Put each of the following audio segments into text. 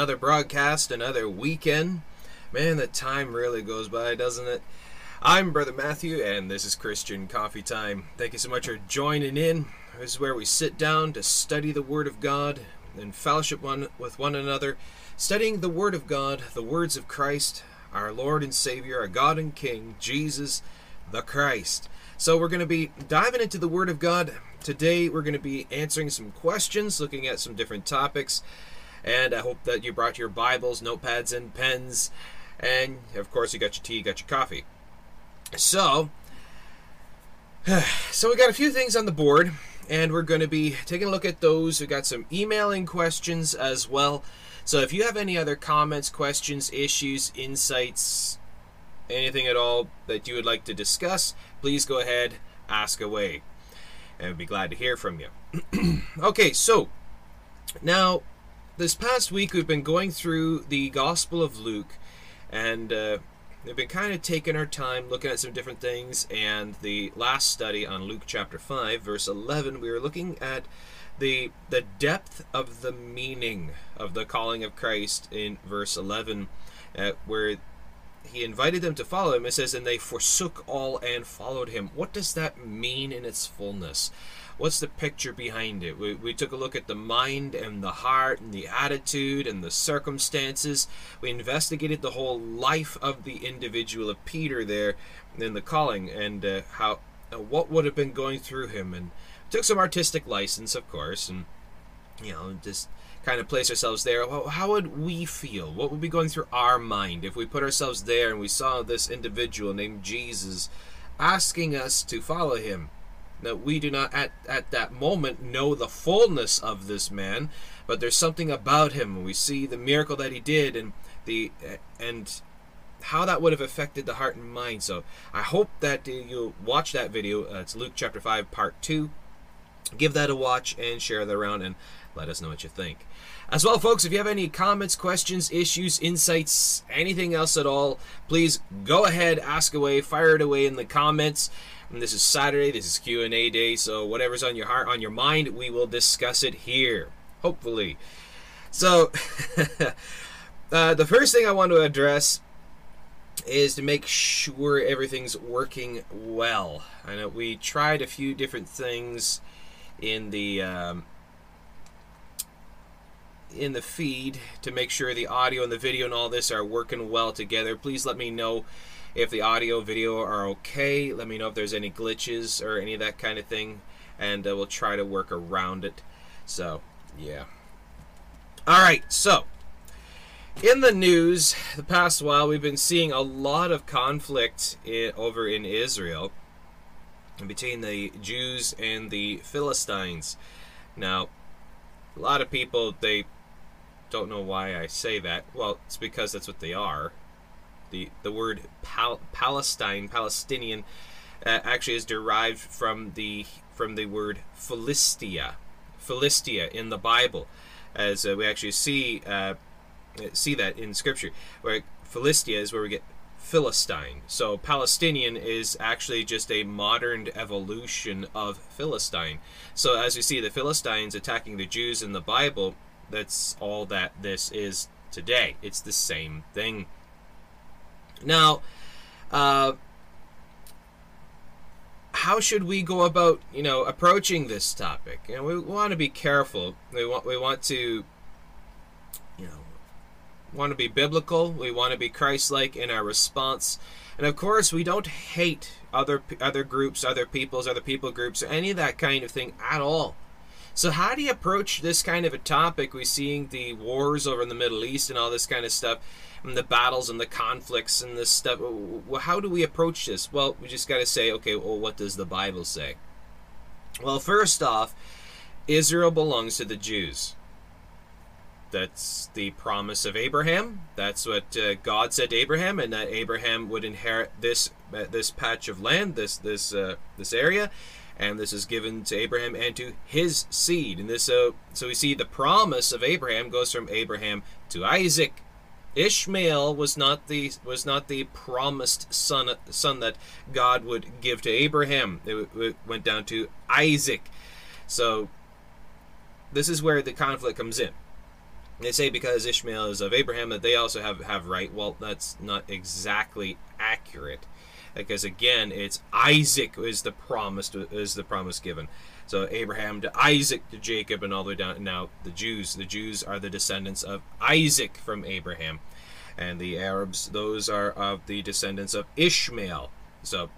another broadcast, another weekend. Man, the time really goes by, doesn't it? I'm Brother Matthew, and this is Christian Coffee Time. Thank you so much for joining in. This is where we sit down to study the Word of God and fellowship one with one another, studying the Word of God, the words of Christ, our Lord and Savior, our God and King, Jesus the Christ. So we're going to be diving into the Word of God. Today we're going to be answering some questions, looking at some different topics. And I hope that you brought your Bibles, notepads, and pens. And of course, you got your tea, you got your coffee. So, so we got a few things on the board, and we're going to be taking a look at those. We got some emailing questions as well. So if you have any other comments, questions, issues, insights, anything at all that you would like to discuss, please go ahead, ask away. And I'd be glad to hear from you. okay, so now this past week we've been going through the Gospel of Luke, and uh, we've been kind of taking our time looking at some different things. And the last study on Luke chapter 5, verse 11, we were looking at the the depth of the meaning of the calling of Christ in verse 11, uh, where he invited them to follow him. It says, and they forsook all and followed him. What does that mean in its fullness? What's the picture behind it? We, we took a look at the mind and the heart and the attitude and the circumstances. We investigated the whole life of the individual of Peter there in the calling and uh, how uh, what would have been going through him and took some artistic license, of course, and you know just kind of place ourselves there. Well, how would we feel? What would be going through our mind if we put ourselves there and we saw this individual named Jesus asking us to follow him? That we do not at, at that moment know the fullness of this man, but there's something about him. We see the miracle that he did and the and how that would have affected the heart and mind. So I hope that you'll watch that video. Uh, it's Luke chapter 5, part 2. Give that a watch and share that around and let us know what you think. As well, folks, if you have any comments, questions, issues, insights, anything else at all, please go ahead, ask away, fire it away in the comments. And this is Saturday. This is Q and A day. So whatever's on your heart, on your mind, we will discuss it here. Hopefully. So uh, the first thing I want to address is to make sure everything's working well. I know we tried a few different things in the um, in the feed to make sure the audio and the video and all this are working well together. Please let me know if the audio video are okay let me know if there's any glitches or any of that kind of thing and uh, we'll try to work around it. So yeah. All right so in the news the past while we've been seeing a lot of conflict in, over in israel between the jews and the philistines. Now a lot of people they don't know why i say that. Well it's because that's what they are the the word Pal- Palestine, Palestinian, uh, actually is derived from the from the word Philistia, Philistia in the Bible, as uh, we actually see uh, see that in Scripture, where Philistia is where we get Philistine. So Palestinian is actually just a modern evolution of Philistine. So as we see the Philistines attacking the Jews in the Bible, that's all that this is today. It's the same thing. Now, uh, how should we go about, you know, approaching this topic? You know, we want to be careful. We want we want to, you know, want to be biblical. We want to be Christ-like in our response, and of course, we don't hate other other groups, other peoples, other people groups, any of that kind of thing at all. So how do you approach this kind of a topic? We're seeing the wars over in the Middle East and all this kind of stuff and the battles and the conflicts and this stuff. How do we approach this? Well, we just got to say, okay, well, what does the Bible say? Well, first off, Israel belongs to the Jews. That's the promise of Abraham. That's what uh, God said to Abraham, and that Abraham would inherit this uh, this patch of land, this this uh, this area, and this is given to Abraham and to his seed. And this, uh, so we see the promise of Abraham goes from Abraham to Isaac, Ishmael was not the was not the promised son son that God would give to Abraham. It, it went down to Isaac. So this is where the conflict comes in. They say because Ishmael is of Abraham that they also have, have right. Well, that's not exactly accurate, because again, it's Isaac is the promise is the promise given. So Abraham to Isaac to Jacob and all the way down. Now the Jews, the Jews are the descendants of Isaac from Abraham, and the Arabs, those are of the descendants of Ishmael. So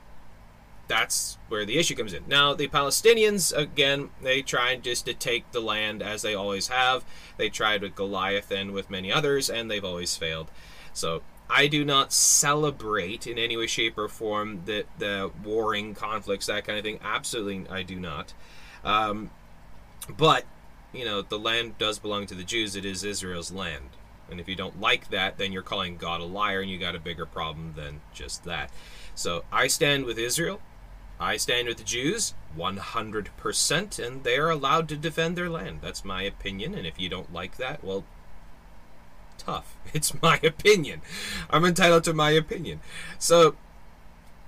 that's where the issue comes in. Now, the Palestinians, again, they tried just to take the land as they always have. They tried with Goliath and with many others, and they've always failed. So, I do not celebrate in any way, shape, or form the, the warring conflicts, that kind of thing. Absolutely, I do not. Um, but, you know, the land does belong to the Jews. It is Israel's land. And if you don't like that, then you're calling God a liar, and you got a bigger problem than just that. So I stand with Israel. I stand with the Jews 100%, and they are allowed to defend their land. That's my opinion, and if you don't like that, well, tough. It's my opinion. I'm entitled to my opinion. So,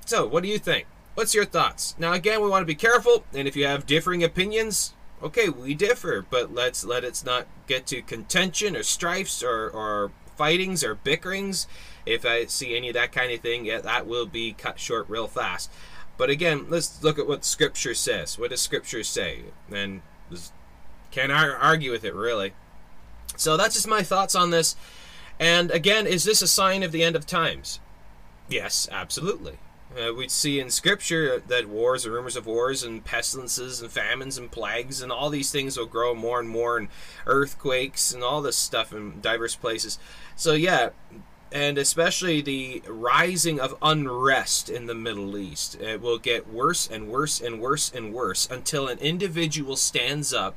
so what do you think? What's your thoughts? Now, again, we want to be careful, and if you have differing opinions, okay, we differ, but let's let it not get to contention or strifes or, or fightings or bickerings. If I see any of that kind of thing, yeah, that will be cut short real fast. But again, let's look at what Scripture says. What does Scripture say? And can't argue with it, really. So that's just my thoughts on this. And again, is this a sign of the end of times? Yes, absolutely. Uh, we see in Scripture that wars and rumors of wars and pestilences and famines and plagues and all these things will grow more and more and earthquakes and all this stuff in diverse places. So, yeah, and especially the rising of unrest in the Middle East. It will get worse and worse and worse and worse until an individual stands up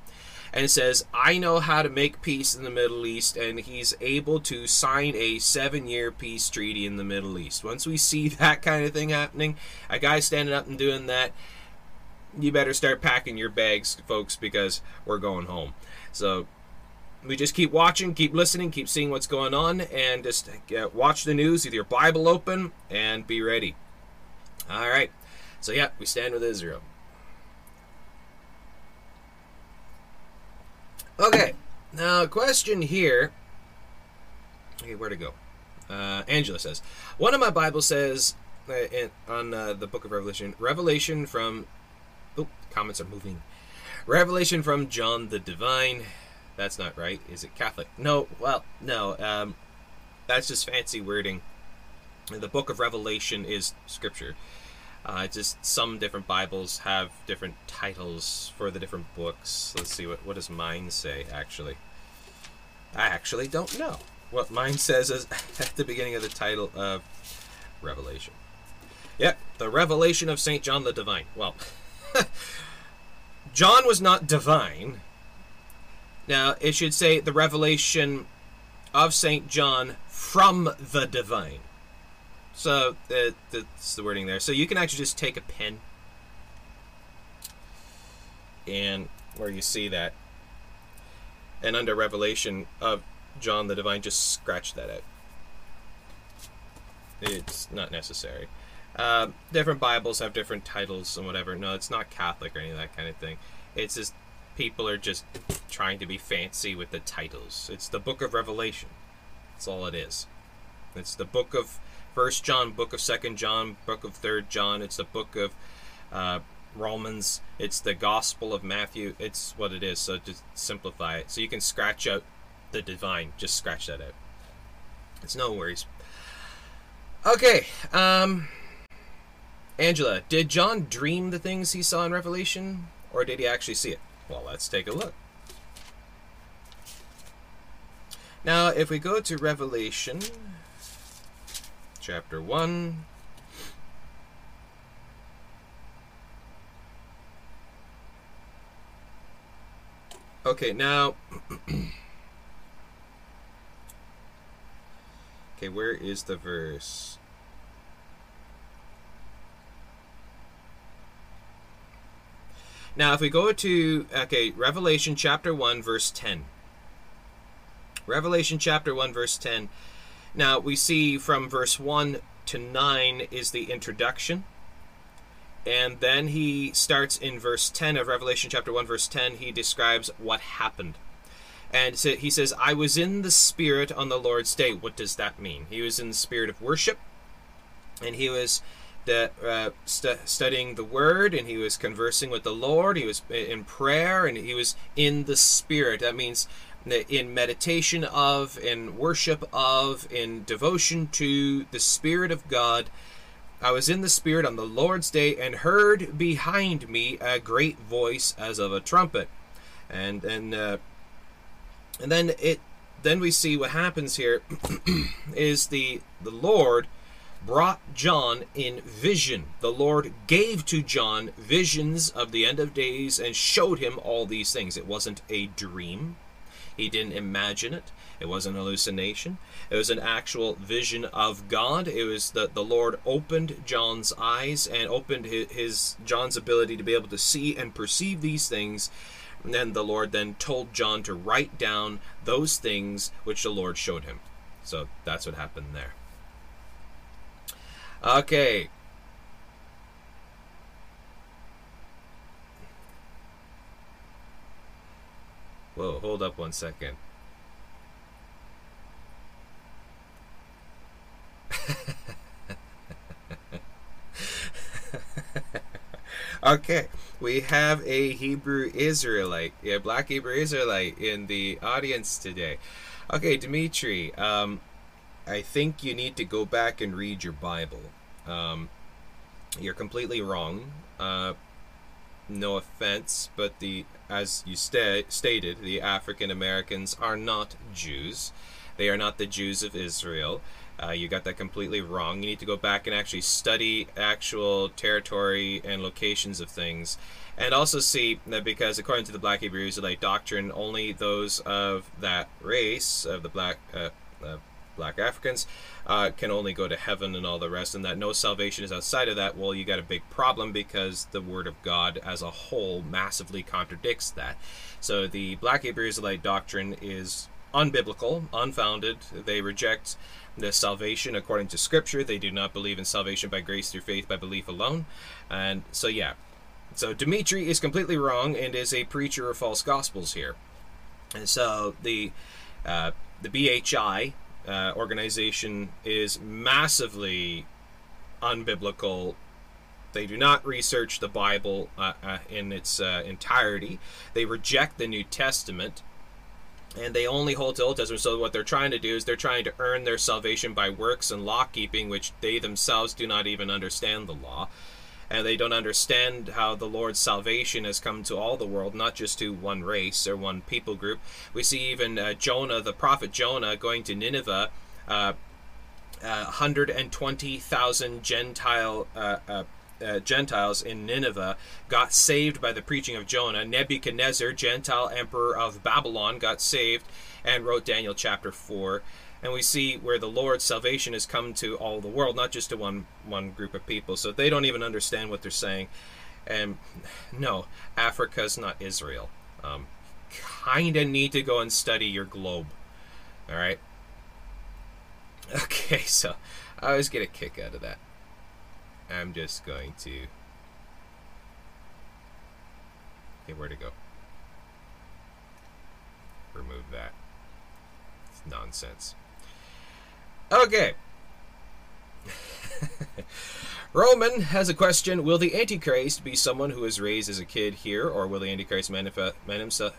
and says, I know how to make peace in the Middle East, and he's able to sign a seven year peace treaty in the Middle East. Once we see that kind of thing happening, a guy standing up and doing that, you better start packing your bags, folks, because we're going home. So we just keep watching, keep listening, keep seeing what's going on, and just uh, watch the news with your Bible open and be ready. All right. So, yeah, we stand with Israel. Okay. Now, question here. Okay, where to go? Uh, Angela says, one of my Bibles says uh, in, on uh, the book of Revelation, Revelation from. Oh, comments are moving. Revelation from John the Divine. That's not right. Is it Catholic? No. Well, no. Um, that's just fancy wording. The Book of Revelation is Scripture. Uh, just some different Bibles have different titles for the different books. Let's see what what does mine say actually. I actually don't know what mine says is at the beginning of the title of Revelation. Yep, the Revelation of Saint John the Divine. Well, John was not divine. Now, it should say the revelation of St. John from the divine. So, uh, that's the wording there. So, you can actually just take a pen and where you see that, and under revelation of John the divine, just scratch that out. It's not necessary. Uh, different Bibles have different titles and whatever. No, it's not Catholic or any of that kind of thing. It's just people are just trying to be fancy with the titles. It's the book of Revelation. That's all it is. It's the book of First John, book of Second John, book of Third John. It's the book of uh, Romans. It's the Gospel of Matthew. It's what it is. So just simplify it. So you can scratch out the divine. Just scratch that out. It's no worries. Okay. Um, Angela, did John dream the things he saw in Revelation, or did he actually see it? Well, let's take a look. Now, if we go to Revelation chapter 1, Okay, now. okay, where is the verse? Now, if we go to, okay, Revelation chapter 1, verse 10. Revelation chapter 1, verse 10. Now, we see from verse 1 to 9 is the introduction. And then he starts in verse 10 of Revelation chapter 1, verse 10. He describes what happened. And so he says, I was in the Spirit on the Lord's day. What does that mean? He was in the spirit of worship, and he was the, uh, stu- studying the Word, and he was conversing with the Lord. He was in prayer, and he was in the Spirit. That means in meditation of, in worship of, in devotion to the Spirit of God. I was in the Spirit on the Lord's day and heard behind me a great voice as of a trumpet. And and uh, and then it then we see what happens here is the the Lord brought John in vision. The Lord gave to John visions of the end of days and showed him all these things. It wasn't a dream. He didn't imagine it. It wasn't an hallucination. It was an actual vision of God. It was that the Lord opened John's eyes and opened his, his John's ability to be able to see and perceive these things. And then the Lord then told John to write down those things which the Lord showed him. So that's what happened there. Okay, Whoa, hold up one second. okay, we have a Hebrew Israelite, a black Hebrew Israelite in the audience today. Okay, Dimitri, um, I think you need to go back and read your Bible. Um, you're completely wrong. Uh, no offense, but the as you sta- stated, the African Americans are not Jews. They are not the Jews of Israel. Uh, you got that completely wrong. You need to go back and actually study actual territory and locations of things. And also see that because, according to the Black Hebrew Israelite doctrine, only those of that race, of the black, uh, uh, black Africans, uh, can only go to heaven and all the rest, and that no salvation is outside of that, well, you got a big problem because the Word of God as a whole massively contradicts that. So the Black Hebrew Israelite doctrine is unbiblical, unfounded. They reject the salvation according to Scripture. They do not believe in salvation by grace through faith by belief alone. And so, yeah. So Dimitri is completely wrong and is a preacher of false gospels here. And so the uh, the BHI, uh, organization is massively unbiblical. They do not research the Bible uh, uh, in its uh, entirety. They reject the New Testament, and they only hold to Old Testament. So what they're trying to do is they're trying to earn their salvation by works and law keeping, which they themselves do not even understand the law and they don't understand how the Lord's salvation has come to all the world, not just to one race or one people group. We see even uh, Jonah, the prophet Jonah, going to Nineveh. Uh, uh, 120,000 Gentile uh, uh, uh, Gentiles in Nineveh got saved by the preaching of Jonah. Nebuchadnezzar, Gentile emperor of Babylon, got saved and wrote Daniel chapter 4 and we see where the Lord's salvation has come to all the world, not just to one one group of people. So they don't even understand what they're saying. And no, Africa's not Israel. Um, kinda need to go and study your globe. All right. Okay, so I always get a kick out of that. I'm just going to. Okay, where to go? Remove that. It's nonsense. Okay. Roman has a question. Will the Antichrist be someone who was raised as a kid here, or will the Antichrist manifest, man himself,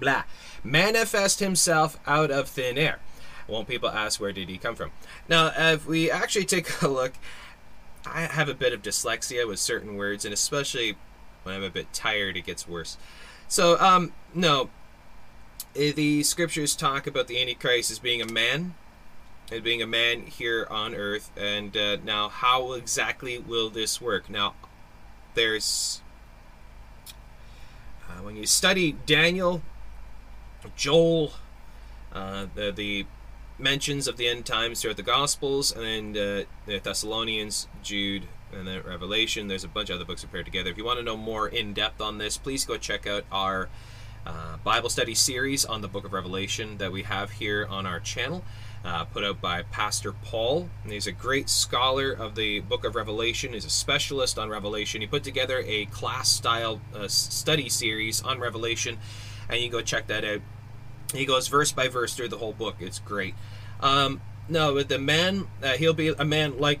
blah, manifest himself out of thin air? Won't people ask where did he come from? Now, if we actually take a look, I have a bit of dyslexia with certain words, and especially when I'm a bit tired, it gets worse. So, um, no, eh, the scriptures talk about the Antichrist as being a man, and being a man here on earth. And uh, now, how exactly will this work? Now, there's. Uh, when you study Daniel, Joel, uh, the, the mentions of the end times throughout the Gospels, and then uh, the Thessalonians, Jude, and then Revelation. There's a bunch of other books prepared together. If you want to know more in depth on this, please go check out our uh, Bible study series on the book of Revelation that we have here on our channel uh, put out by Pastor Paul. And he's a great scholar of the book of Revelation, he's a specialist on Revelation. He put together a class style uh, study series on Revelation, and you can go check that out He goes verse by verse through the whole book. It's great. Um, no, but the man, uh, he'll be a man like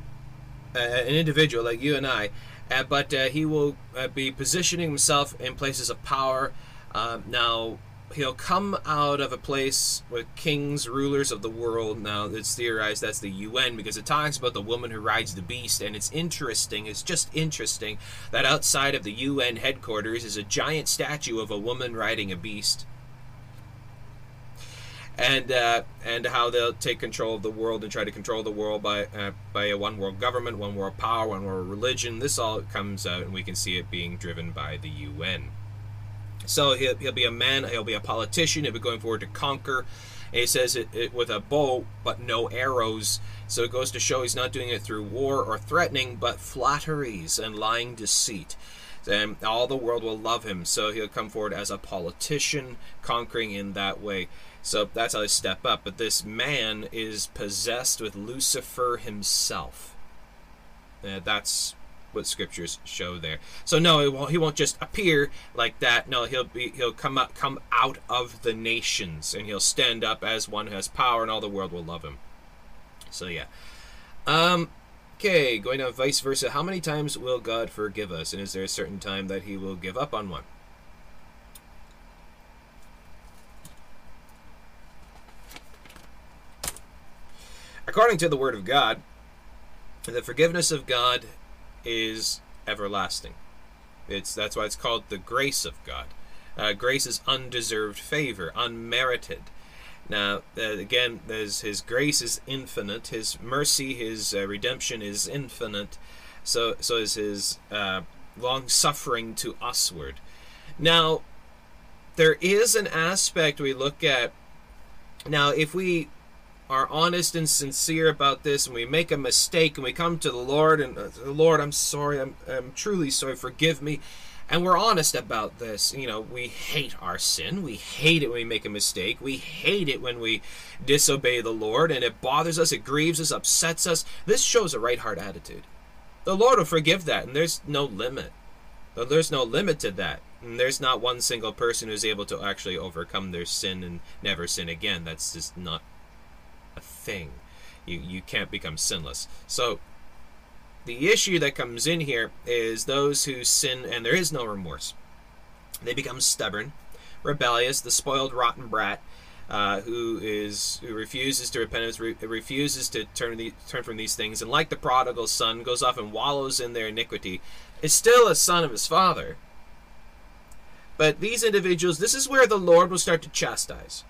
uh, an individual like you and I, uh, but uh, he will uh, be positioning himself in places of power. Um, now, he'll come out of a place with kings, rulers of the world. Now, it's theorized that's the UN because it talks about the woman who rides the beast, and it's interesting. It's just interesting that outside of the UN headquarters is a giant statue of a woman riding a beast and uh, and how they'll take control of the world and try to control the world by uh, by a one world government, one world power, one world religion. This all comes out, and we can see it being driven by the UN. So he'll, he'll be a man, he'll be a politician, he'll be going forward to conquer. And he says it, it with a bow, but no arrows. So it goes to show he's not doing it through war or threatening, but flatteries and lying deceit. And all the world will love him. So he'll come forward as a politician, conquering in that way. So that's how they step up. But this man is possessed with Lucifer himself. That's what scriptures show there. So no, he won't, he won't just appear like that. No, he'll be he'll come up come out of the nations and he'll stand up as one who has power, and all the world will love him. So yeah. Um. Okay, going on vice versa. How many times will God forgive us, and is there a certain time that He will give up on one? According to the Word of God, the forgiveness of God is everlasting. It's that's why it's called the grace of God. Uh, grace is undeserved favor, unmerited. Now, uh, again, His grace is infinite. His mercy, His uh, redemption is infinite. So, so is His uh, long suffering to usward. Now, there is an aspect we look at. Now, if we are honest and sincere about this and we make a mistake and we come to the Lord and uh, Lord, I'm sorry, I'm, I'm truly sorry, forgive me. And we're honest about this. You know, we hate our sin. We hate it when we make a mistake. We hate it when we disobey the Lord and it bothers us, it grieves us, upsets us. This shows a right heart attitude. The Lord will forgive that, and there's no limit. There's no limit to that. And there's not one single person who's able to actually overcome their sin and never sin again. That's just not thing. You you can't become sinless. So the issue that comes in here is those who sin and there is no remorse. They become stubborn, rebellious, the spoiled rotten brat. Uh, who is who refuses to repent, re- refuses to turn the, turn from these things, and like the prodigal son, goes off and wallows in their iniquity, is still a son of his father. But these individuals, this is where the Lord will start to chastise.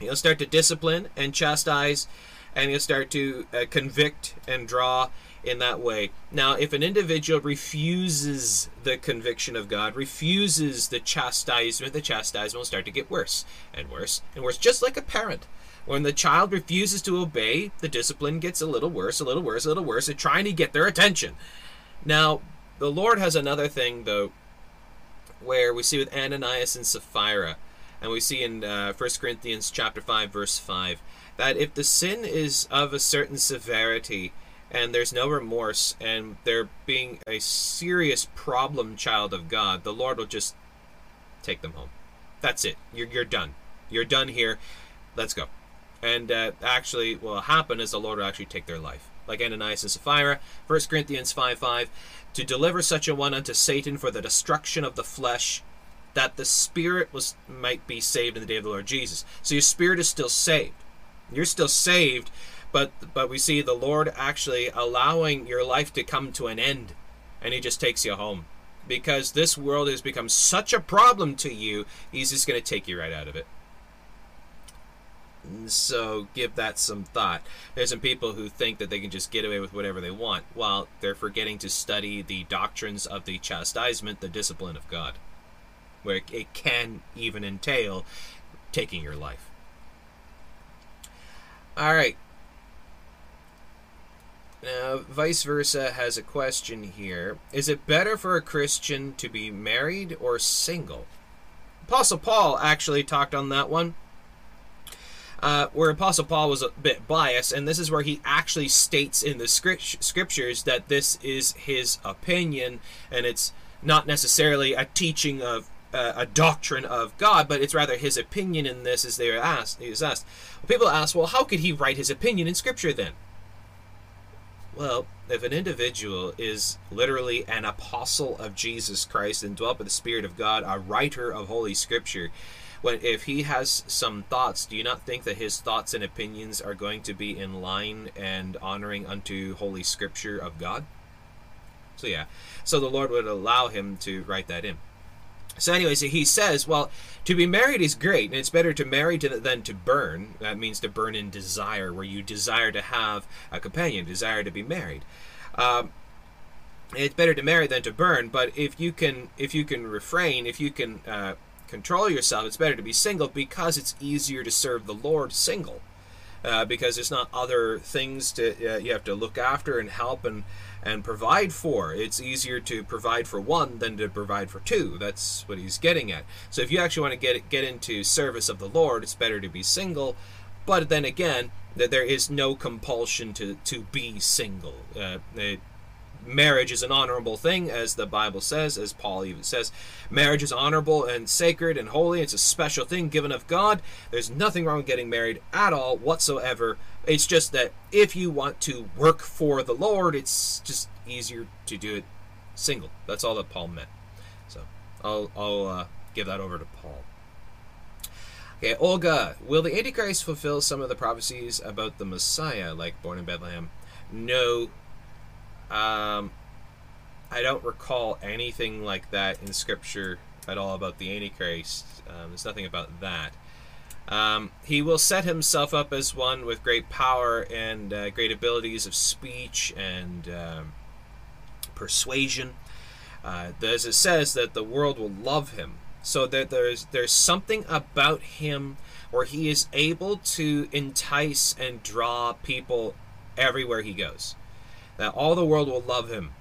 He'll start to discipline and chastise, and he'll start to uh, convict and draw in that way. Now, if an individual refuses the conviction of God, refuses the chastisement, the chastisement will start to get worse and worse and worse, just like a parent. When the child refuses to obey, the discipline gets a little worse, a little worse, a little worse, and trying to get their attention. Now, the Lord has another thing, though, where we see with Ananias and Sapphira and we see in uh, 1 Corinthians chapter 5 verse 5 that if the sin is of a certain severity and there's no remorse and there being a serious problem child of God, the Lord will just take them home. That's it. You're, you're done. You're done here. Let's go. And uh, actually, what will happen is the Lord will actually take their life. Like Ananias and Sapphira, 1 Corinthians 5 5, to deliver such a one unto Satan for the destruction of the flesh, that the spirit was might be saved in the day of the Lord Jesus. So your spirit is still saved. You're still saved, but but we see the Lord actually allowing your life to come to an end, and He just takes you home because this world has become such a problem to you. He's just going to take you right out of it. So give that some thought. There's some people who think that they can just get away with whatever they want, while they're forgetting to study the doctrines of the chastisement, the discipline of God where it can even entail taking your life. All right. Now, vice versa has a question here. Is it better for a Christian to be married or single? Apostle Paul actually talked on that one. Uh, where Apostle Paul was a bit biased, and this is where he actually states in the scriptures that this is his opinion, and it's not necessarily a teaching of uh, a doctrine of God, but it's rather his opinion in this as they are asked. Was asked. People ask, well, how could he write his opinion in Scripture then? Well, if an individual is literally an apostle of Jesus Christ and dwelt by the Spirit of God, a writer of Holy Scripture, when if he has some thoughts, do you not think that his thoughts and opinions are going to be in line and honoring unto Holy Scripture of God? So yeah, so the Lord would allow him to write that in. So, anyways, he says, well, to be married is great, and it's better to marry to, than to burn. That means to burn in desire, where you desire to have a companion, desire to be married. Um, it's better to marry than to burn. But if you can, if you can refrain, if you can uh, control yourself, it's better to be single because it's easier to serve the Lord single. Uh, because there's not other things to uh, you have to look after and help and and provide for. It's easier to provide for one than to provide for two. That's what he's getting at. So if you actually want to get get into service of the Lord, it's better to be single. But then again, that there is no compulsion to to be single. Uh, it, marriage is an honorable thing, as the Bible says, as Paul even says. Marriage is honorable and sacred and holy. It's a special thing given of God. There's nothing wrong with getting married at all whatsoever. It's just that if you want to work for the Lord, it's just easier to do it single. That's all that Paul meant. So I'll, I'll uh, give that over to Paul. Okay, Olga, will the Antichrist fulfill some of the prophecies about the Messiah, like born in Bethlehem? No, um, I don't recall anything like that in Scripture at all about the Antichrist. Um, there's nothing about that. Um, he will set himself up as one with great power and uh, great abilities of speech and um, persuasion. Uh, as it says, that the world will love him. So that there's there's something about him where he is able to entice and draw people everywhere he goes that all the world will love him.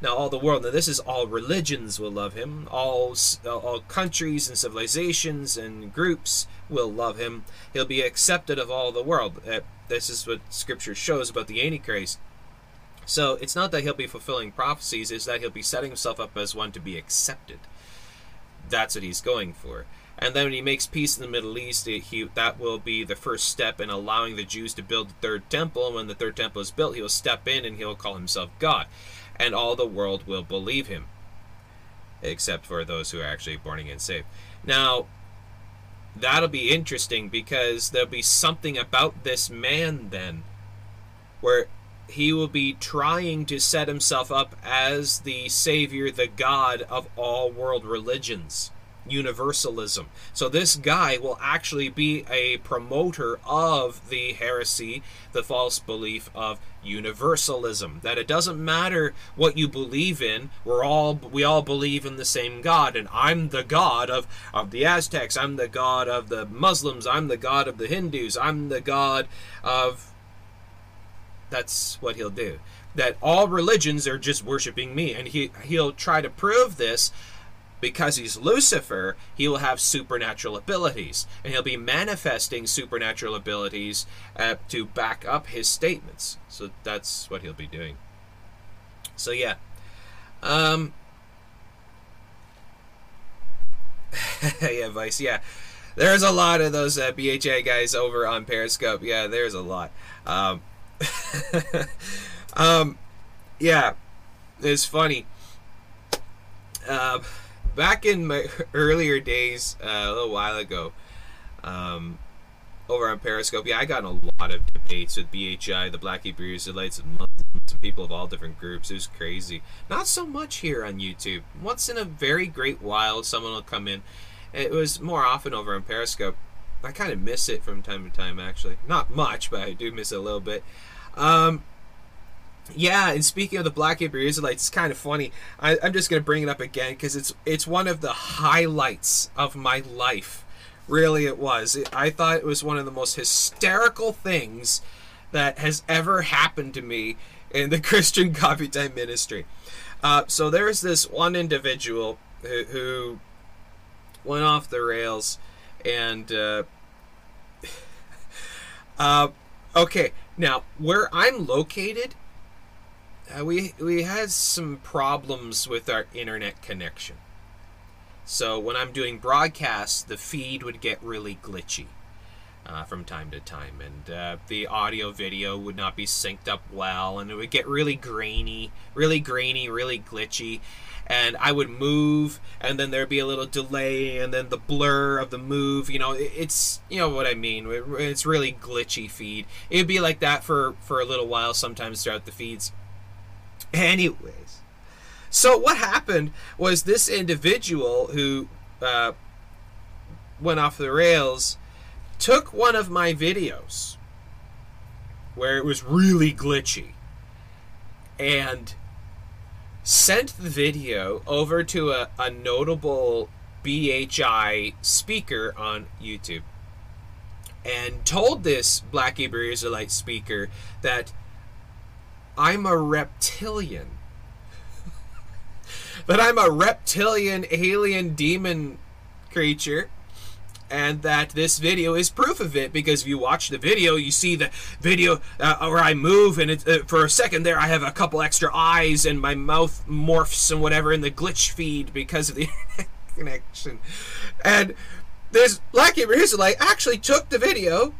Now, all the world, now this is all religions will love him, all, all countries and civilizations and groups will love him. He'll be accepted of all the world. Uh, this is what scripture shows about the Antichrist. So it's not that he'll be fulfilling prophecies, it's that he'll be setting himself up as one to be accepted. That's what he's going for. And then when he makes peace in the Middle East, he, that will be the first step in allowing the Jews to build the third temple. And when the third temple is built, he will step in and he'll call himself God. And all the world will believe him, except for those who are actually born again saved. Now, that'll be interesting because there'll be something about this man then where he will be trying to set himself up as the savior, the God of all world religions universalism. So this guy will actually be a promoter of the heresy, the false belief of universalism. That it doesn't matter what you believe in, we're all we all believe in the same God, and I'm the God of, of the Aztecs, I'm the God of the Muslims, I'm the God of the Hindus, I'm the God of that's what he'll do. That all religions are just worshiping me, and he he'll try to prove this because he's Lucifer, he will have supernatural abilities, and he'll be manifesting supernatural abilities uh, to back up his statements. So that's what he'll be doing. So yeah, um, yeah, Vice, yeah. There's a lot of those uh, BHI guys over on Periscope. Yeah, there's a lot. Um, um, yeah, it's funny. Uh, back in my earlier days, uh, a little while ago, um, over on Periscope, yeah, I got a lot of debates with BHI, the Black Hebrew Israelites, and Muslims, people of all different groups. It was crazy. Not so much here on YouTube. Once in a very great while, someone will come in. It was more often over on Periscope. I kind of miss it from time to time, actually. Not much, but I do miss it a little bit. Um, yeah, and speaking of the Black Hebrew Israelites, it's kind of funny. I, am just going to bring it up again because it's it's one of the highlights of my life. Really, it was. It, I thought it was one of the most hysterical things that has ever happened to me in the Christian Coffee Time ministry. Uh, so there's this one individual who, who went off the rails, and uh, uh, okay, now where I'm located uh, we we had some problems with our internet connection. So when I'm doing broadcasts, the feed would get really glitchy uh, from time to time, and uh, the audio video would not be synced up well, and it would get really grainy, really grainy, really glitchy. And I would move, and then there'd be a little delay, and then the blur of the move. You know, it's you know what I mean. It's really glitchy feed. It'd be like that for for a little while sometimes throughout the feeds. Anyways, so what happened was this individual who uh, went off the rails took one of my videos where it was really glitchy and sent the video over to a, a notable BHI speaker on YouTube and told this Black Hebrew Israelite speaker that I'm a reptilian. that I'm a reptilian alien demon creature and that this video is proof of it because if you watch the video you see the video uh, where i move and it, uh, for a second there i have a couple extra eyes and my mouth morphs and whatever in the glitch feed because of the connection and this black Hebrew Israelite actually took the video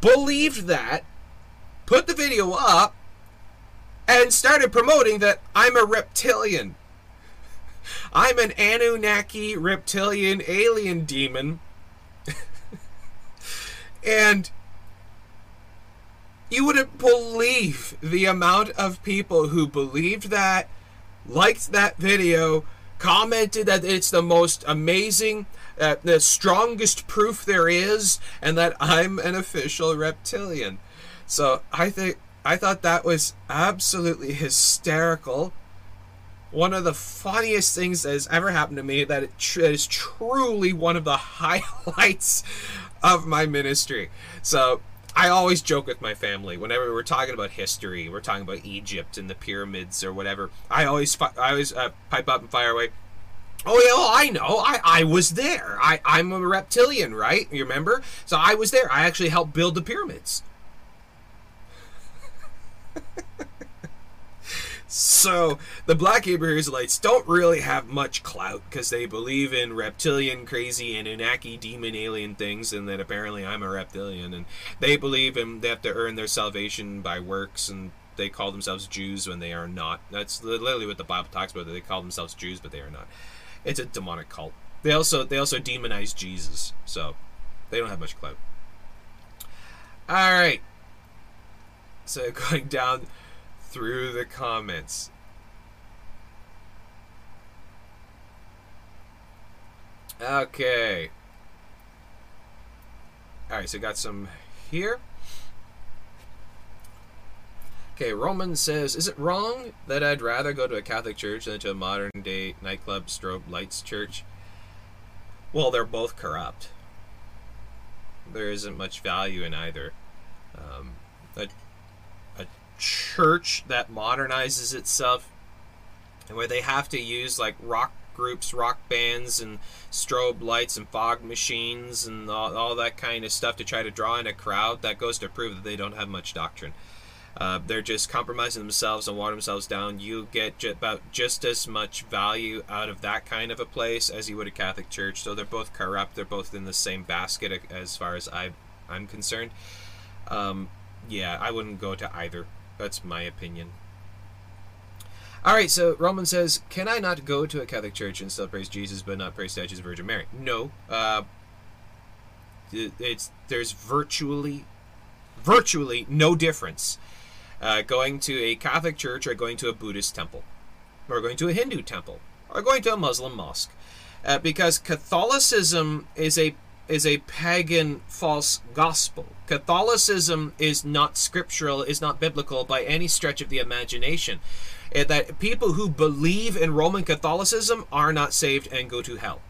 believed that put the video up and started promoting that i'm a reptilian I'm an Anunnaki reptilian alien demon. and you wouldn't believe the amount of people who believed that, liked that video, commented that it's the most amazing, uh, the strongest proof there is, and that I'm an official reptilian. So I think I thought that was absolutely hysterical one of the funniest things that has ever happened to me that, tr- that is truly one of the highlights of my ministry. So I always joke with my family whenever we're talking about history, we're talking about Egypt and the pyramids or whatever. I always fi- I always uh, pipe up and fire away. Oh yeah, well, I know. I, I was there. I, I'm a reptilian, right? You remember? So I was there. I actually helped build the pyramids. So the Black Hebrew Israelites don't really have much clout because they believe in reptilian, crazy, Anunnaki, demon, alien things, and that apparently I'm a reptilian, and they believe in they have to earn their salvation by works, and they call themselves Jews when they are not. That's literally what the Bible talks about. They call themselves Jews, but they are not. It's a demonic cult. They also they also demonize Jesus, so they don't have much clout. All right. So going down through the comments. Okay. Alright, so got some here. Okay, Roman says, Is it wrong that I'd rather go to a Catholic church than to a modern day nightclub strobe lights church? Well, they're both corrupt. There isn't much value in either. Um, church that modernizes itself and where they have to use like rock groups, rock bands, and strobe lights and fog machines and all, all, that kind of stuff to try to draw in a crowd, that goes to prove that they don't have much doctrine. Uh, they're just compromising themselves and water themselves down. You get j- about just as much value out of that kind of a place as you would a Catholic church. So they're both corrupt. They're both in the same basket as far as I, I'm concerned. Um, yeah, I wouldn't go to either. That's my opinion. All right, so Roman says, "Can I not go to a Catholic church and still praise Jesus, but not praise statues of Virgin Mary?" No. Uh, it's there's virtually, virtually no difference uh, going to a Catholic church or going to a Buddhist temple, or going to a Hindu temple, or going to a Muslim mosque, uh, because Catholicism is a is a pagan false gospel. Catholicism is not scriptural, is not biblical by any stretch of the imagination. Uh, that people who believe in Roman Catholicism are not saved and go to hell.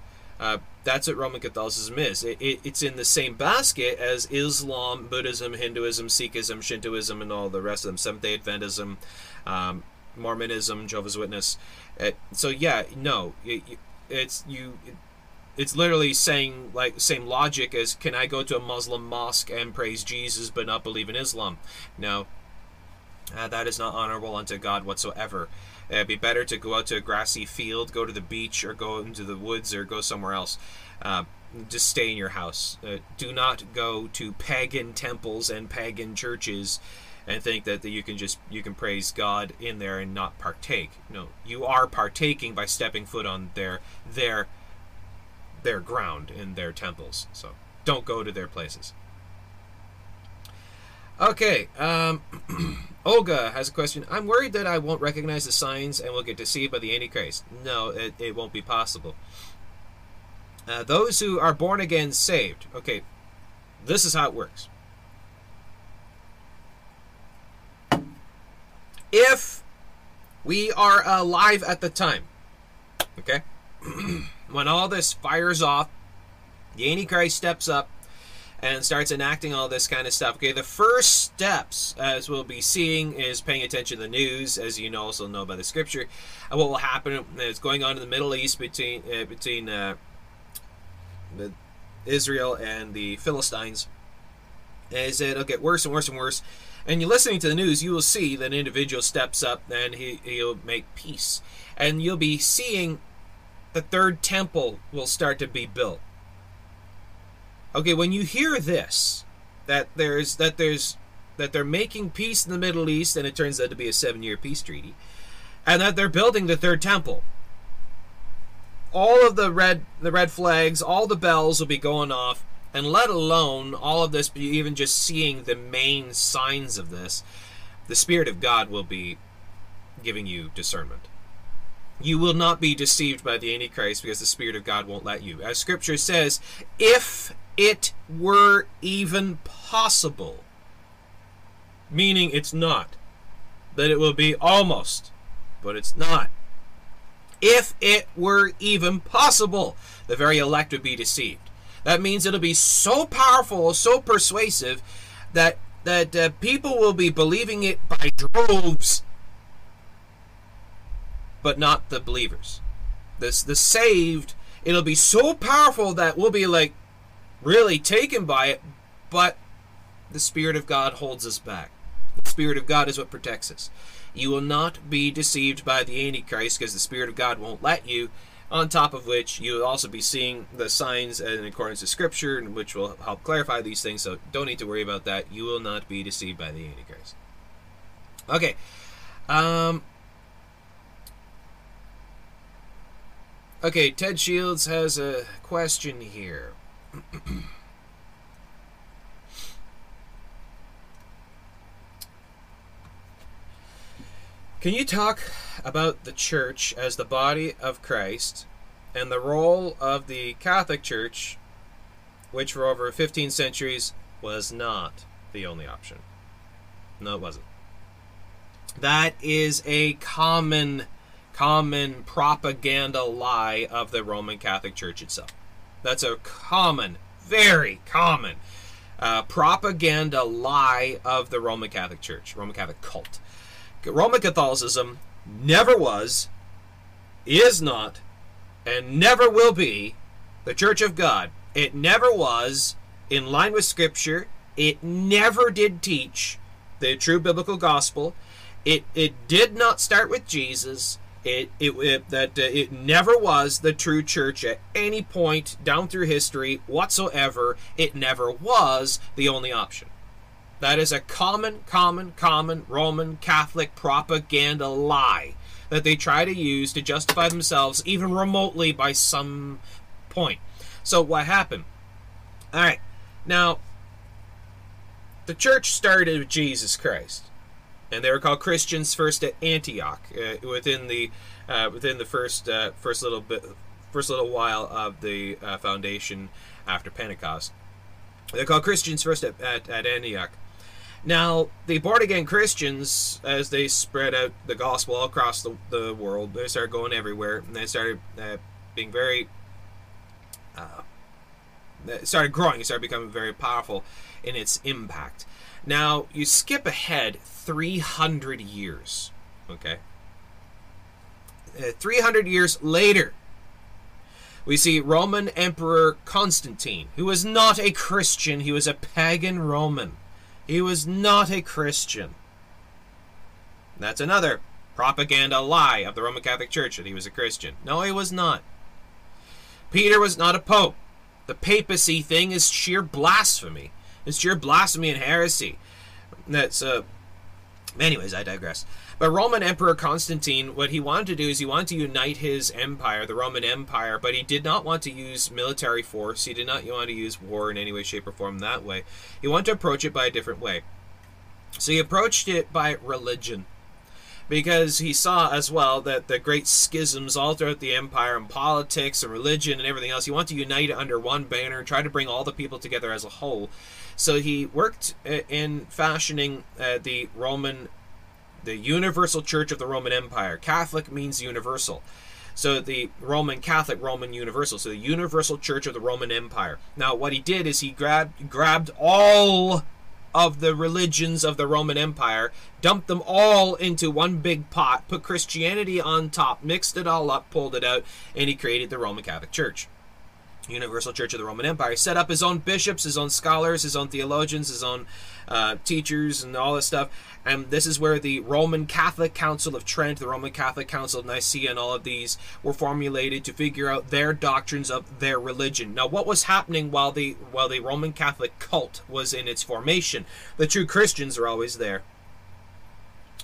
Uh, that's what Roman Catholicism is. It, it, it's in the same basket as Islam, Buddhism, Hinduism, Sikhism, Shintoism, and all the rest of them. Seventh Day Adventism, um, Mormonism, Jehovah's Witness. Uh, so yeah, no, it, it's you it's literally saying like same logic as can I go to a Muslim mosque and praise Jesus but not believe in Islam? No. Uh, that is not honorable unto God whatsoever. Uh, it'd be better to go out to a grassy field, go to the beach, or go into the woods, or go somewhere else. Uh, just stay in your house. Uh, do not go to pagan temples and pagan churches and think that, that you can just you can praise God in there and not partake. No, you are partaking by stepping foot on their their their ground in their temples. So don't go to their places. Okay, um, Olga has a question. I'm worried that I won't recognize the signs and will get deceived by the Antichrist. No, it, it won't be possible. Uh, those who are born again saved. Okay, this is how it works. If we are alive at the time, okay, when all this fires off, the Antichrist steps up and starts enacting all this kind of stuff. Okay, the first steps, as we'll be seeing, is paying attention to the news, as you know, also know by the scripture. And what will happen is going on in the Middle East between uh, between uh, the Israel and the Philistines. Is that it'll get worse and worse and worse. And you're listening to the news, you will see that an individual steps up and he, he'll make peace. And you'll be seeing the third temple will start to be built Okay, when you hear this, that there's that there's that they're making peace in the Middle East, and it turns out to be a seven-year peace treaty, and that they're building the third temple. All of the red the red flags, all the bells will be going off, and let alone all of this, even just seeing the main signs of this, the Spirit of God will be giving you discernment. You will not be deceived by the Antichrist because the Spirit of God won't let you. As Scripture says, if it were even possible. Meaning it's not. That it will be almost, but it's not. If it were even possible, the very elect would be deceived. That means it'll be so powerful, so persuasive, that that uh, people will be believing it by droves, but not the believers. This the saved. It'll be so powerful that we'll be like, really taken by it, but the Spirit of God holds us back. The Spirit of God is what protects us. You will not be deceived by the Antichrist because the Spirit of God won't let you. On top of which, you will also be seeing the signs in accordance to Scripture, which will help clarify these things. So don't need to worry about that. You will not be deceived by the Antichrist. Okay. Um, okay, Ted Shields has a question here. Can you talk about the church as the body of Christ and the role of the Catholic Church, which for over 15 centuries was not the only option? No, it wasn't. That is a common, common propaganda lie of the Roman Catholic Church itself. That's a common, very common uh, propaganda lie of the Roman Catholic Church, Roman Catholic cult. Roman Catholicism never was, is not, and never will be the Church of God. It never was in line with Scripture. It never did teach the true biblical gospel. It, it did not start with Jesus. It, it, it that uh, it never was the true church at any point down through history whatsoever. It never was the only option. That is a common, common, common Roman Catholic propaganda lie that they try to use to justify themselves, even remotely, by some point. So, what happened? All right, now the church started with Jesus Christ and they were called Christians first at Antioch uh, within the uh, within the first uh, first little bit first little while of the uh, foundation after Pentecost. They're called Christians first at, at, at Antioch. Now, the born again Christians, as they spread out the gospel all across the, the world, they started going everywhere, and they started uh, being very, uh, started growing, started becoming very powerful in its impact. Now, you skip ahead 300 years. Okay? Uh, 300 years later, we see Roman Emperor Constantine, who was not a Christian, he was a pagan Roman. He was not a Christian. That's another propaganda lie of the Roman Catholic Church that he was a Christian. No, he was not. Peter was not a pope. The papacy thing is sheer blasphemy. It's sheer blasphemy and heresy. That's uh anyways, I digress. But Roman Emperor Constantine, what he wanted to do is he wanted to unite his empire, the Roman Empire, but he did not want to use military force. He did not want to use war in any way, shape, or form that way. He wanted to approach it by a different way. So he approached it by religion because he saw as well that the great schisms all throughout the empire and politics and religion and everything else, he wanted to unite it under one banner and try to bring all the people together as a whole. So he worked uh, in fashioning uh, the Roman, the universal church of the Roman Empire. Catholic means universal. So the Roman Catholic, Roman Universal. So the Universal Church of the Roman Empire. Now, what he did is he grabbed grabbed all of the religions of the Roman Empire, dumped them all into one big pot, put Christianity on top, mixed it all up, pulled it out, and he created the Roman Catholic Church. Universal Church of the Roman Empire. Set up his own bishops, his own scholars, his own theologians, his own uh, teachers, and all this stuff. And this is where the Roman Catholic Council of Trent, the Roman Catholic Council of Nicaea, and all of these were formulated to figure out their doctrines of their religion. Now, what was happening while the while the Roman Catholic cult was in its formation? The true Christians are always there.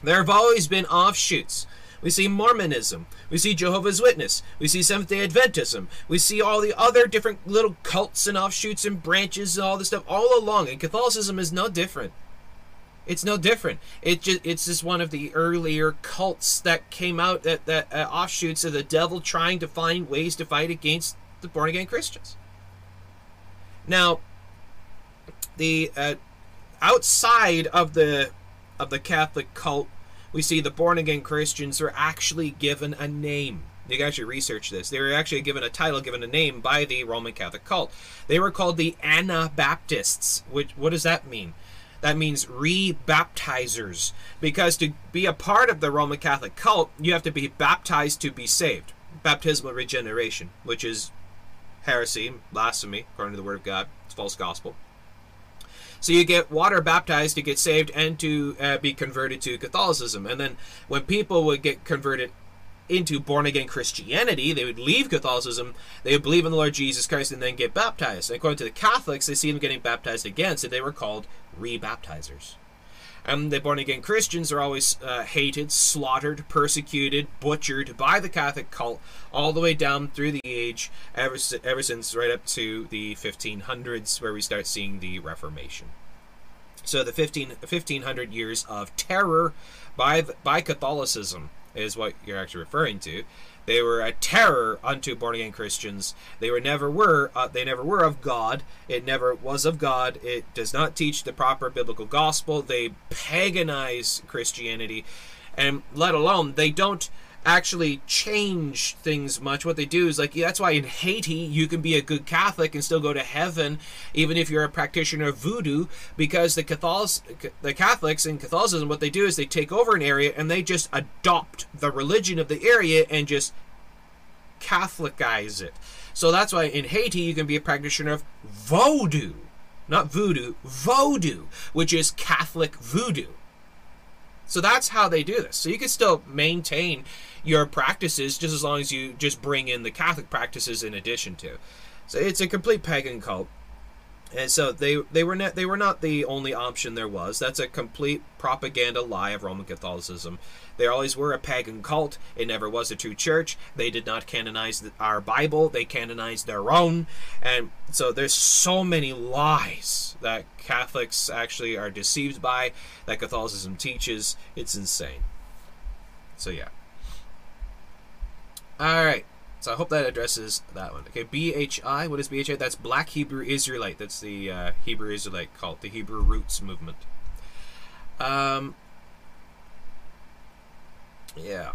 There have always been offshoots. We see Mormonism. We see Jehovah's Witness. We see Seventh day Adventism. We see all the other different little cults and offshoots and branches and all this stuff all along. And Catholicism is no different. It's no different. It just it's just one of the earlier cults that came out that that uh, offshoots of the devil trying to find ways to fight against the born again Christians. Now, the uh, outside of the of the Catholic cult we see the born again Christians are actually given a name. You can actually research this. They were actually given a title, given a name by the Roman Catholic cult. They were called the Anabaptists. Which what does that mean? That means rebaptizers. Because to be a part of the Roman Catholic cult, you have to be baptized to be saved. Baptismal regeneration, which is heresy, blasphemy, according to the Word of God. It's false gospel. So you get water baptized to get saved and to uh, be converted to Catholicism. And then when people would get converted into born again Christianity, they would leave Catholicism, they would believe in the Lord Jesus Christ, and then get baptized. And according to the Catholics, they see them getting baptized again, so they were called rebaptizers. And the born again Christians are always uh, hated, slaughtered, persecuted, butchered by the Catholic cult all the way down through the age, ever, ever since right up to the 1500s, where we start seeing the Reformation. So the 15, 1500 years of terror by, by Catholicism is what you're actually referring to. They were a terror unto born again Christians. They were never were uh, they never were of God. It never was of God. It does not teach the proper biblical gospel. They paganize Christianity, and let alone they don't actually change things much. What they do is like that's why in Haiti you can be a good Catholic and still go to heaven, even if you're a practitioner of voodoo, because the Catholics, the Catholics in Catholicism, what they do is they take over an area and they just adopt the religion of the area and just Catholicize it. So that's why in Haiti you can be a practitioner of voodoo, not voodoo, voodoo, which is Catholic voodoo. So that's how they do this. So you can still maintain your practices just as long as you just bring in the Catholic practices in addition to. So it's a complete pagan cult. And so they they were not they were not the only option there was. That's a complete propaganda lie of Roman Catholicism. They always were a pagan cult. It never was a true church. They did not canonize our Bible. They canonized their own. And so there's so many lies that Catholics actually are deceived by that Catholicism teaches. It's insane. So yeah. All right. So I hope that addresses that one. Okay, BHI. What is BHI? That's Black Hebrew Israelite. That's the uh, Hebrew Israelite cult, the Hebrew Roots movement. Um. Yeah.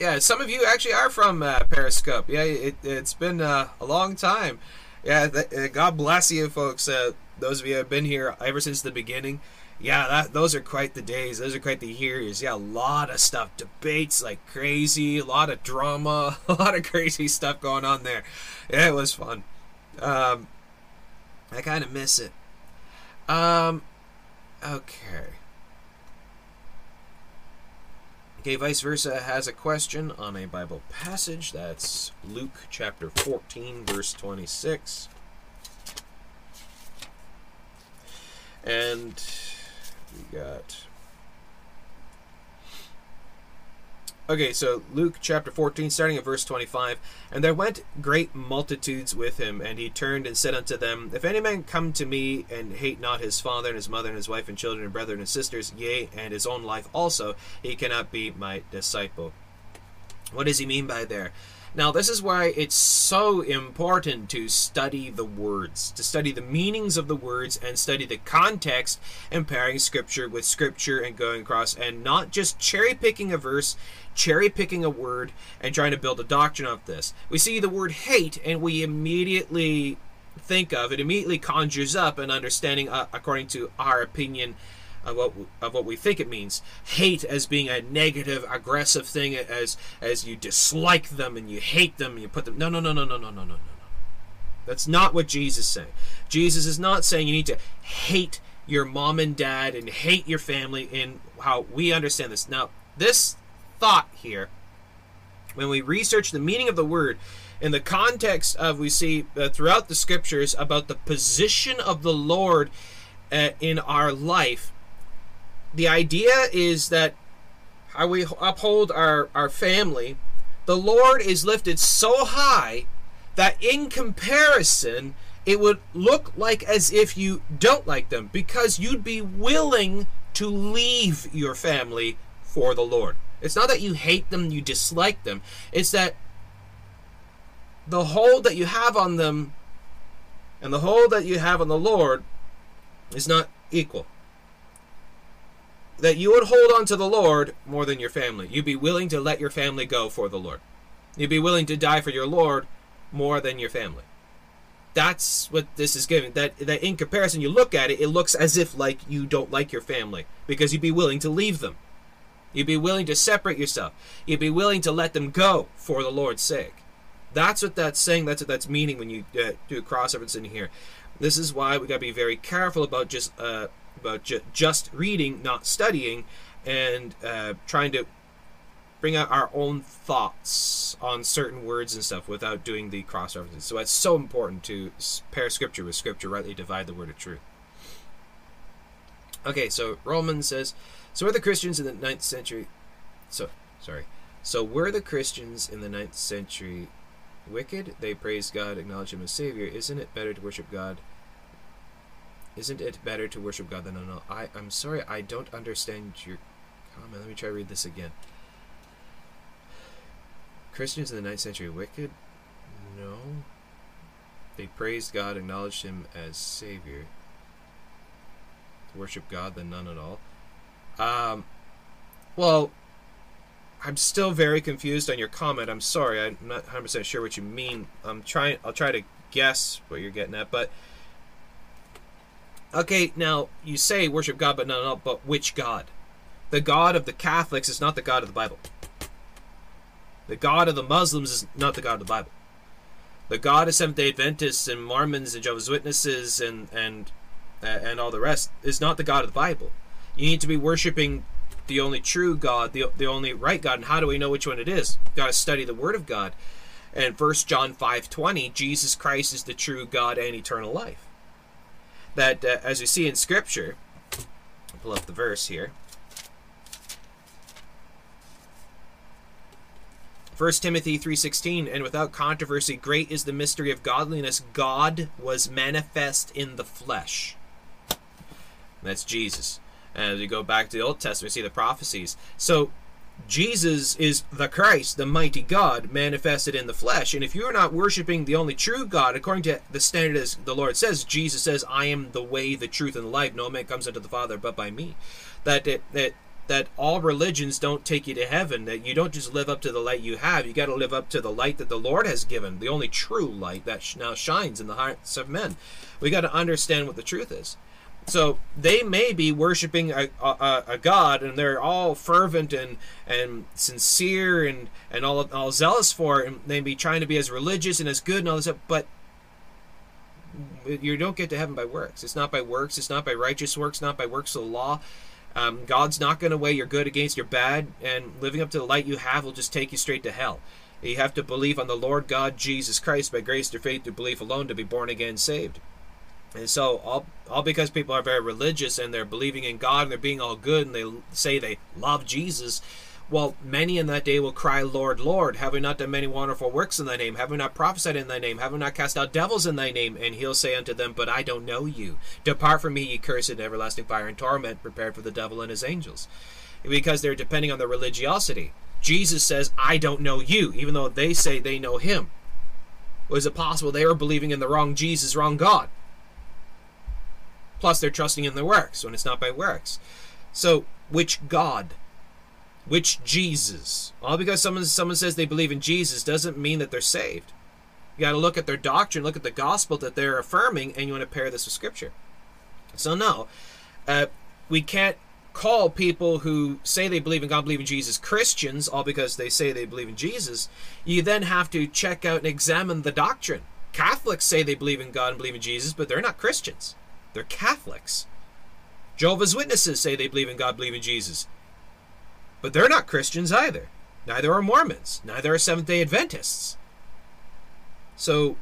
Yeah, some of you actually are from uh, Periscope. Yeah, it, has been uh, a long time. Yeah, th- uh, God bless you, folks. Uh, those of you have been here ever since the beginning yeah, that those are quite the days. Those are quite the years. Yeah, a lot of stuff, debates like crazy, a lot of drama, a lot of crazy stuff going on there. Yeah, it was fun. Um, I kind of miss it. Um, okay. Okay, vice versa has a question on a Bible passage. That's Luke chapter 14, verse 26. And we got Okay, so Luke chapter 14, starting at verse 25. And there went great multitudes with him, and he turned and said unto them, If any man come to me and hate not his father and his mother and his wife and children and brethren and sisters, yea, and his own life also, he cannot be my disciple. What does he mean by there? Now, this is why it's so important to study the words, to study the meanings of the words and study the context and pairing scripture with scripture and going across and not just cherry picking a verse, cherry picking a word, and trying to build a doctrine of this. We see the word hate and we immediately think of it, immediately conjures up an understanding, uh, according to our opinion of what of what we think it means. Hate as being a negative, aggressive thing, as as you dislike them and you hate them and you put them. No no, no, no, no, no, no, no, no, no. That's not what Jesus is saying. Jesus is not saying you need to hate your mom and dad and hate your family in how we understand this. Now, this thought here, when we research the meaning of the word, in the context of we see uh, throughout the scriptures about the position of the Lord uh, in our life the idea is that how we uphold our, our family, the Lord is lifted so high that in comparison, it would look like as if you don't like them because you'd be willing to leave your family for the Lord. It's not that you hate them, you dislike them. It's that the hold that you have on them and the hold that you have on the Lord is not equal that you would hold on to the Lord more than your family. You'd be willing to let your family go for the Lord. You'd be willing to die for your Lord more than your family. That's what this is giving. That that in comparison, you look at it, it looks as if like you don't like your family because you'd be willing to leave them. You'd be willing to separate yourself. You'd be willing to let them go for the Lord's sake. That's what that's saying. That's what that's meaning when you uh, do a cross reference in here. This is why we got to be very careful about just uh, about ju- just reading, not studying, and uh, trying to bring out our own thoughts on certain words and stuff without doing the cross references. So it's so important to pair scripture with scripture, rightly divide the word of truth. Okay, so Romans says, so were the Christians in the ninth century. So sorry. So were the Christians in the ninth century wicked? They praised God, acknowledged Him as Savior. Isn't it better to worship God isn't it better to worship God than another? I, I'm sorry, I don't understand your comment. Let me try to read this again. Christians in the 9th century wicked? No. They praised God, acknowledged Him as Savior. Worship God than none at all. Um, well, I'm still very confused on your comment. I'm sorry. I'm not 100% sure what you mean. I'm trying. I'll try to guess what you're getting at, but Okay, now you say worship God, but no, no, but which God? The God of the Catholics is not the God of the Bible. The God of the Muslims is not the God of the Bible. The God of Seventh Day Adventists and Mormons and Jehovah's Witnesses and and uh, and all the rest is not the God of the Bible. You need to be worshiping the only true God, the the only right God. And how do we know which one it is? You've got to study the Word of God. And First John five twenty, Jesus Christ is the true God and eternal life that, uh, as we see in Scripture, I'll pull up the verse here. 1 Timothy 3:16 and without controversy great is the mystery of godliness God was manifest in the flesh. That's Jesus. And as we go back to the Old Testament, we see the prophecies. So Jesus is the Christ, the mighty God, manifested in the flesh. And if you are not worshiping the only true God, according to the standard as the Lord says, Jesus says, I am the way, the truth, and the life. No man comes unto the Father but by me. That it, that that all religions don't take you to heaven, that you don't just live up to the light you have, you got to live up to the light that the Lord has given, the only true light that now shines in the hearts of men. We got to understand what the truth is. So they may be worshiping a, a, a, God, and they're all fervent and and sincere and and all all zealous for it, and they be trying to be as religious and as good and all this stuff. But you don't get to heaven by works. It's not by works. It's not by righteous works. Not by works of the law. Um, God's not going to weigh your good against your bad, and living up to the light you have will just take you straight to hell. You have to believe on the Lord God Jesus Christ by grace through faith through belief alone to be born again saved. And so, all, all because people are very religious and they're believing in God and they're being all good and they say they love Jesus, well, many in that day will cry, Lord, Lord, have we not done many wonderful works in thy name? Have we not prophesied in thy name? Have we not cast out devils in thy name? And he'll say unto them, But I don't know you. Depart from me, ye cursed, everlasting fire and torment, prepared for the devil and his angels. Because they're depending on their religiosity. Jesus says, I don't know you, even though they say they know him. Was it possible they were believing in the wrong Jesus, wrong God? Plus, they're trusting in their works when it's not by works. So, which God? Which Jesus? All because someone someone says they believe in Jesus doesn't mean that they're saved. You got to look at their doctrine, look at the gospel that they're affirming, and you want to pair this with Scripture. So no, uh, we can't call people who say they believe in God, believe in Jesus, Christians, all because they say they believe in Jesus. You then have to check out and examine the doctrine. Catholics say they believe in God and believe in Jesus, but they're not Christians. They're Catholics. Jehovah's Witnesses say they believe in God, believe in Jesus. But they're not Christians either. Neither are Mormons. Neither are Seventh day Adventists. So,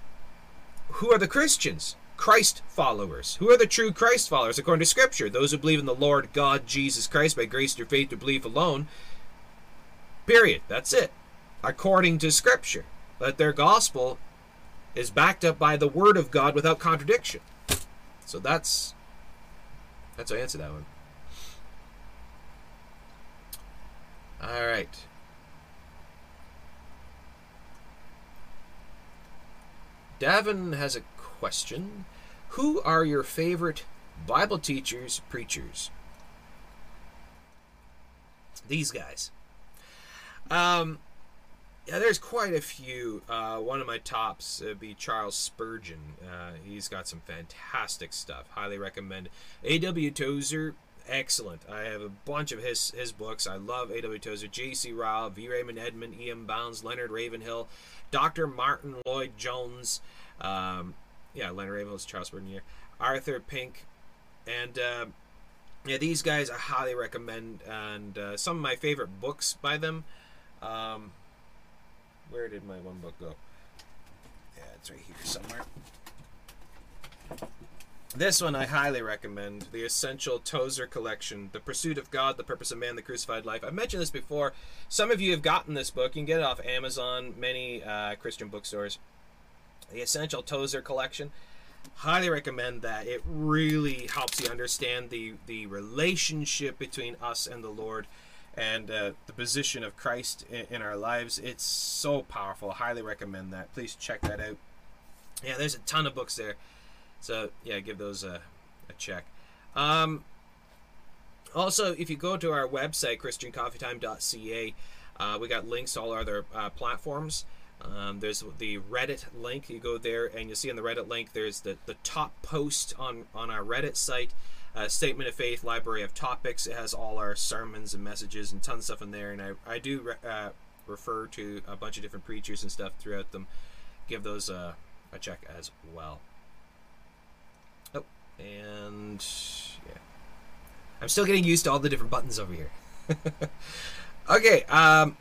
who are the Christians? Christ followers. Who are the true Christ followers according to Scripture? Those who believe in the Lord God Jesus Christ by grace through faith to belief alone. Period. That's it. According to Scripture. That their gospel is backed up by the Word of God without contradiction. So that's that's our answer to that one. All right. Davin has a question. Who are your favorite Bible teachers, preachers? These guys. Um, yeah, there's quite a few. Uh, one of my tops would be Charles Spurgeon. Uh, he's got some fantastic stuff. Highly recommend. A.W. Tozer, excellent. I have a bunch of his his books. I love A.W. Tozer, J.C. Ryle, V. Raymond Edman, E.M. Bounds, Leonard Ravenhill, Dr. Martyn Lloyd-Jones. Um, yeah, Leonard Ravenhill, Charles Spurgeon here. Arthur Pink, and uh, yeah, these guys I highly recommend. And uh, some of my favorite books by them. Um, where did my one book go? Yeah, it's right here somewhere. This one I highly recommend. The Essential Tozer Collection. The Pursuit of God, The Purpose of Man, The Crucified Life. I've mentioned this before. Some of you have gotten this book. You can get it off Amazon, many uh, Christian bookstores. The Essential Tozer Collection. Highly recommend that. It really helps you understand the, the relationship between us and the Lord and uh, the position of Christ in, in, our lives. It's so powerful. I highly recommend that. Please check that out. Yeah, there's a ton of books there. So, yeah, give those a, a check. Um, also, if you go to our website, ChristianCoffeeTime.ca, uh, we got links to all our other uh, platforms. Um, there's the Reddit link. You go there, and you'll see on the Reddit link, there's the, the top post on, on our Reddit site uh, Statement of Faith library of topics. It has all our sermons and messages and tons of stuff in there. And I, I do re- uh, refer to a bunch of different preachers and stuff throughout them. Give those a check as well. Oh, and yeah. I'm still getting used to all the different buttons over here. okay, um,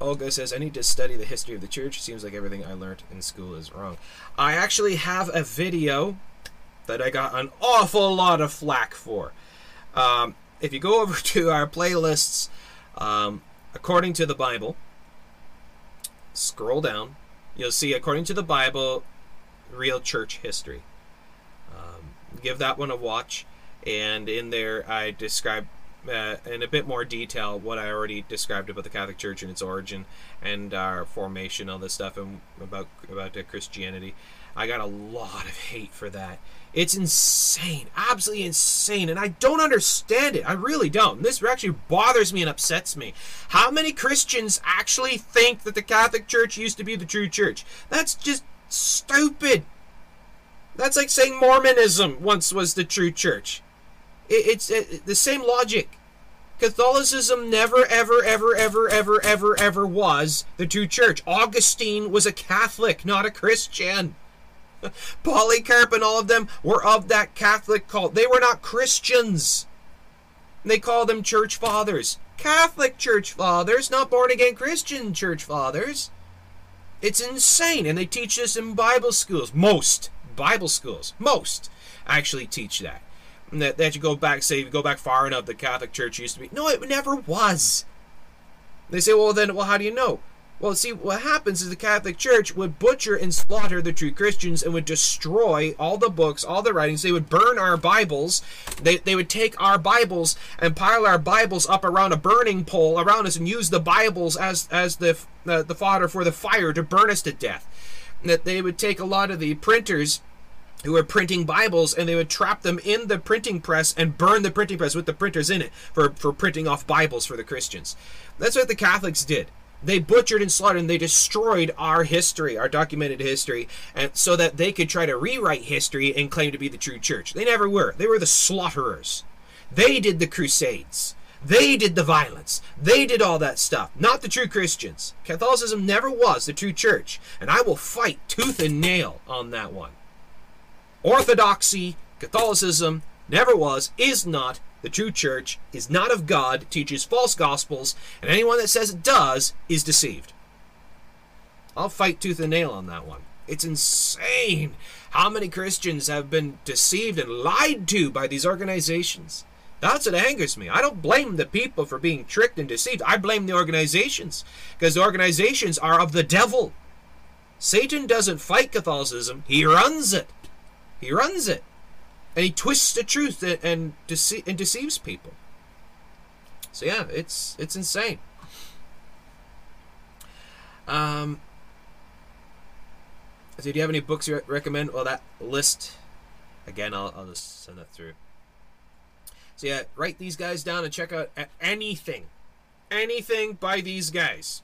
Olga says, I need to study the history of the church. Seems like everything I learned in school is wrong. I actually have a video that I got an awful lot of flack for. Um, if you go over to our playlists, um, according to the Bible, scroll down, you'll see according to the Bible, real church history. Um, give that one a watch, and in there I describe uh, in a bit more detail what I already described about the Catholic Church and its origin and our formation, all this stuff, and about about Christianity. I got a lot of hate for that. It's insane, absolutely insane, and I don't understand it. I really don't. This actually bothers me and upsets me. How many Christians actually think that the Catholic Church used to be the true church? That's just stupid. That's like saying Mormonism once was the true church. it's it, the same logic. Catholicism never, ever, ever, ever, ever, ever, ever was the true church. Augustine was a Catholic, not a Christian. Polycarp and all of them were of that Catholic cult. They were not Christians. They call them church fathers. Catholic church fathers, not born again Christian church fathers. It's insane. And they teach this in Bible schools. Most Bible schools, most actually teach that. That, that you go back, say, you go back far enough, the Catholic Church used to be. No, it never was. They say, well, then, well, how do you know? Well, see, what happens is the Catholic Church would butcher and slaughter the true Christians and would destroy all the books, all the writings. They would burn our Bibles. They, they would take our Bibles and pile our Bibles up around a burning pole around us and use the Bibles as, as the, uh, the fodder for the fire to burn us to death. That they would take a lot of the printers who were printing Bibles and they would trap them in the printing press and burn the printing press with the printers in it for, for printing off Bibles for the Christians. That's what the Catholics did they butchered and slaughtered and they destroyed our history, our documented history, and so that they could try to rewrite history and claim to be the true church. They never were. They were the slaughterers. They did the crusades. They did the violence. They did all that stuff. Not the true Christians. Catholicism never was the true church, and I will fight tooth and nail on that one. Orthodoxy, Catholicism, never was, is not the true church is not of God, teaches false gospels, and anyone that says it does is deceived. I'll fight tooth and nail on that one. It's insane how many Christians have been deceived and lied to by these organizations. That's what angers me. I don't blame the people for being tricked and deceived. I blame the organizations because the organizations are of the devil. Satan doesn't fight Catholicism, he runs it. He runs it and he twists the truth and and, dece- and deceives people. So yeah, it's it's insane. Um, so do you have any books you re- recommend? Well, that list again, I'll I'll just send that through. So yeah, write these guys down and check out anything, anything by these guys.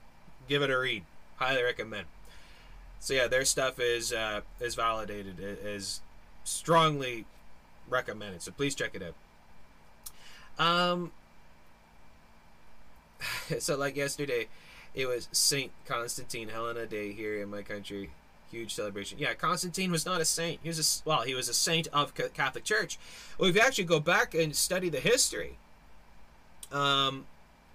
Give it a read. Highly recommend. So yeah, their stuff is uh, is validated, is strongly recommended. So please check it out. Um, so like yesterday, it was Saint Constantine Helena Day here in my country. Huge celebration. Yeah, Constantine was not a saint. He was a well, he was a saint of Catholic Church. Well, if you actually go back and study the history, um,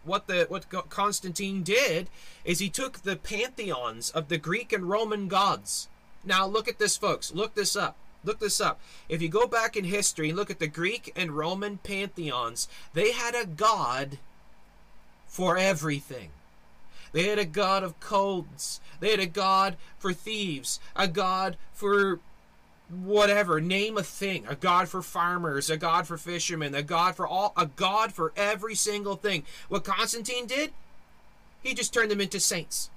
what the what Constantine did is he took the pantheons of the Greek and Roman gods. Now look at this, folks. Look this up. Look this up. If you go back in history and look at the Greek and Roman pantheons, they had a god for everything. They had a god of colds. They had a god for thieves, a god for whatever, name a thing. A god for farmers, a god for fishermen, a god for all a god for every single thing. What Constantine did? He just turned them into saints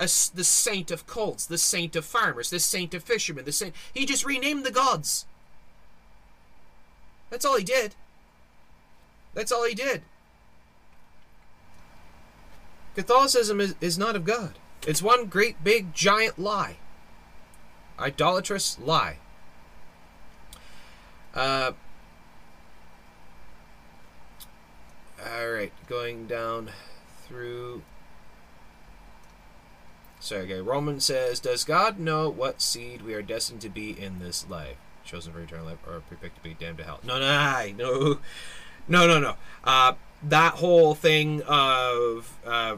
a, the saint of colts, the saint of farmers, the saint of fishermen, the saint. He just renamed the gods. That's all he did. That's all he did. Catholicism is, is not of God. It's one great big giant lie. Idolatrous lie. Uh, all right, going down through Sergey Roman says, Does God know what seed we are destined to be in this life? Chosen for eternal life or prepared to be damned to hell? No, no, no, no, no, no. Uh, that whole thing of uh,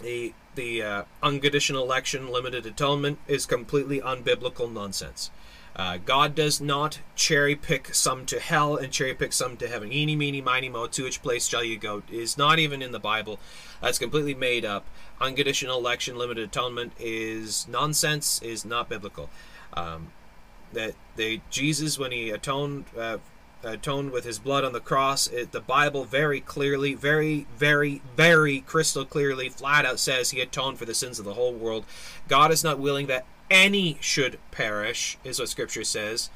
the the uh, unconditional election, limited atonement is completely unbiblical nonsense. Uh, God does not cherry pick some to hell and cherry pick some to heaven. Eeny, meeny, miny, mo, to which place shall you go? Is not even in the Bible. That's completely made up. Unconditional election, limited atonement is nonsense. Is not biblical. Um, that they Jesus when he atoned uh, atoned with his blood on the cross. It, the Bible very clearly, very, very, very crystal clearly, flat out says he atoned for the sins of the whole world. God is not willing that any should perish, is what Scripture says.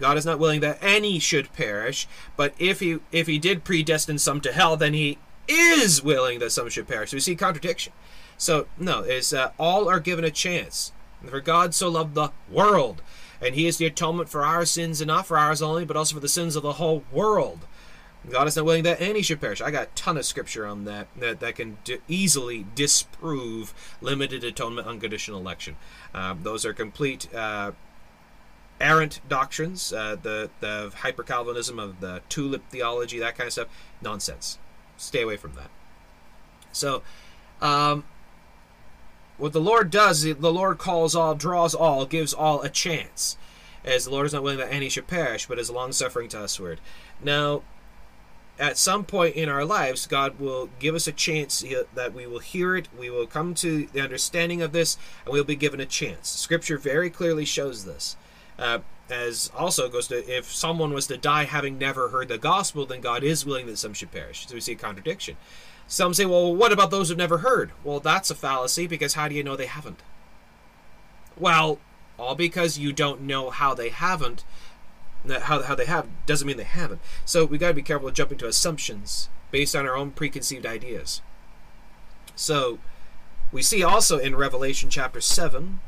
God is not willing that any should perish, but if he if he did predestine some to hell, then he is willing that some should perish. So we see contradiction. So no, is uh, all are given a chance. For God so loved the world, and He is the atonement for our sins, and not for ours only, but also for the sins of the whole world. God is not willing that any should perish. I got a ton of scripture on that that, that can d- easily disprove limited atonement, unconditional election. Uh, those are complete uh, errant doctrines, uh, the the hyper Calvinism of the tulip theology, that kind of stuff. Nonsense. Stay away from that. So, um, what the Lord does, the Lord calls all, draws all, gives all a chance. As the Lord is not willing that any should perish, but is long suffering to usward. Now, at some point in our lives, God will give us a chance that we will hear it, we will come to the understanding of this, and we'll be given a chance. Scripture very clearly shows this. Uh, as also goes to if someone was to die having never heard the gospel, then God is willing that some should perish. So we see a contradiction. Some say, well, what about those who've never heard? Well, that's a fallacy because how do you know they haven't? Well, all because you don't know how they haven't, how, how they have, doesn't mean they haven't. So we got to be careful of jumping to assumptions based on our own preconceived ideas. So we see also in Revelation chapter 7,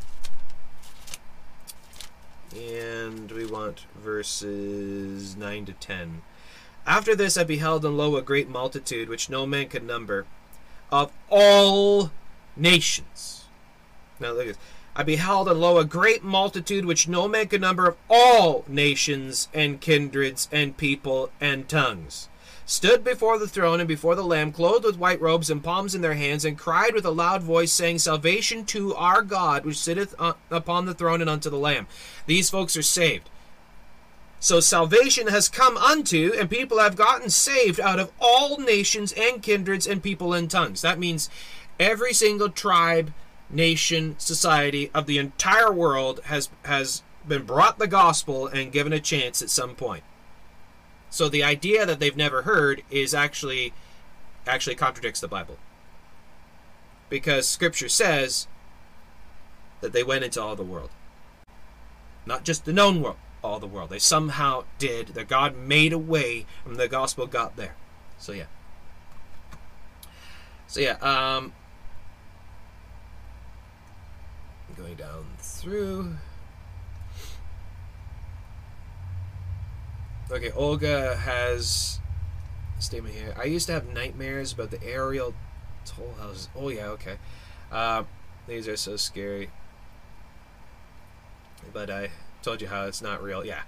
and we want verses 9 to 10. After this I beheld and lo a great multitude, which no man could number, of all nations. Now look at this. I beheld and lo a great multitude which no man could number of all nations and kindreds and people and tongues stood before the throne and before the Lamb, clothed with white robes and palms in their hands, and cried with a loud voice, saying, Salvation to our God, which sitteth upon the throne and unto the Lamb. These folks are saved. So salvation has come unto, and people have gotten saved out of all nations and kindreds and people and tongues. That means every single tribe, nation, society of the entire world has has been brought the gospel and given a chance at some point. So the idea that they've never heard is actually actually contradicts the Bible. Because scripture says that they went into all the world. Not just the known world, all the world. They somehow did. That God made a way and the gospel got there. So yeah. So yeah, um going down through. Okay, Olga has statement here. I used to have nightmares about the aerial toll houses. Oh yeah, okay. Uh, these are so scary. But I told you how it's not real. Yeah.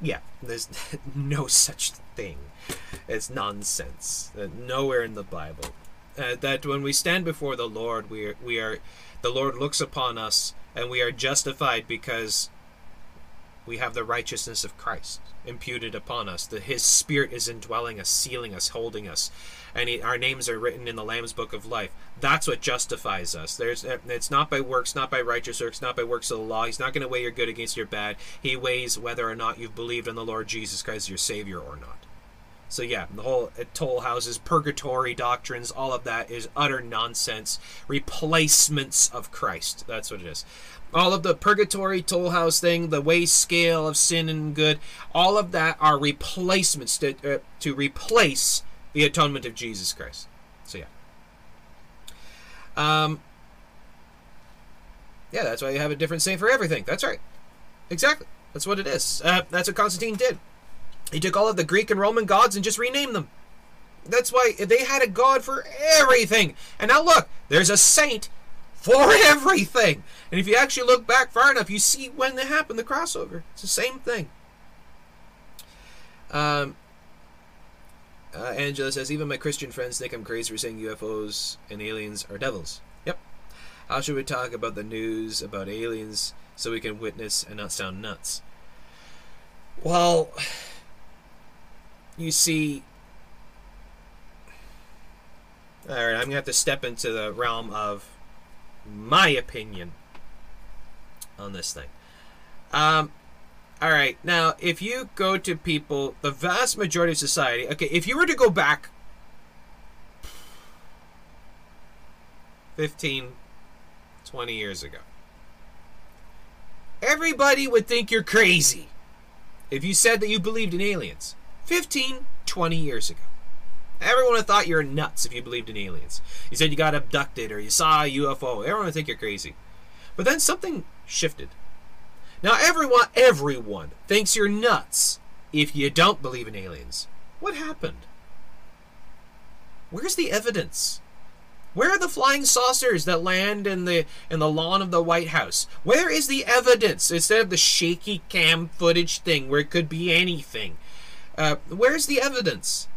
Yeah, there's no such thing. It's nonsense. Uh, nowhere in the Bible. Uh, that when we stand before the Lord, we are, we are, the Lord looks upon us, and we are justified because we have the righteousness of Christ imputed upon us. That His Spirit is indwelling us, sealing us, holding us, and he, our names are written in the Lamb's Book of Life. That's what justifies us. There's, it's not by works, not by righteous works, not by works of the law. He's not going to weigh your good against your bad. He weighs whether or not you've believed in the Lord Jesus Christ, as your Savior, or not. So yeah, the whole uh, toll houses, purgatory doctrines, all of that is utter nonsense. Replacements of Christ. That's what it is all of the purgatory toll house thing, the weigh scale of sin and good, all of that are replacements to, uh, to replace the atonement of Jesus Christ. So yeah. Um, yeah, that's why you have a different saint for everything. That's right. Exactly. That's what it is. Uh, that's what Constantine did. He took all of the Greek and Roman gods and just renamed them. That's why they had a god for everything. And now look, there's a saint for everything. And if you actually look back far enough, you see when they happen, the crossover. It's the same thing. Um, uh, Angela says, even my Christian friends think I'm crazy for saying UFOs and aliens are devils. Yep. How should we talk about the news about aliens so we can witness and not sound nuts? Well, you see, all right, I'm gonna have to step into the realm of my opinion on this thing. Um, all right, now if you go to people, the vast majority of society, okay, if you were to go back 15, 20 years ago, everybody would think you're crazy if you said that you believed in aliens 15, 20 years ago. Everyone would have thought you were nuts if you believed in aliens. You said you got abducted or you saw a UFO. Everyone would think you're crazy. But then something shifted. Now everyone everyone thinks you're nuts if you don't believe in aliens. What happened? Where's the evidence? Where are the flying saucers that land in the in the lawn of the White House? Where is the evidence instead of the shaky cam footage thing where it could be anything? Uh, where's the evidence?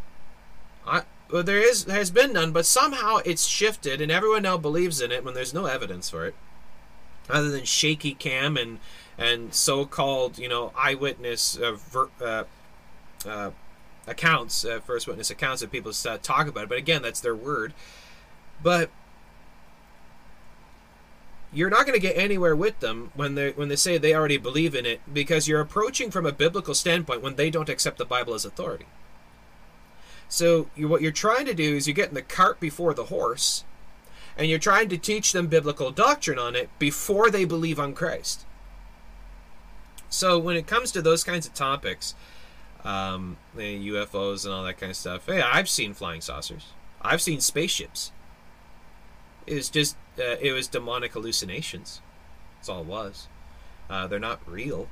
I, well, there is there has been none, but somehow it's shifted, and everyone now believes in it when there's no evidence for it, other than shaky cam and and so-called you know eyewitness uh, ver, uh, uh, accounts, uh, first witness accounts that people talk about it. But again, that's their word. But you're not going to get anywhere with them when they when they say they already believe in it because you're approaching from a biblical standpoint when they don't accept the Bible as authority. So you, what you're trying to do is you're getting the cart before the horse, and you're trying to teach them biblical doctrine on it before they believe on Christ. So when it comes to those kinds of topics, um, UFOs and all that kind of stuff, hey, I've seen flying saucers. I've seen spaceships. It was just uh, it was demonic hallucinations. That's all it was. Uh, they're not real.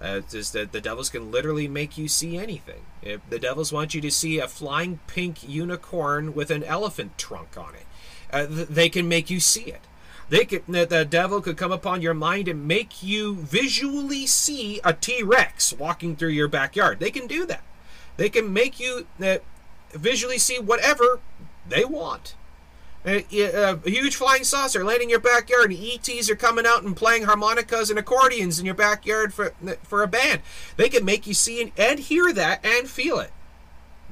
Uh, that the devils can literally make you see anything. If the devils want you to see a flying pink unicorn with an elephant trunk on it, uh, th- they can make you see it. They could, the, the devil could come upon your mind and make you visually see a T Rex walking through your backyard. They can do that. They can make you uh, visually see whatever they want. Uh, a, uh, a, huge flying saucer landing in your backyard, and ETs are coming out and playing harmonicas and accordions in your backyard for for a band. They can make you see and, and hear that and feel it.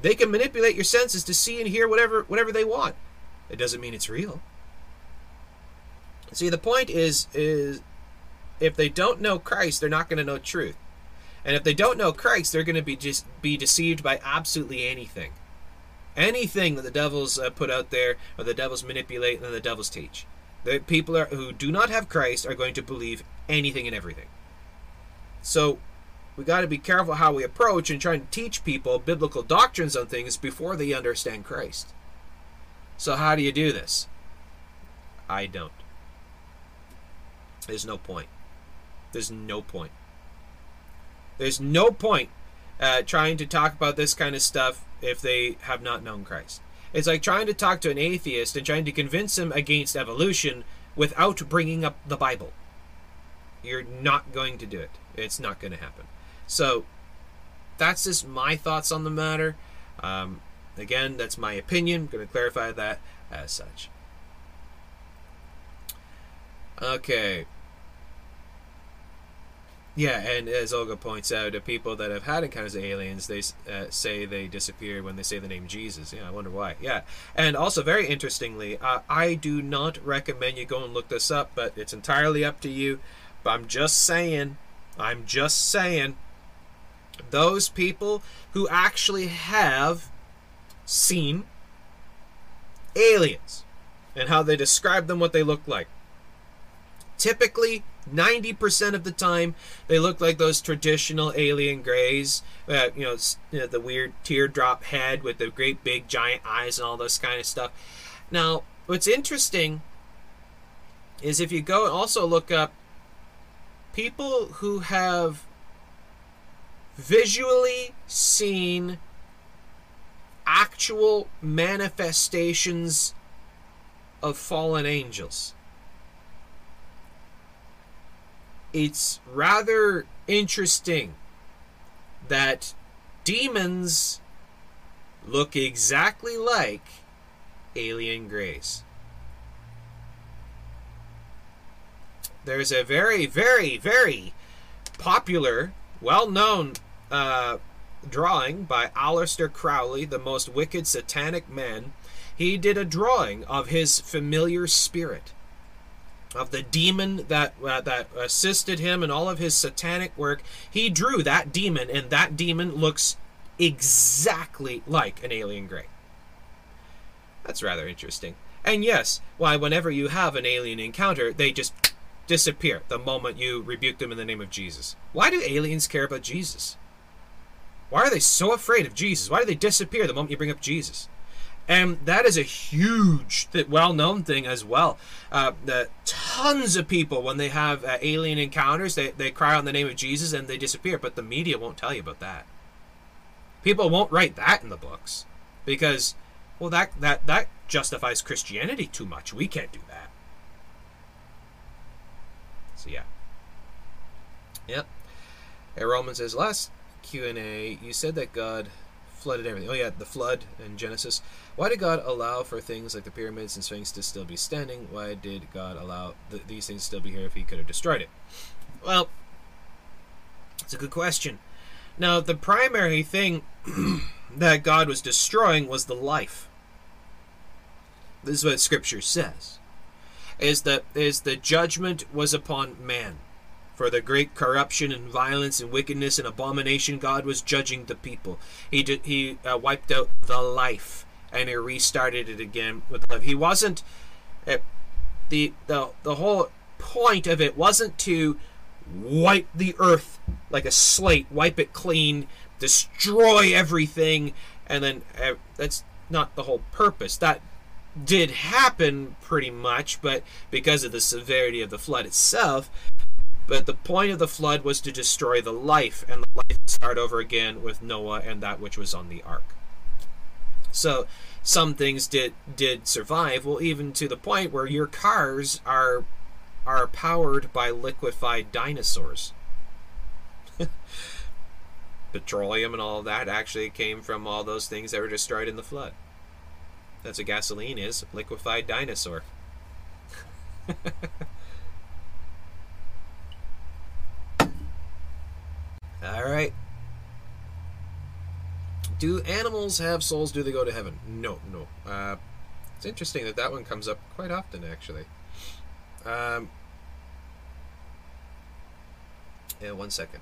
They can manipulate your senses to see and hear whatever whatever they want. It doesn't mean it's real. See, the point is is if they don't know Christ, they're not going to know truth. And if they don't know Christ, they're going to be just be deceived by absolutely anything anything that the devils uh, put out there or the devils manipulate and the devils teach. The people are, who do not have Christ are going to believe anything and everything. So we got to be careful how we approach and try to teach people biblical doctrines on things before they understand Christ. So how do you do this? I don't. There's no point. There's no point. There's no point uh, trying to talk about this kind of stuff if they have not known Christ. It's like trying to talk to an atheist and trying to convince him against evolution without bringing up the Bible. You're not going to do it. It's not going to happen. So, that's just my thoughts on the matter. Um, again, that's my opinion. I'm going to clarify that as such. Okay. Yeah, and as Olga points out, the people that have had encounters with aliens, they uh, say they disappear when they say the name Jesus. Yeah, I wonder why. Yeah, and also very interestingly, uh, I do not recommend you go and look this up, but it's entirely up to you. But I'm just saying, I'm just saying, those people who actually have seen aliens and how they describe them, what they look like. Typically, 90% of the time, they look like those traditional alien grays. Uh, you, know, you know, the weird teardrop head with the great big giant eyes and all this kind of stuff. Now, what's interesting is if you go and also look up people who have visually seen actual manifestations of fallen angels it's rather interesting that demons look exactly like alien grays. There's a very, very, very popular, well known uh, drawing by Aleister Crowley, the most wicked satanic man. He did a drawing of his familiar spirit of the demon that uh, that assisted him in all of his satanic work. He drew that demon, and that demon looks exactly like an alien gray. That's rather interesting. And yes, why whenever you have an alien encounter, they just disappear the moment you rebuke them in the name of Jesus. Why do aliens care about Jesus? Why are they so afraid of Jesus? Why do they disappear the moment you bring up Jesus? And that is a huge, well known thing as well. Uh, the tons of people, when they have uh, alien encounters, they, they cry out in the name of Jesus and they disappear, but the media won't tell you about that. People won't write that in the books because Well, that that that justifies Christianity too much. We can't do that. So yeah. Yep. Hey, Roman says last Q and A, you said that God flooded everything. Oh yeah, the flood in Genesis. Why did God allow for things like the pyramids and Sphinx to still be standing? Why did God allow th- these things to still be here if He could have destroyed it? Well, it's a good question. Now, the primary thing that God was destroying was the life. This is what Scripture says: is that is the judgment was upon man. For the great corruption and violence and wickedness and abomination, God was judging the people. He did, he uh, wiped out the life and he restarted it again with love. He wasn't uh, the the the whole point of it wasn't to wipe the earth like a slate, wipe it clean, destroy everything, and then uh, that's not the whole purpose. That did happen pretty much, but because of the severity of the flood itself, but the point of the flood was to destroy the life, and the life start over again with Noah and that which was on the ark. So some things did did survive. Well, even to the point where your cars are are powered by liquefied dinosaurs. Petroleum and all that actually came from all those things that were destroyed in the flood. That's what gasoline is liquefied dinosaur. All right. Do animals have souls? Do they go to heaven? No, no. Uh, it's interesting that that one comes up quite often, actually. Um, yeah, one second.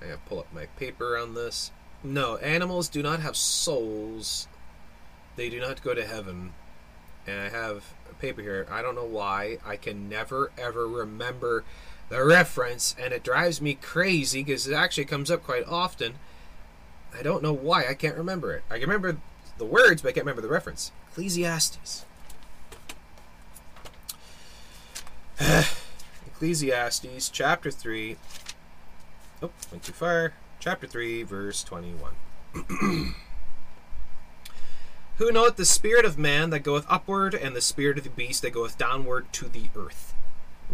I gotta pull up my paper on this. No, animals do not have souls. They do not go to heaven. And I have a paper here. I don't know why. I can never ever remember the reference, and it drives me crazy because it actually comes up quite often. I don't know why. I can't remember it. I can remember the words, but I can't remember the reference. Ecclesiastes. Ecclesiastes chapter 3. Oh, went too far. Chapter 3, verse 21. Who knoweth the spirit of man that goeth upward, and the spirit of the beast that goeth downward to the earth?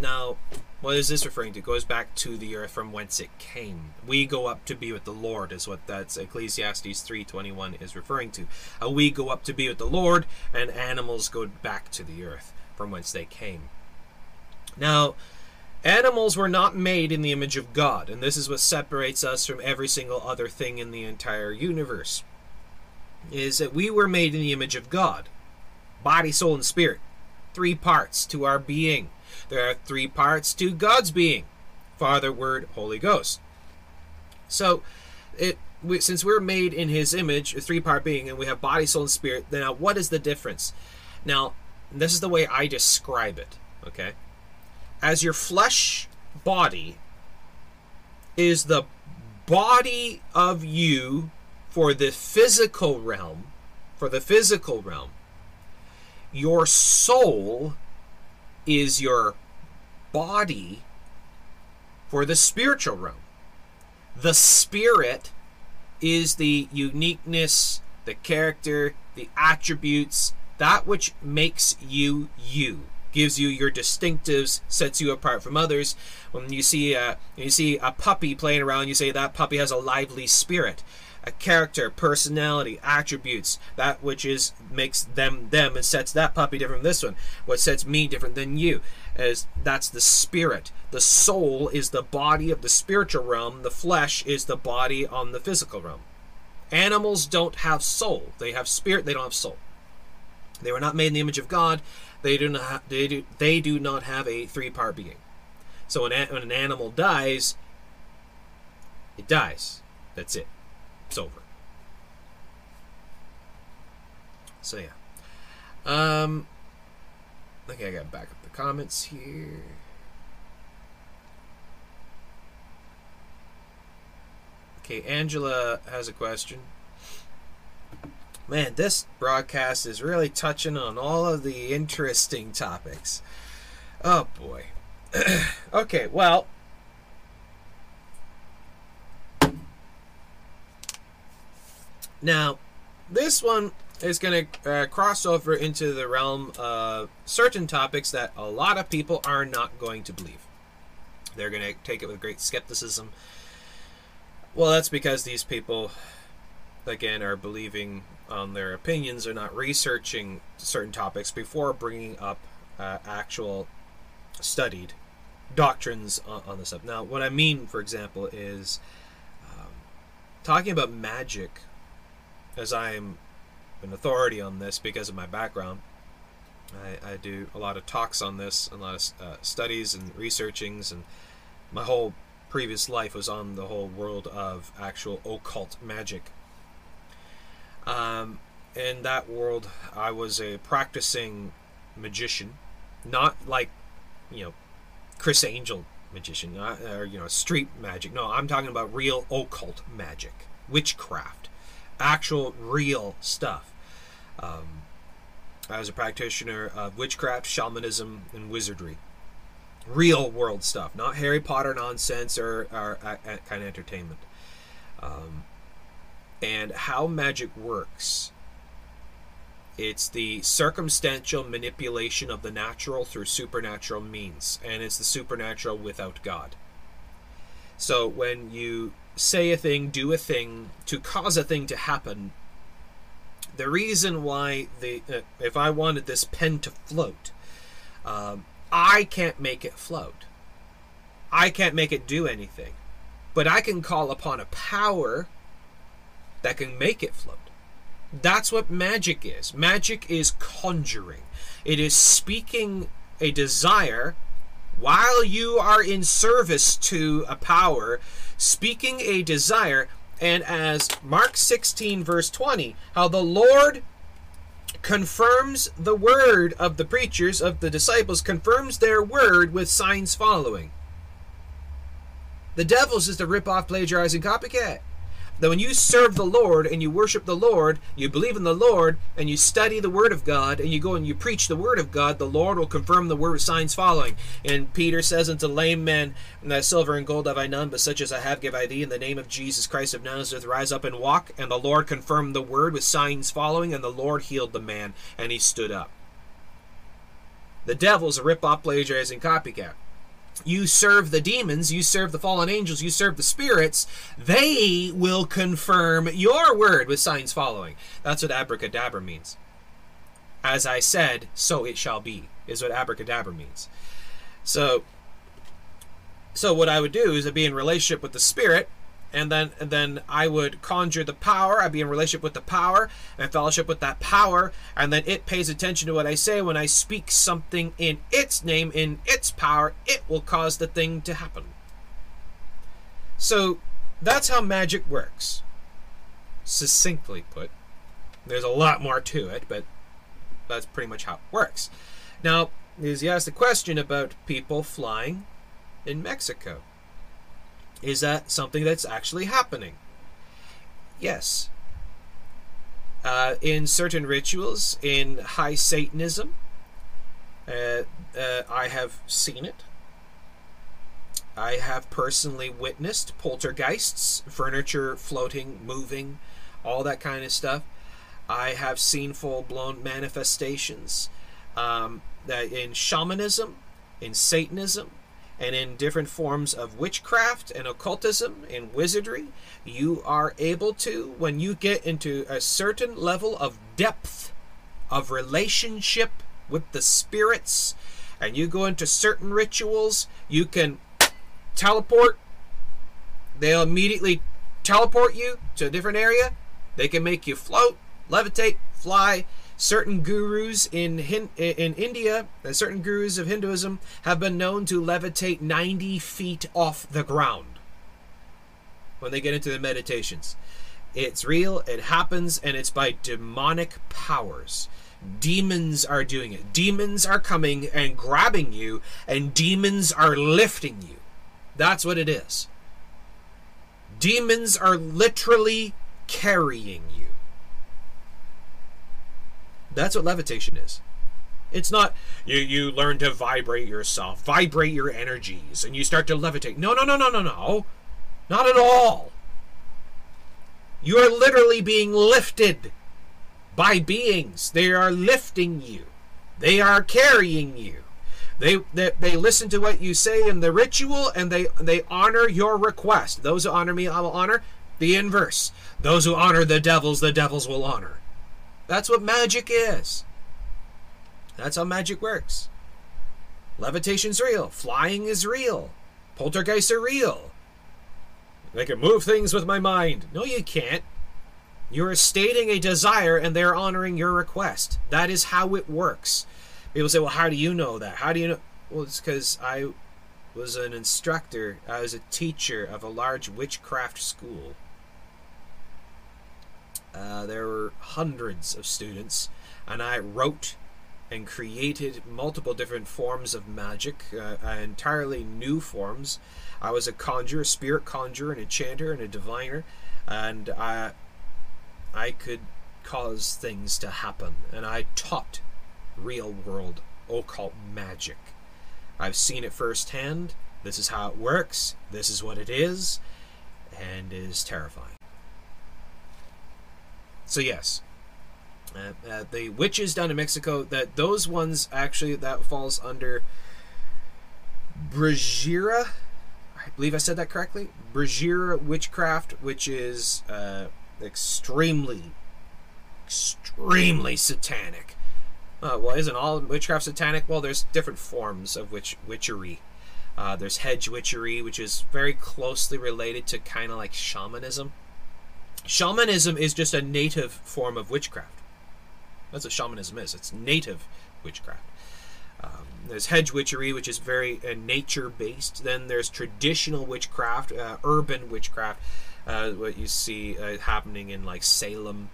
Now, what is this referring to? It goes back to the earth from whence it came. We go up to be with the Lord is what that's Ecclesiastes 3:21 is referring to. Uh, we go up to be with the Lord and animals go back to the earth from whence they came. Now, animals were not made in the image of God, and this is what separates us from every single other thing in the entire universe. Is that we were made in the image of God. Body, soul, and spirit. Three parts to our being there are three parts to God's being Father, Word, Holy Ghost. So, it we, since we're made in His image, a three part being, and we have body, soul, and spirit, then now what is the difference? Now, this is the way I describe it, okay? As your flesh body is the body of you for the physical realm, for the physical realm, your soul is your body for the spiritual realm. The spirit is the uniqueness, the character, the attributes, that which makes you you gives you your distinctives, sets you apart from others. When you see a you see a puppy playing around, you say that puppy has a lively spirit a character, personality, attributes, that which is makes them them and sets that puppy different from this one. What sets me different than you is that's the spirit. The soul is the body of the spiritual realm. The flesh is the body on the physical realm. Animals don't have soul. They have spirit. They don't have soul. They were not made in the image of God. They do not. Have, they do. They do not have a three-part being. So when, when an animal dies, it dies. That's it. It's over. So yeah. Um okay, I gotta back up comments here. Okay, Angela has a question. Man, this broadcast is really touching on all of the interesting topics. Oh boy. okay, well, Now, this one is going to uh, cross over into the realm of certain topics that a lot of people are not going to believe. They're going to take it with great skepticism. Well, that's because these people, again, are believing on their opinions, are not researching certain topics before bringing up uh, actual studied doctrines on, on this stuff. Now, what I mean, for example, is um, talking about magic, as I am an authority on this because of my background. I, I do a lot of talks on this, a lot of uh, studies and researchings, and my whole previous life was on the whole world of actual occult magic. Um, in that world, I was a practicing magician, not like, you know, Criss Angel magician, not, or you know, street magic. No, I'm talking about real occult magic, witchcraft, actual real stuff. Um, I was a practitioner of witchcraft, shamanism, and wizardry. Real world stuff, not Harry Potter nonsense or, or uh, uh, kind of entertainment. Um, and how magic works. It's the circumstantial manipulation of the natural through supernatural means, and it's the supernatural without God. So when you say a thing, do a thing to cause a thing to happen, the reason why the uh, if I wanted this pen to float, um, I can't make it float. I can't make it do anything, but I can call upon a power that can make it float. That's what magic is. Magic is conjuring. It is speaking a desire while you are in service to a power, speaking a desire and as Mark 16, verse 20, how the Lord confirms the word of the preachers, of the disciples, confirms their word with signs following. The devil's just a rip off, plagiarizing copycat that when you serve the Lord and you worship the Lord, you believe in the Lord, and you study the Word of God, and you go and you preach the Word of God, the Lord will confirm the word with signs following. And Peter says unto lame men, Silver and gold have I none, but such as I have give I thee. In the name of Jesus Christ of Nazareth, rise up and walk. And the Lord confirmed the word with signs following, and the Lord healed the man, and he stood up. The devil's a rip-off plagiarizing copycat you serve the demons, you serve the fallen angels, you serve the spirits, they will confirm your word with signs following. That's what abracadabra means. As I said, so it shall be, is what abracadabra means. So, so what I would do is I'd be in relationship with the spirit, and then and then I would conjure the power. I'd be in relationship with the power and fellowship with that power, and then it pays attention to what I say. When I speak something in its name, in its power, it will cause the thing to happen. So that's how magic works. Succinctly put. There's a lot more to it, but that's pretty much how it works. Now, is you asked the question about people flying in Mexico. Is that something that's actually happening? Yes. Uh, in certain rituals, in high Satanism, uh, uh, I have seen it. I have personally witnessed poltergeists, furniture floating, moving, all that kind of stuff. I have seen full blown manifestations um, in shamanism, in Satanism, and in different forms of witchcraft and occultism and wizardry, you are able to, when you get into a certain level of depth of relationship with the spirits, and you go into certain rituals, you can teleport. They'll immediately teleport you to a different area. They can make you float, levitate, fly, Certain gurus in in India, uh, certain gurus of Hinduism have been known to levitate 90 feet off the ground when they get into the meditations. It's real, it happens, and it's by demonic powers. Demons are doing it. Demons are coming and grabbing you, and demons are lifting you. That's what it is. Demons are literally carrying you. That's what levitation is. It's not you you learn to vibrate yourself, vibrate your energies, and you start to levitate. No, no, no, no, no, no. Not at all. You are literally being lifted by beings. They are lifting you. They are carrying you. They, they, they listen to what you say in the ritual and they, they honor your request. Those who honor me, I will honor. The inverse. Those who honor the devils, the devils will honor. That's what magic is. That's how magic works. Levitation's real. Flying is real. Poltergeists are real. I can move things with my mind. No, you can't. You're stating a desire and they're honoring your request. That is how it works. People say, well, how do you know that? How do you know? Well, it's because I was an instructor, I was a teacher of a large witchcraft school. Uh, there were hundreds of students, and I wrote and created multiple different forms of magic, uh, entirely new forms. I was a conjurer, a spirit conjurer, an enchanter, and a diviner, and I, I could cause things to happen, and I taught real world occult magic. I've seen it firsthand. This is how it works. This is what it is, and it is terrifying. So yes, uh, uh, the witches down in Mexico. That those ones actually that falls under Brujeria. I believe I said that correctly. Brujeria witchcraft, which is uh, extremely, extremely satanic. Uh, well, isn't all witchcraft satanic? Well, there's different forms of witch witchery. Uh, there's hedge witchery, which is very closely related to kind of like shamanism. Shamanism is just a native form of witchcraft. That's what shamanism is. It's native witchcraft. Um, there's hedge witchery, which is very uh, nature based. Then there's traditional witchcraft, uh, urban witchcraft, uh, what you see uh, happening in like Salem,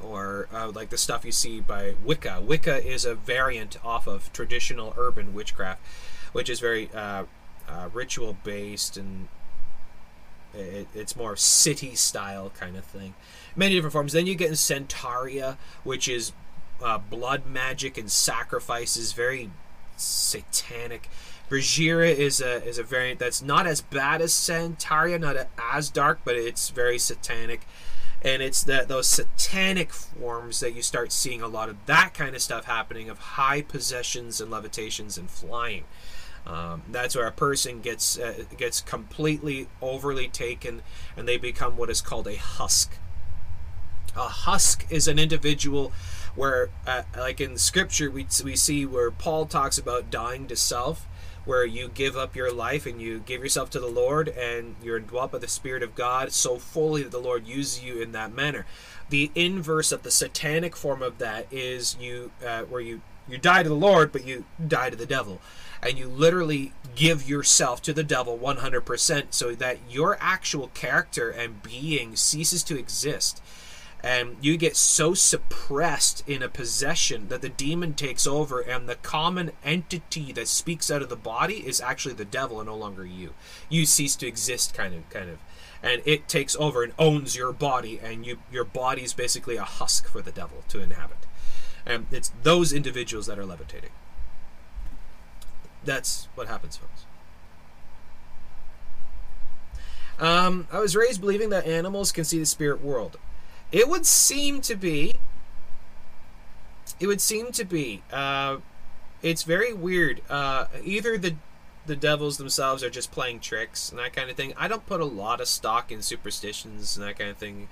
or uh, like the stuff you see by Wicca. Wicca is a variant off of traditional urban witchcraft, which is very uh, ritual based and it, it's more city style kind of thing. Many different forms. Then you get in Santeria, which is uh, blood magic and sacrifices, very satanic. Brujeria is a is a variant that's not as bad as Santeria, not as dark, but it's very satanic. And it's that those satanic forms that you start seeing a lot of that kind of stuff happening of high possessions and levitations and flying. Um, that's where a person gets uh, gets completely overly taken, and they become what is called a husk. A husk is an individual where, uh, like in Scripture, we we see where Paul talks about dying to self, where you give up your life and you give yourself to the Lord, and you're indwelt by the Spirit of God so fully that the Lord uses you in that manner. The inverse of the satanic form of that is you, uh, where you you die to the Lord, but you die to the devil and you literally give yourself to the devil 100% so that your actual character and being ceases to exist. And you get so suppressed in a possession that the demon takes over and the common entity that speaks out of the body is actually the devil and no longer you. You cease to exist kind of kind of. And it takes over and owns your body and you your body is basically a husk for the devil to inhabit. And it's those individuals that are levitating that's what happens, folks. Um, I was raised believing that animals can see the spirit world. It would seem to be. It would seem to be. Uh, it's very weird. Uh, either the the devils themselves are just playing tricks and that kind of thing. I don't put a lot of stock in superstitions and that kind of thing.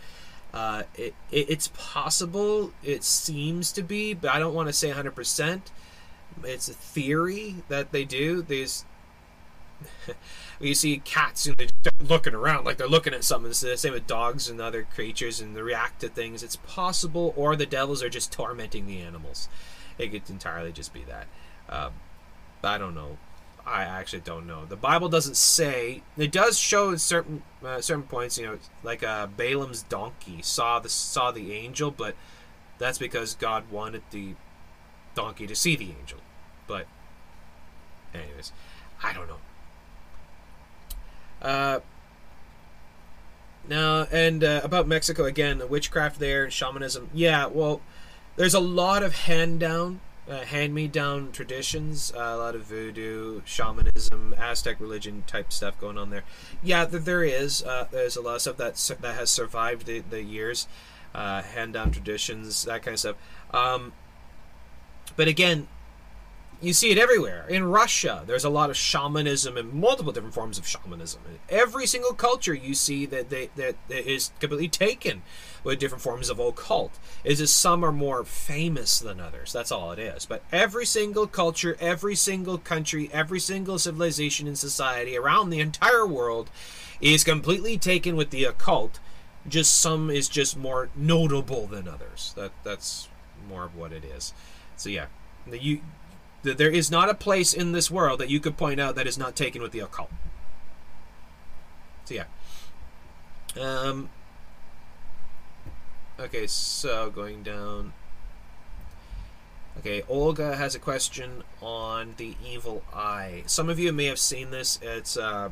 Uh, it, it, it's possible. It seems to be, but I don't want to say 100% it's a theory that they do. These you see cats and they start looking around like they're looking at something. It's the same with dogs and other creatures and they react to things. It's possible, or the devils are just tormenting the animals. It could entirely just be that. Um, I don't know. I actually don't know. The Bible doesn't say. It does show certain uh, certain points. You know, like uh, Balaam's donkey saw the saw the angel, but that's because God wanted the donkey to see the angel. But, anyways, I don't know. Uh, now, and uh, about Mexico again, the witchcraft there, shamanism. Yeah, well, there's a lot of hand down, uh, hand me down traditions, uh, a lot of voodoo, shamanism, Aztec religion type stuff going on there. Yeah, there is. Uh, there's a lot of stuff that that has survived the, the years. uh, hand down traditions, that kind of stuff. Um, but again, you see it everywhere. In Russia, there's a lot of shamanism and multiple different forms of shamanism. In every single culture, you see that they, that is completely taken with different forms of occult. Is just some are more famous than others. That's all it is. But every single culture, every single country, every single civilization and society around the entire world is completely taken with the occult. Just some is just more notable than others. That that's more of what it is. So yeah, you there is not a place in this world that you could point out that is not taken with the occult. So yeah. Um. Okay, so going down. Okay, Olga has a question on the evil eye. Some of you may have seen this. It's uh,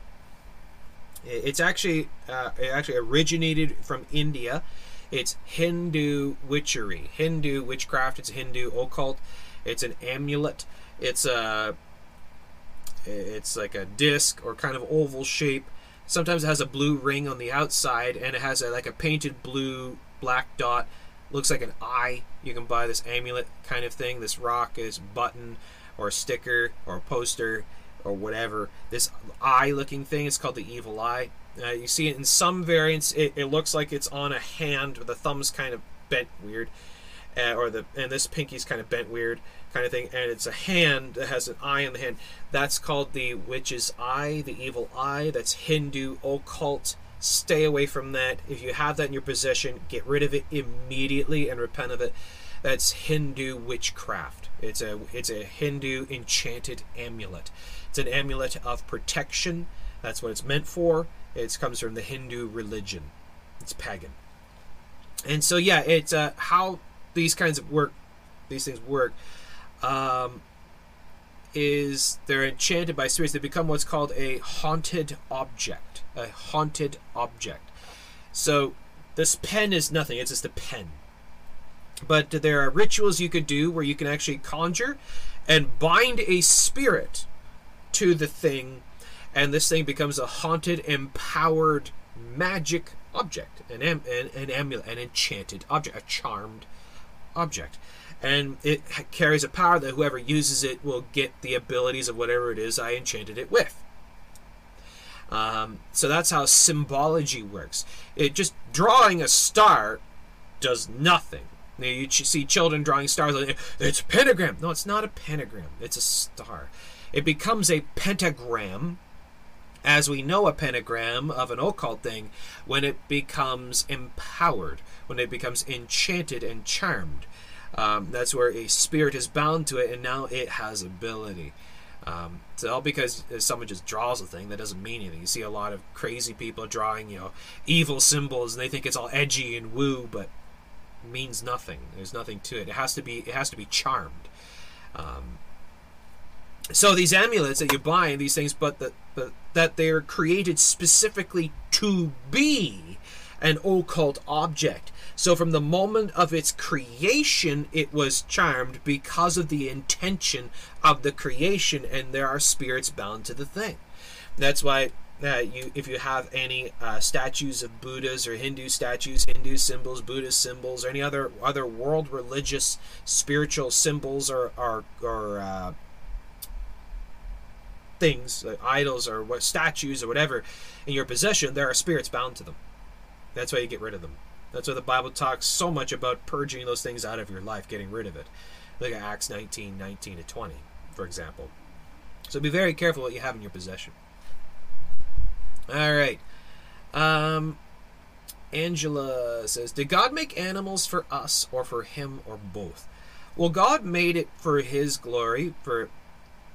it's actually uh, it actually originated from India. It's Hindu witchery, Hindu witchcraft. It's Hindu occult. It's an amulet. It's a it's like a disc or kind of oval shape. Sometimes it has a blue ring on the outside, and it has a, like a painted blue black dot. Looks like an eye. You can buy this amulet kind of thing, this rock, this button, or sticker, or poster, or whatever. This eye-looking thing is called the evil eye. Uh, you see in some variants. It, it looks like it's on a hand, with the thumb's kind of bent weird, uh, or the and this pinky's kind of bent weird kind of thing, and it's a hand that has an eye in the hand. That's called the witch's eye, the evil eye. That's Hindu occult. Stay away from that. If you have that in your possession, get rid of it immediately and repent of it. That's Hindu witchcraft. It's a it's a Hindu enchanted amulet. It's an amulet of protection. That's what it's meant for. It comes from the Hindu religion. It's pagan. And so yeah, it's uh, how these kinds of work, these things work um, is they're enchanted by spirits. They become what's called a haunted object. A haunted object. So this pen is nothing. It's just a pen. But there are rituals you could do where you can actually conjure and bind a spirit to the thing, and this thing becomes a haunted, empowered magic object, an, am- an, an amulet, an enchanted object, a charmed object and it carries a power that whoever uses it will get the abilities of whatever it is I enchanted it with. Um, so that's how symbology works. It just drawing a star does nothing. You see children drawing stars. It's a pentagram. No, it's not a pentagram. It's a star. It becomes a pentagram, as we know a pentagram of an occult thing, when it becomes empowered, when it becomes enchanted and charmed. Um, that's where a spirit is bound to it, and now it has ability. Um, so all because someone just draws a thing that doesn't mean anything. You see a lot of crazy people drawing, you know, evil symbols, and they think it's all edgy and woo, but means nothing. There's nothing to it. It has to be. It has to be charmed. Um, so these amulets that you buy, and these things, but that but that they're created specifically to be an occult object. So from the moment of its creation, it was charmed because of the intention of the creation, and there are spirits bound to the thing. That's why uh, you, if you have any uh, statues of Buddhas or Hindu statues, Hindu symbols, Buddhist symbols, or any other other world religious spiritual symbols or or, or uh, things, like idols or what statues or whatever in your possession, there are spirits bound to them. That's why you get rid of them. That's why the Bible talks so much about purging those things out of your life, getting rid of it. Look at Acts 19, 19 to 20, for example. So be very careful what you have in your possession. All right. Um, Angela says, Did God make animals for us or for him or both? Well, God made it for his glory, for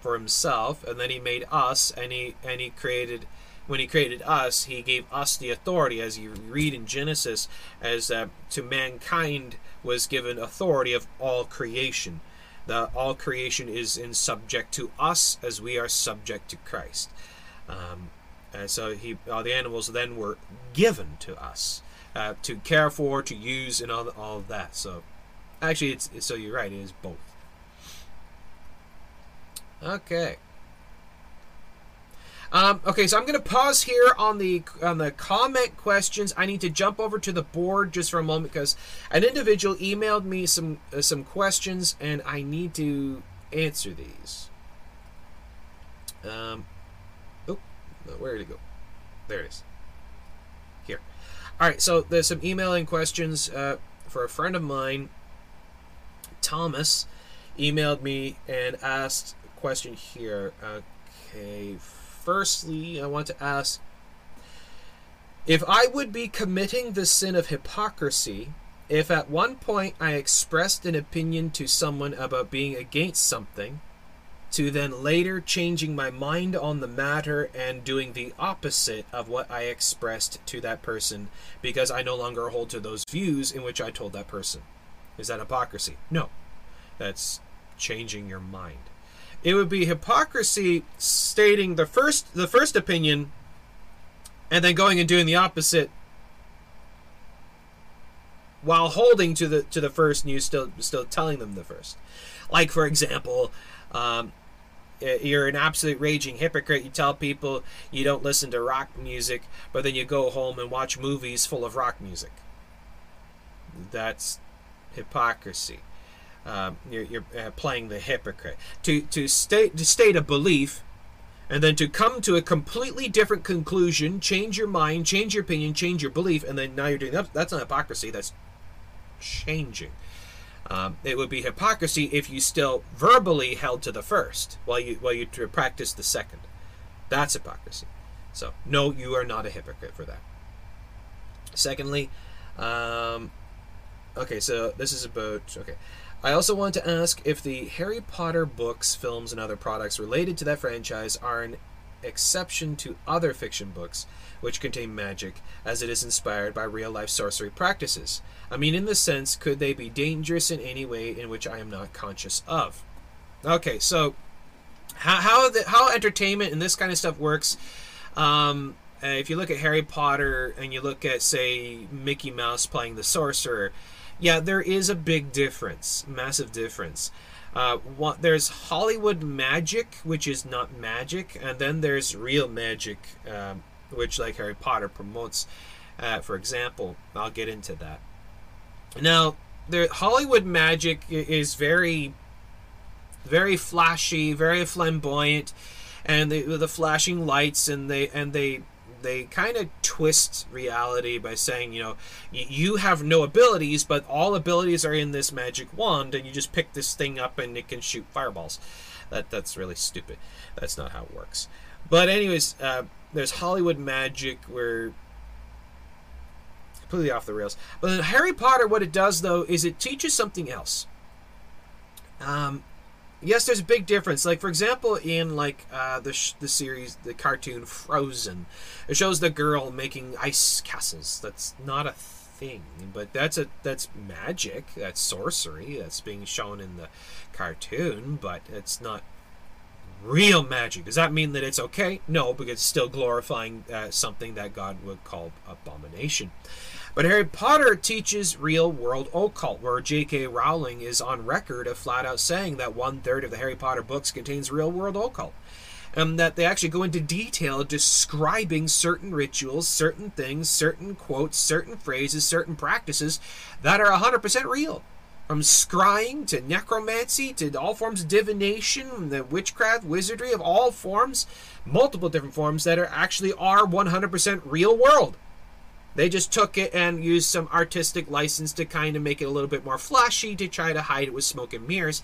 for himself, and then he made us and he and he created when he created us, he gave us the authority, as you read in Genesis, as uh, to mankind was given authority of all creation. The all creation is in subject to us as we are subject to Christ. Um, and so he, all the animals then were given to us uh, to care for, to use, and all, all of that. So, actually, it's so you're right. It is both. Okay. Um, okay, so I'm going to pause here on the on the comment questions. I need to jump over to the board just for a moment because an individual emailed me some uh, some questions and I need to answer these. Um, oh, where did it go? There it is. Here. All right, so there's some emailing questions uh, for a friend of mine, Thomas, emailed me and asked question here. Okay, firstly, I want to ask if I would be committing the sin of hypocrisy if at one point I expressed an opinion to someone about being against something, to then later changing my mind on the matter and doing the opposite of what I expressed to that person because I no longer hold to those views in which I told that person. Is that hypocrisy? No. That's changing your mind. It would be hypocrisy stating the first the first opinion and then going and doing the opposite while holding to the to the first and you still still telling them the first. Like for example, um, you're an absolute raging hypocrite. You tell people you don't listen to rock music, but then you go home and watch movies full of rock music. That's hypocrisy. Um, you're, you're uh, playing the hypocrite. To to state to state a belief, and then to come to a completely different conclusion, change your mind, change your opinion, change your belief, and then now you're doing that. That's not hypocrisy. That's changing. Um, it would be hypocrisy if you still verbally held to the first while you while you practice the second. That's hypocrisy. So no, you are not a hypocrite for that. Secondly, um, okay, so this is about okay. I also want to ask if the Harry Potter books, films, and other products related to that franchise are an exception to other fiction books which contain magic, as it is inspired by real life sorcery practices. I mean, in the sense, could they be dangerous in any way in which I am not conscious of? Okay, so how how, the, how entertainment and this kind of stuff works. Um, if you look at Harry Potter and you look at, say, Mickey Mouse playing the sorcerer, yeah, there is a big difference, massive difference. Uh, what, there's Hollywood magic, which is not magic, and then there's real magic, um, which like Harry Potter promotes. Uh, for example, I'll get into that. Now, the Hollywood magic is very, very flashy, very flamboyant, and the the flashing lights and they and they they kind of twist reality by saying, you know, you have no abilities, but all abilities are in this magic wand, and you just pick this thing up and it can shoot fireballs. That that's really stupid. That's not how it works. But anyways, uh, there's Hollywood magic where completely off the rails. But Harry Potter, what it does though is it teaches something else. Um, yes, there's a big difference. Like for example, in like uh, the sh- the series, the cartoon Frozen, it shows the girl making ice castles. That's not a thing, but that's a that's magic. That's sorcery. That's being shown in the cartoon, but it's not real magic. Does that mean that it's okay? No, because it's still glorifying uh, something that God would call abomination. But Harry Potter teaches real world occult, where J.K. Rowling is on record of flat out saying that one third of the Harry Potter books contains real world occult. And that they actually go into detail describing certain rituals, certain things, certain quotes, certain phrases, certain practices that are 100% real from scrying to necromancy to all forms of divination, the witchcraft, wizardry of all forms, multiple different forms that are actually are 100% real world. They just took it and used some artistic license to kind of make it a little bit more flashy to try to hide it with smoke and mirrors.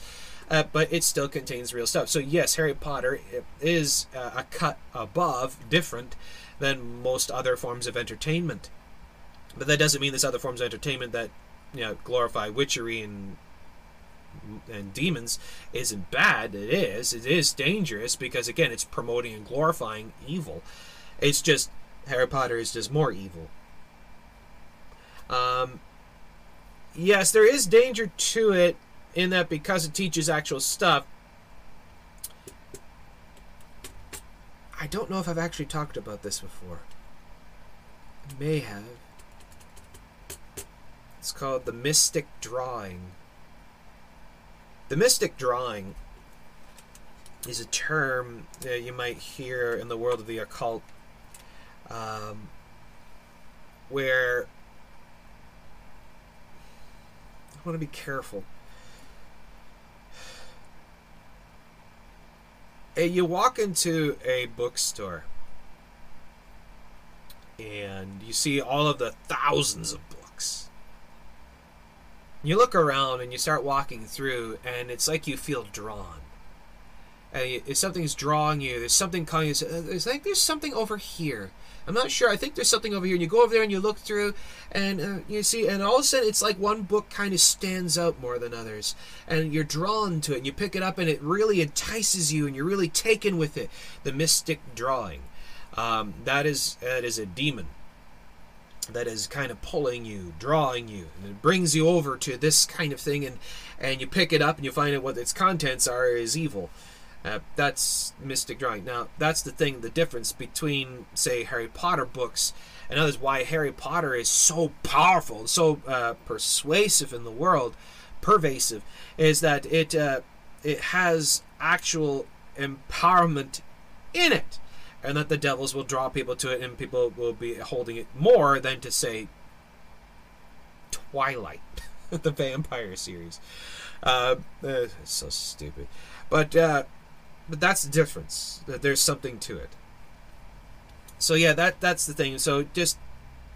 Uh, but it still contains real stuff. So yes, Harry Potter is uh, a cut above, different than most other forms of entertainment. But that doesn't mean there's other forms of entertainment that you know glorify witchery and and demons isn't bad. It is. It is dangerous because again, it's promoting and glorifying evil. It's just Harry Potter is just more evil. Um, yes, there is danger to it in that because it teaches actual stuff. I don't know if I've actually talked about this before. May have. It's called the Mystic Drawing. The Mystic Drawing is a term that you might hear in the world of the occult, um, where I want to be careful. You walk into a bookstore and you see all of the thousands of books. You look around and you start walking through, and it's like you feel drawn. And if something's drawing you, there's something calling you. It's like there's something over here. I'm not sure. I think there's something over here. And you go over there and you look through, and uh, you see, and all of a sudden it's like one book kind of stands out more than others, and you're drawn to it, and you pick it up, and it really entices you, and you're really taken with it. The mystic drawing. Um, that is that is a demon that is kind of pulling you, drawing you, and it brings you over to this kind of thing, and and you pick it up and you find out what its contents are is evil. Uh, that's mystic drawing. Now that's the thing, the difference between say Harry Potter books and others. Why Harry Potter is so powerful and so uh, persuasive in the world, pervasive, is that it uh, it has actual empowerment in it and that the devils will draw people to it and people will be holding it more than to say Twilight, the vampire series. Uh, uh, it's so stupid, but uh, but that's the difference. That there's something to it. So yeah, that that's the thing. So just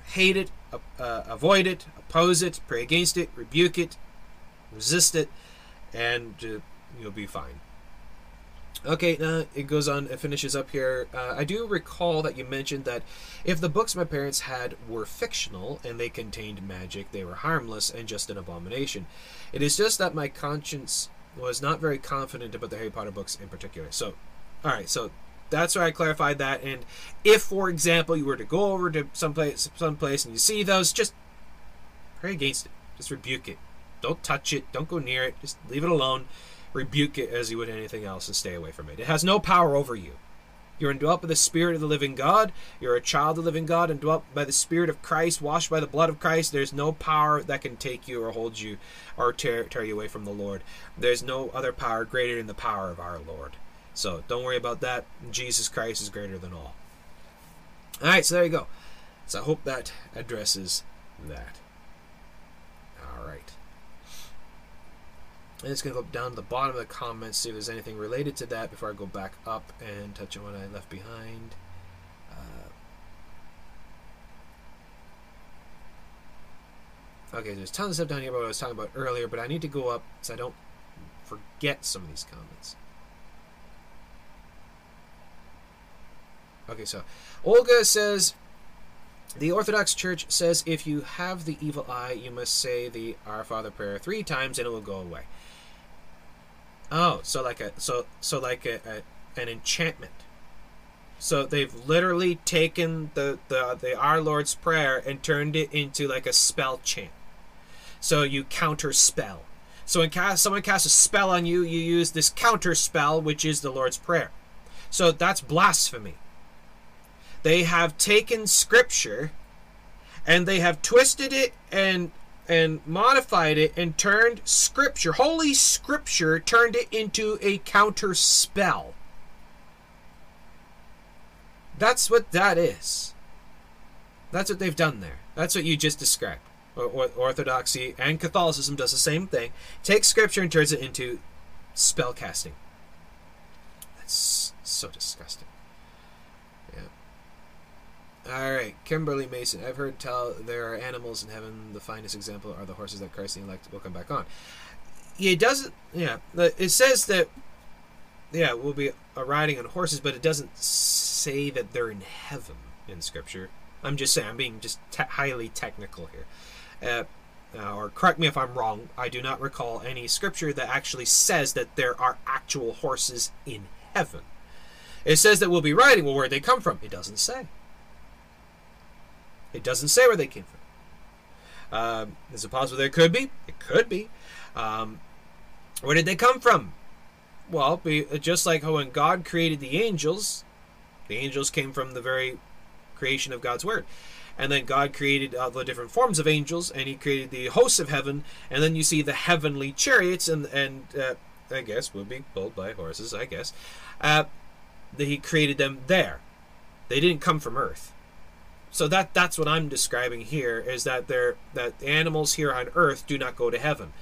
hate it, uh, avoid it, oppose it, pray against it, rebuke it, resist it, and uh, you'll be fine. Okay, uh, it goes on, it finishes up here. Uh, I do recall that you mentioned that if the books my parents had were fictional and they contained magic, they were harmless and just an abomination. It is just that my conscience was not very confident about the Harry Potter books in particular. So, alright, so that's why I clarified that. And if, for example, you were to go over to someplace, someplace and you see those, just pray against it. Just rebuke it. Don't touch it. Don't go near it. Just leave it alone rebuke it as you would anything else and stay away from it. It has no power over you. You're indwelt by the Spirit of the living God. You're a child of the living God, indwelt by the Spirit of Christ, washed by the blood of Christ. There's no power that can take you or hold you or tear, tear you away from the Lord. There's no other power greater than the power of our Lord. So don't worry about that. Jesus Christ is greater than all. All right, so there you go. So I hope that addresses that. I'm just going to go down to the bottom of the comments, see if there's anything related to that before I go back up and touch on what I left behind. Uh, okay, there's tons of stuff down here about what I was talking about earlier, but I need to go up so I don't forget some of these comments. Okay, so Olga says the Orthodox Church says if you have the evil eye, you must say the Our Father prayer three times and it will go away. Oh, so like a so so like a, a an enchantment. So they've literally taken the, the the Our Lord's prayer and turned it into like a spell chant. So you counter spell. So when cast, someone casts a spell on you, you use this counter spell, which is the Lord's prayer. So that's blasphemy. They have taken scripture and they have twisted it and and modified it and turned scripture, holy scripture, turned it into a counter spell. That's what that is. That's what they've done there. That's what you just described. Orthodoxy and Catholicism does the same thing. Takes scripture and turns it into spell casting. That's so disgusting. All right, Kimberly Mason. I've heard tell there are animals in heaven. The finest example are the horses that Christ the elect will come back on. It doesn't. Yeah, it says that. Yeah, we'll be riding on horses, but it doesn't say that they're in heaven in Scripture. I'm just saying. I'm being just te- highly technical here. Uh, uh, or correct me if I'm wrong. I do not recall any Scripture that actually says that there are actual horses in heaven. It says that we'll be riding. Well, where'd they come from? It doesn't say. It doesn't say where they came from. Um, is it possible there could be? It could be. Um, where did they come from? Well, just like when God created the angels, the angels came from the very creation of God's word. And then God created all the different forms of angels, and He created the hosts of heaven. And then you see the heavenly chariots, and and uh, I guess, would be pulled by horses, I guess. Uh, that he created them there. They didn't come from Earth. So that that's what I'm describing here is that they're that animals here on Earth do not go to heaven.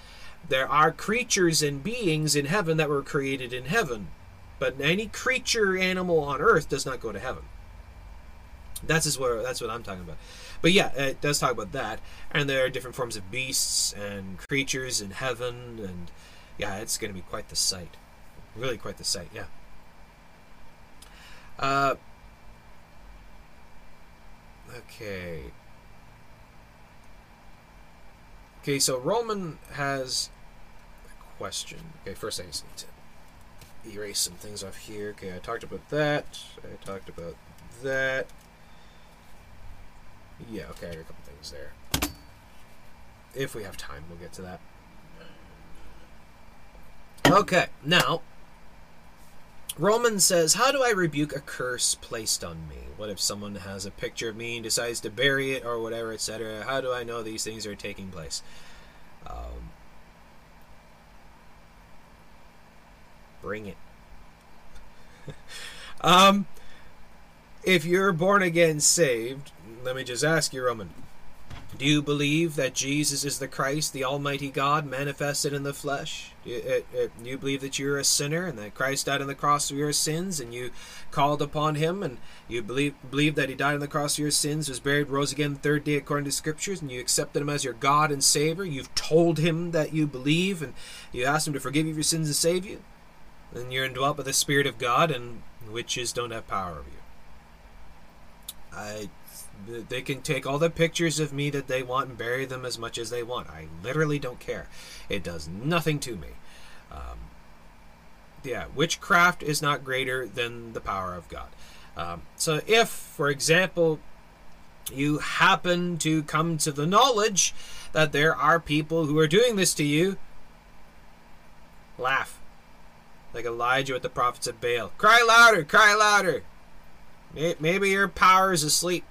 There are creatures and beings in heaven that were created in heaven, but any creature animal on Earth does not go to heaven. That's is where that's what I'm talking about. But yeah, it does talk about that, and there are different forms of beasts and creatures in heaven, and yeah, it's going to be quite the sight. Really, quite the sight. Yeah. Uh, okay. Okay, so Roman has a question. Okay, first I need to erase some things off here. Okay, I talked about that. I talked about that. Yeah, okay, I got a couple things there. If we have time, we'll get to that. Okay, now, Roman says, How do I rebuke a curse placed on me? What if someone has a picture of me and decides to bury it or whatever, etc.? How do I know these things are taking place? Um, bring it. um, if you're born again saved, let me just ask you, Roman. Do you believe that Jesus is the Christ, the Almighty God, manifested in the flesh? Do you, uh, uh, you, believe that you're a sinner and that Christ died on the cross for your sins and you called upon him and you believe, believe that he died on the cross for your sins, was buried, rose again the third day according to scriptures, and you accepted him as your God and Savior? You've told him that you believe and you asked him to forgive you your sins and save you? Then you're indwelt by the Spirit of God and witches don't have power over you. I they can take all the pictures of me that they want and bury them as much as they want. I literally don't care. It does nothing to me. Um, yeah, witchcraft is not greater than the power of God. Um, so if, for example, you happen to come to the knowledge that there are people who are doing this to you, laugh. Like Elijah with the prophets of Baal. Cry louder, cry louder. Maybe your power is asleep.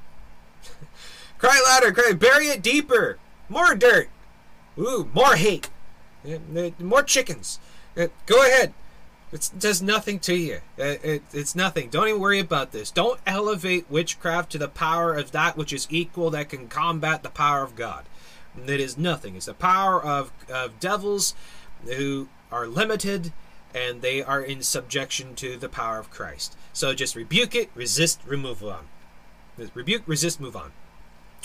Cry louder, cry, bury it deeper. More dirt. Ooh, more hate. More chickens. Uh, go ahead. It does nothing to you. It, uh, it, it's nothing. Don't even worry about this. Don't elevate witchcraft to the power of that which is equal that can combat the power of God. It is nothing. It's the power of, of devils who are limited and they are in subjection to the power of Christ. So just rebuke it, resist, remove on. Rebuke, resist, move on.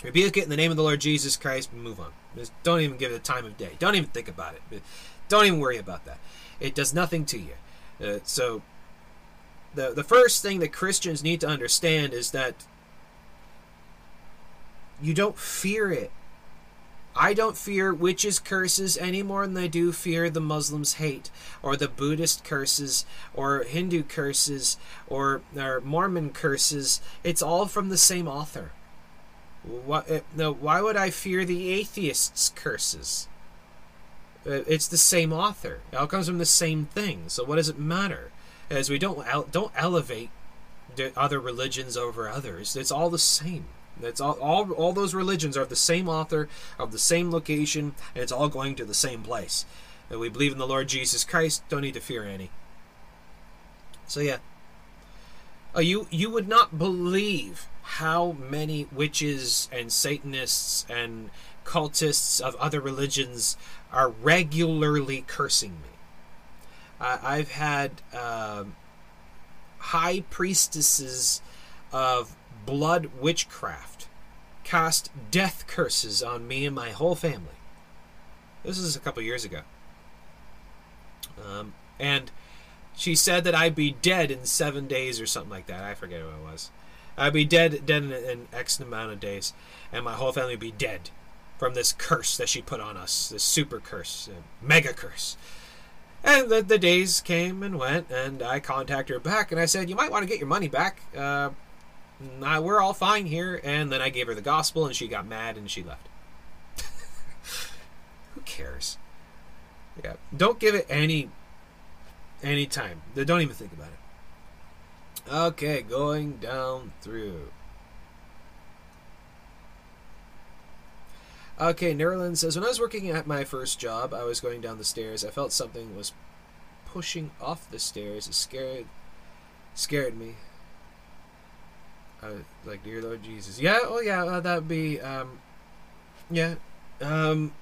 Rebuke it in the name of the Lord Jesus Christ and move on. Just don't even give it a time of day. Don't even think about it. Don't even worry about that. It does nothing to you. Uh, so, the, the first thing that Christians need to understand is that you don't fear it. I don't fear witches' curses any more than I do fear the Muslims' hate, or the Buddhist curses, or Hindu curses, or, or Mormon curses. It's all from the same author. What, uh, no, why would I fear the atheists' curses? Uh, it's the same author. It all comes from the same thing. So what does it matter? As we don't don't elevate other religions over others. It's all the same. It's all, all all those religions are the same author of the same location, and it's all going to the same place. And we believe in the Lord Jesus Christ. Don't need to fear any. So yeah. Oh, you you would not believe how many witches and Satanists and cultists of other religions are regularly cursing me. Uh, I've had uh, high priestesses of blood witchcraft cast death curses on me and my whole family. This is a couple years ago. Um, and she said that I'd be dead in seven days or something like that. I forget who it was. I'd be dead, dead in, in X amount of days, and my whole family would be dead from this curse that she put on us, this super curse, mega curse. And the, the days came and went, and I contacted her back, and I said, "You might want to get your money back. Uh, we're all fine here." And then I gave her the gospel, and she got mad, and she left. Who cares? Yeah, don't give it any any time. Don't even think about it. Okay, going down through. Okay, Nerlin says, When I was working at my first job, I was going down the stairs. I felt something was pushing off the stairs. It scared scared me. I was like, dear Lord Jesus. Yeah, oh yeah, uh, that'd be um yeah. Um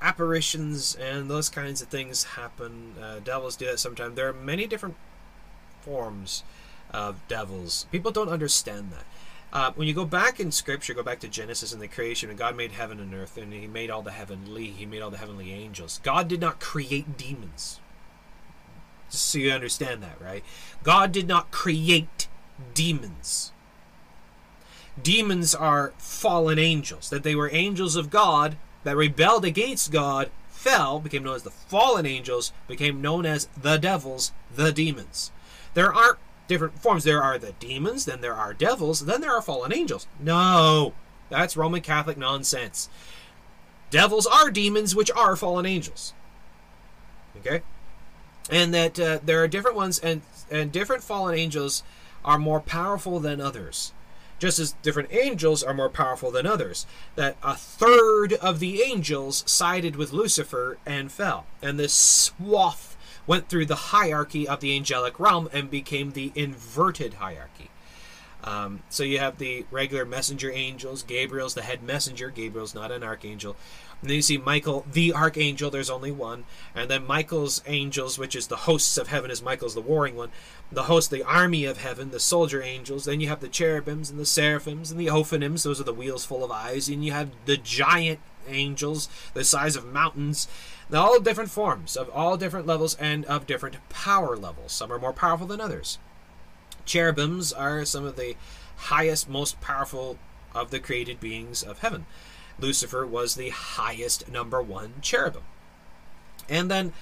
apparitions and those kinds of things happen. Uh, devils do that sometimes. There are many different forms of devils. People don't understand that. Uh, when you go back in Scripture, go back to Genesis and the creation, and God made heaven and earth, and He made all the heavenly, He made all the heavenly angels. God did not create demons. Just so you understand that, right? God did not create demons. Demons are fallen angels. That they were angels of God that rebelled against God, fell, became known as the fallen angels, became known as the devils, the demons. There aren't different forms. There are the demons, then there are devils, then there are fallen angels. No, that's Roman Catholic nonsense. Devils are demons, which are fallen angels. Okay? And that uh, there are different ones, and, and different fallen angels are more powerful than others just as different angels are more powerful than others. That a third of the angels sided with Lucifer and fell. And this swath went through the hierarchy of the angelic realm and became the inverted hierarchy. Um, so you have the regular messenger angels. Gabriel's the head messenger. Gabriel's not an archangel. And then you see Michael, the archangel. There's only one. And then Michael's angels, which is the hosts of heaven, is Michael's the warring one. The host, the army of heaven, the soldier angels. Then you have the cherubims and the seraphims and the ophanims. Those are the wheels full of eyes. And you have the giant angels, the size of mountains. All different forms, of all different levels, and of different power levels. Some are more powerful than others. Cherubims are some of the highest, most powerful of the created beings of heaven. Lucifer was the highest number one cherubim. And then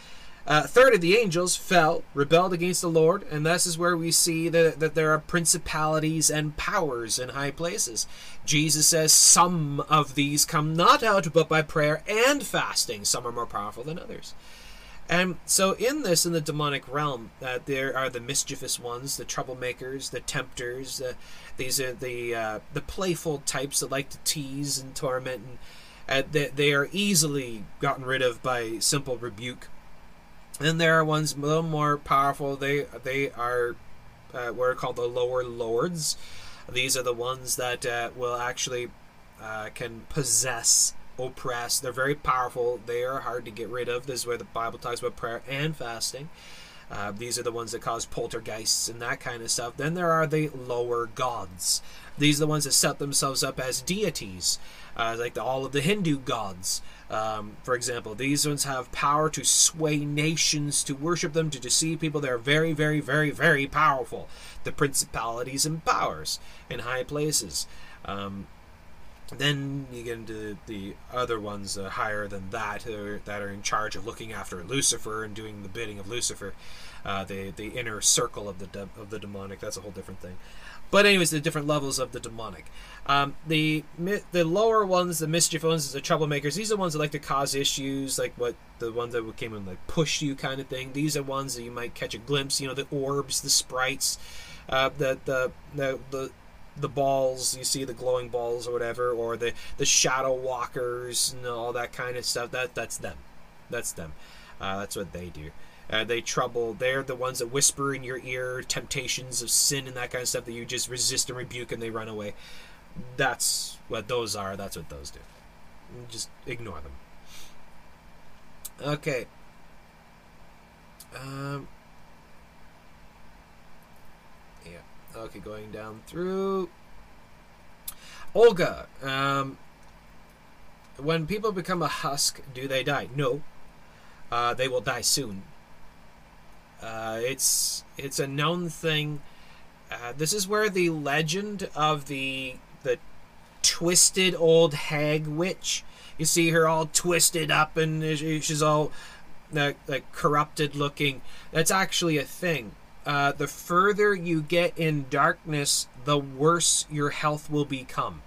uh, third of the angels fell, rebelled against the Lord, and this is where we see that, that there are principalities and powers in high places. Jesus says some of these come not out but by prayer and fasting. Some are more powerful than others. And so, in this, in the demonic realm, uh, there are the mischievous ones, the troublemakers, the tempters. Uh, these are the uh, the playful types that like to tease and torment, and uh, they, they are easily gotten rid of by simple rebuke. And there are ones a little more powerful. They they are uh, what are called the lower lords. These are the ones that uh, will actually can possess oppress. They're very powerful. They are hard to get rid of. This is where the Bible talks about prayer and fasting. Uh, these are the ones that cause poltergeists and that kind of stuff. Then there are the lower gods. These are the ones that set themselves up as deities, uh, like the, all of the Hindu gods. Um, for example, these ones have power to sway nations, to worship them, to deceive people. They're very, very, very, very powerful. The principalities and powers in high places. Um, then you get into the other ones uh, higher than that that are in charge of looking after Lucifer and doing the bidding of Lucifer. Uh, the the inner circle of the de- of the demonic. That's a whole different thing. But anyways, the different levels of the demonic. Um, the the lower ones, the mischief ones, the troublemakers. These are the ones that like to cause issues, like what the ones that came and like push you kind of thing. These are ones that you might catch a glimpse. You know, the orbs, the sprites, uh, the, the the the the balls you see the glowing balls or whatever or the the shadow walkers and all that kind of stuff that that's them that's them uh, that's what they do uh, they trouble they're the ones that whisper in your ear temptations of sin and that kind of stuff that you just resist and rebuke and they run away that's what those are that's what those do just ignore them okay um yeah. Okay, going down through. Olga, um, when people become a husk, do they die? No. Uh, they will die soon. Uh, it's it's a known thing. Uh, this is where the legend of the the twisted old hag witch. You see her all twisted up and she's all like, like corrupted looking. That's actually a thing uh, the further you get in darkness, the worse your health will become.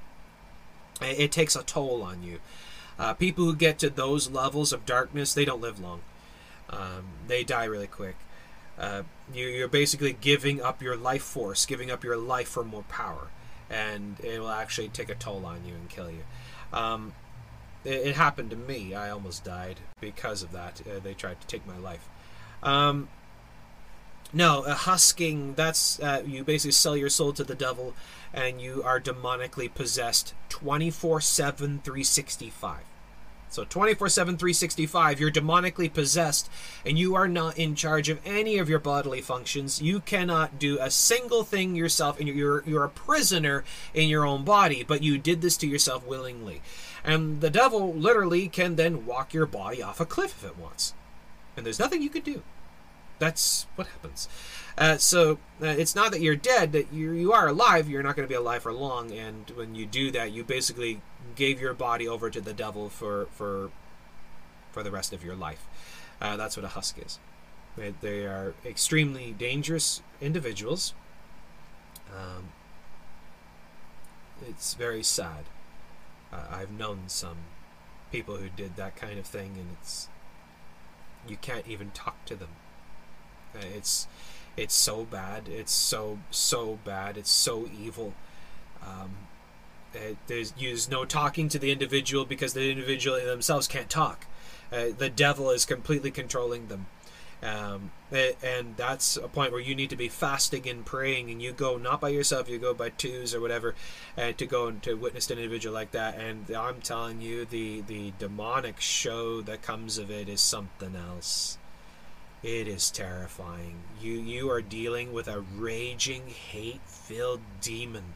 It takes a toll on you. Uh, people who get to those levels of darkness, they don't live long. Um, they die really quick. Uh, you, are basically giving up your life force, giving up your life for more power, and it will actually take a toll on you and kill you. Um, it, it happened to me. I almost died because of that. Uh, they tried to take my life. Um, no, a husking, that's, uh, you basically sell your soul to the devil and you are demonically possessed 24 7, 365. So 24 7, 365, you're demonically possessed and you are not in charge of any of your bodily functions. You cannot do a single thing yourself and you're, you're a prisoner in your own body, but you did this to yourself willingly. And the devil literally can then walk your body off a cliff if it wants. And there's nothing you can do. That's what happens. Uh, so uh, it's not that you're dead; that you you are alive. You're not going to be alive for long. And when you do that, you basically gave your body over to the devil for for for the rest of your life. Uh, that's what a husk is. They, are extremely dangerous individuals. Um, it's very sad. Uh, I've known some people who did that kind of thing, and it's you can't even talk to them. Uh, it's it's so bad. It's so so bad. It's so evil. Um, it, there's, there's no talking to the individual because the individual themselves can't talk. Uh, the devil is completely controlling them. Um, and that's a point where you need to be fasting and praying, and you go not by yourself, you go by twos or whatever, uh, to go and to witness an individual like that. And I'm telling you, the the demonic show that comes of it is something else. It is terrifying. You you are dealing with a raging, hate-filled demon,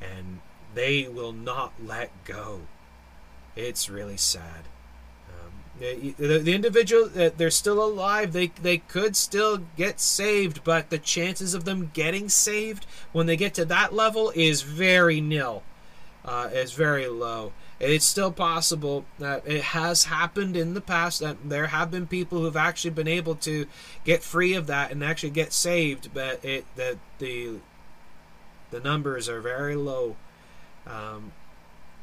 and they will not let go. It's really sad. Um, the, the, the individual, uh, they're still alive. They they could still get saved, but the chances of them getting saved when they get to that level is very nil. Uh, is very low. It's still possible that it has happened in the past that there have been people who've actually been able to get free of that and actually get saved, but it that the the numbers are very low. Um,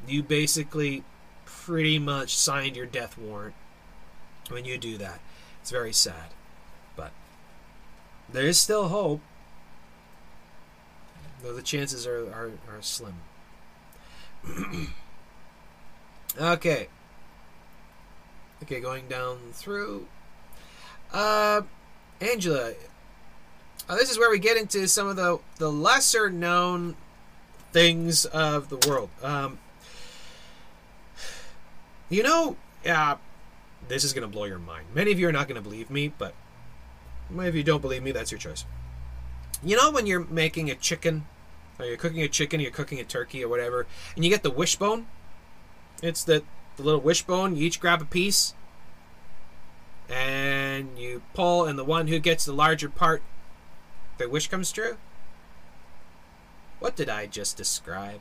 you basically pretty much signed your death warrant when you do that. It's very sad, but there is still hope, though the chances are are, are slim. Okay. Okay, going down through. Uh, Angela. Uh, this is where we get into some of the, the lesser known things of the world. Um, you know, uh, this is going to blow your mind. Many of you are not going to believe me, but of you don't believe me, that's your choice. You know, when you're making a chicken, or you're cooking a chicken, you're cooking a turkey, or whatever, and you get the wishbone? It's the, the little wishbone. You each grab a piece. And you pull, and the one who gets the larger part, the wish comes true. What did I just describe?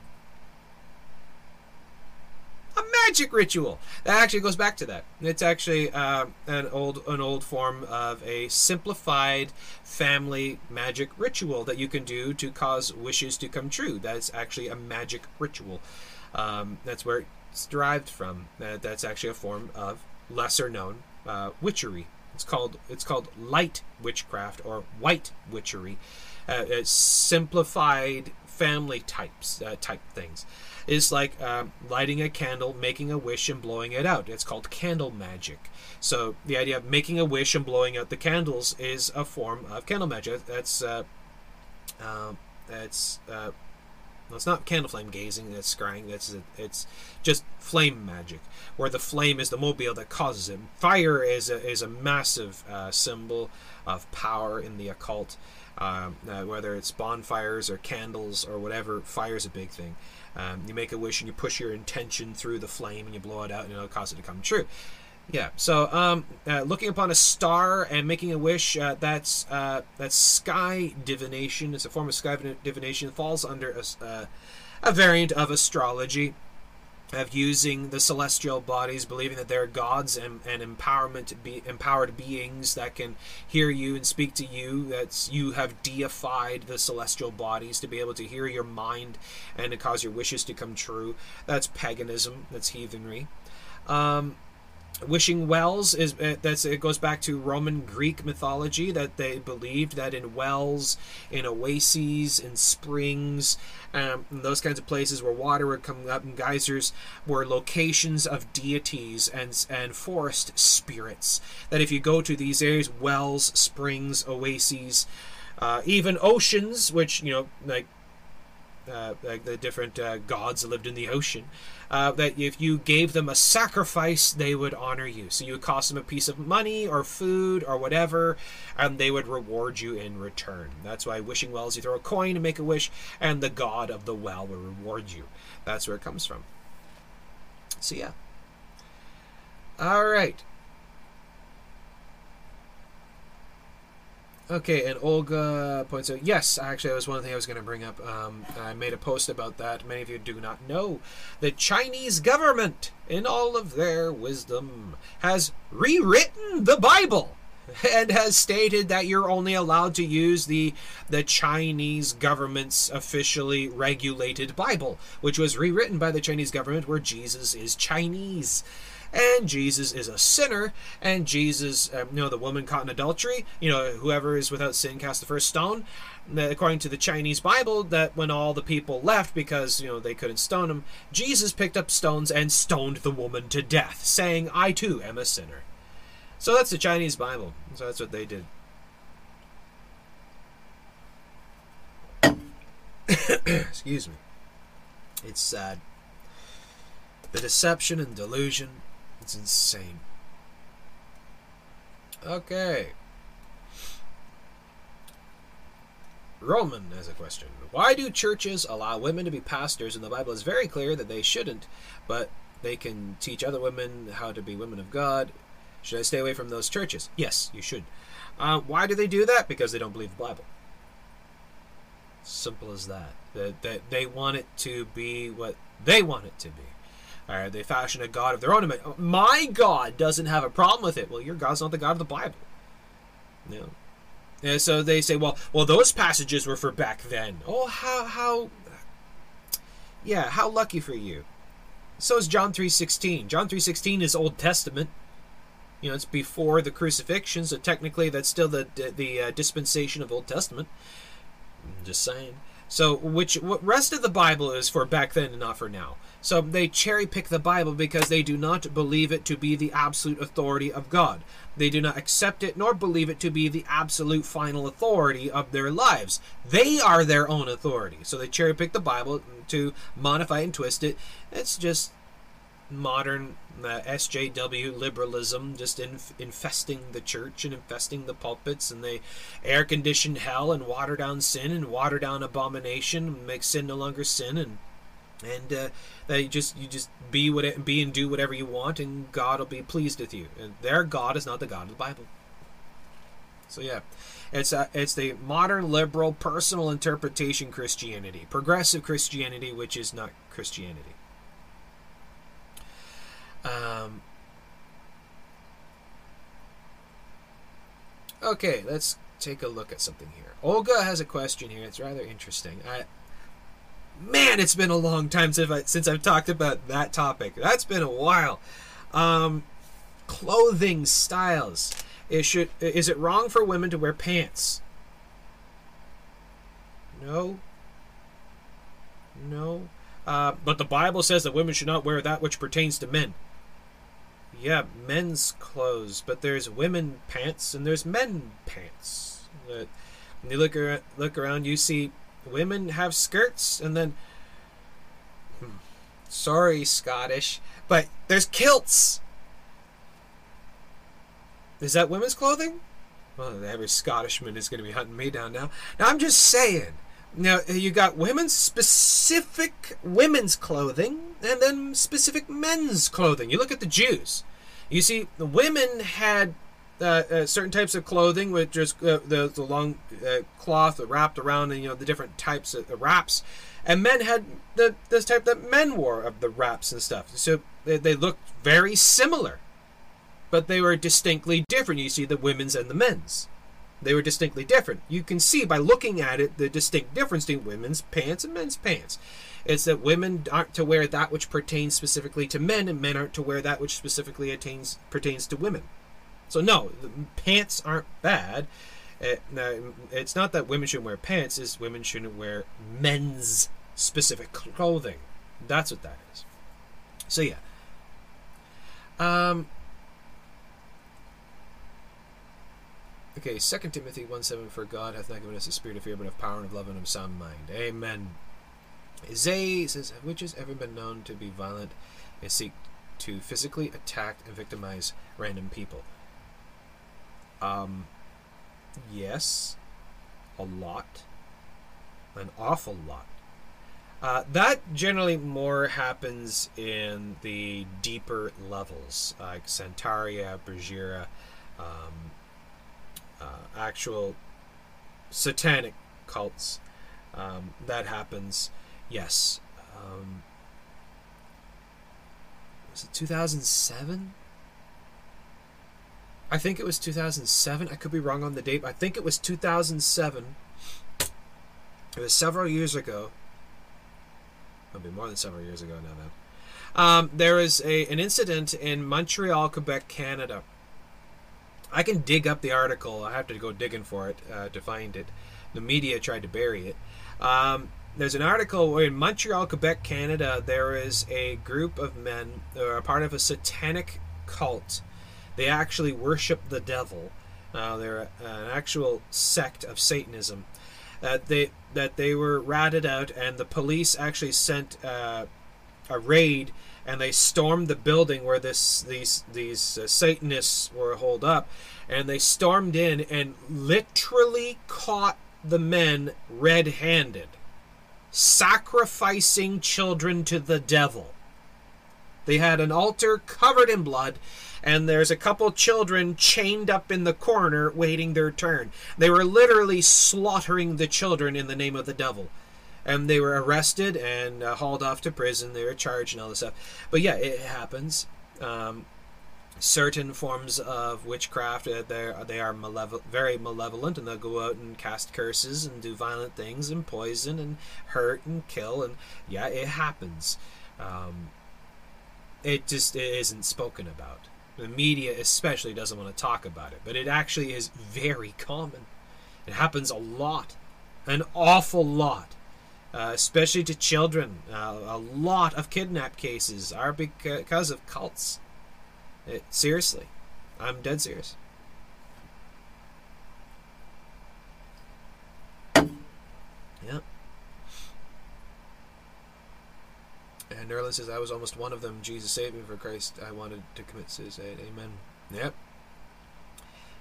a magic ritual. That actually goes back to that. It's actually uh, an old an old form of a simplified family magic ritual that you can do to cause wishes to come true. That's actually a magic ritual. Um, that's where it's derived from. Uh, that's actually a form of lesser known uh, witchery. It's called it's called light witchcraft or white witchery. Uh, simplified family types uh, type things. It's like um, lighting a candle, making a wish, and blowing it out. It's called candle magic. So the idea of making a wish and blowing out the candles is a form of candle magic. That's uh, uh, that's it's not candle flame gazing. That's scrying. That's it's just flame magic, where the flame is the mobile that causes it. Fire is a, is a massive uh, symbol of power in the occult. Um, uh, whether it's bonfires or candles or whatever, fire is a big thing. Um, you make a wish and you push your intention through the flame and you blow it out and it'll cause it to come true. Yeah. So, um, uh, looking upon a star and making a wish, uh, that's uh, that's sky divination. It's a form of sky divination. It falls under a, uh, a variant of astrology, of using the celestial bodies, believing that they're gods and, and empowerment be empowered beings that can hear you and speak to you. That's you have deified the celestial bodies to be able to hear your mind and to cause your wishes to come true. That's paganism. That's heathenry. Um, wishing wells is uh, that's it goes back to roman greek mythology that they believed that in wells in oases in springs um, those kinds of places where water would come up in geysers were locations of deities and and forest spirits. That if you go to these areas wells springs oases uh, even oceans which you know like uh, the different uh, gods lived in the ocean, uh, that if you gave them a sacrifice, they would honor you. So you would cost them a piece of money or food or whatever, and they would reward you in return. That's why wishing wells, you throw a coin and make a wish, and the god of the well will reward you. That's where it comes from. So yeah. All right. Okay, and Olga points out, yes, actually, that was one thing I was going to bring up. Um, I made a post about that. Many of you do not know. The Chinese government, in all of their wisdom, has rewritten the Bible and has stated that you're only allowed to use the the Chinese government's officially regulated Bible, which was rewritten by the Chinese government where Jesus is Chinese and Jesus is a sinner, and Jesus, um, you know, the woman caught in adultery, you know, whoever is without sin cast the first stone. According to the Chinese Bible, that when all the people left because, you know, they couldn't stone him, Jesus picked up stones and stoned the woman to death, saying, I too am a sinner. So that's the Chinese Bible. So that's what they did. Excuse me. It's sad. The deception and delusion it's insane. Okay. Roman has a question. Why do churches allow women to be pastors? And the Bible is very clear that they shouldn't, but they can teach other women how to be women of God. Should I stay away from those churches? Yes, you should. Uh, why do they do that? Because they don't believe the Bible. Simple as that. That, that they want it to be what they want it to be. They fashion a god of their own. My God doesn't have a problem with it. Well, your God's not the God of the Bible. No. And so they say, well, well, those passages were for back then. Oh, how how yeah, how lucky for you. So is John 3:16. John 3:16 is Old Testament. You know, it's before the crucifixion, so technically that's still the the uh, dispensation of Old Testament. I'm just saying. So, which what rest of the Bible is for back then and not for now. So they cherry pick the Bible because they do not believe it to be the absolute authority of God. They do not accept it nor believe it to be the absolute final authority of their lives. They are their own authority. So they cherry pick the Bible to modify and twist it. It's just modern uh, SJW liberalism just inf- infesting the church and infesting the pulpits, and they air condition hell and water down sin and water down abomination, and make sin no longer sin, and and uh, that you just you just be what it, be and do whatever you want, and God will be pleased with you. And their God is not the God of the Bible. So yeah, it's a, it's the modern liberal personal interpretation Christianity, progressive Christianity, which is not Christianity. Um, okay, let's take a look at something here. Olga has a question here. It's rather interesting. I man, it's been a long time since, I, since I've talked about that topic. That's been a while. Um, clothing styles. Is should is it wrong for women to wear pants? No. No. Uh, but the Bible says that women should not wear that which pertains to men. Yeah, men's clothes, but there's women pants and there's men pants. when you look around, look around, you see women have skirts, and then. Hmm, sorry, Scottish, but there's kilts. Is that women's clothing? Well, every Scottishman is going to be hunting me down now. Now, I'm just saying. Now, you got women's specific women's clothing and then specific men's clothing. You look at the Jews. You see, the women had uh, uh, certain types of clothing which just uh, the, the long uh, cloth wrapped around and you know the different types of wraps and men had the this type that men wore of the wraps and stuff so they, they looked very similar but they were distinctly different you see the women's and the men's they were distinctly different you can see by looking at it the distinct difference between women's pants and men's pants It's that women aren't to wear that which pertains specifically to men, and men aren't to wear that which specifically attains, pertains to women. So no, pants aren't bad. It, it's not that women shouldn't wear pants; it's women shouldn't wear men's specific clothing. That's what that is. So yeah. Um. Okay, Second Timothy one seven. For God hath not given us a spirit of fear, but of power and of love and of sound mind. Amen. Zay says, "Have witches ever been known to be violent and seek to physically attack and victimize random people?" Um. Yes. A lot. An awful lot. Uh, that generally more happens in the deeper levels, like Santeria, Brujeria, um, uh, actual satanic cults. Um, that happens, yes. Um, was it 2007? I think it was 2007. I could be wrong on the date. I think it was 2007. It was several years ago. It'll be more than several years ago now. Then um, a an incident in Montreal, Quebec, Canada. I can dig up the article. I have to go digging for it uh, to find it. The media tried to bury it. Um, there's an article in Montreal, Quebec, Canada, there is a group of men that are part of a satanic cult. They actually worship the devil. Uh, they're an actual sect of Satanism that they that they were ratted out, and the police actually sent uh, a raid, and they stormed the building where this these these uh, Satanists were holed up, and they stormed in and literally caught the men red-handed, sacrificing children to the devil. They had an altar covered in blood, and there's a couple children chained up in the corner waiting their turn. They were literally slaughtering the children in the name of the devil. And they were arrested and uh, hauled off to prison. They were charged and all this stuff. But yeah, it happens. Um, certain forms of witchcraft uh, they are very malevolent and they'll go out and cast curses and do violent things and poison and hurt and kill and yeah it happens um, it just it isn't spoken about the media especially doesn't want to talk about it, but it actually is very common. It happens a lot, an awful lot, uh, especially to children. Uh, a lot of kidnap cases are because of cults. It, seriously, I'm dead serious. Yeah. And Nerlin says, I was almost one of them. Jesus saved me for Christ. I wanted to commit suicide. Amen. Yep.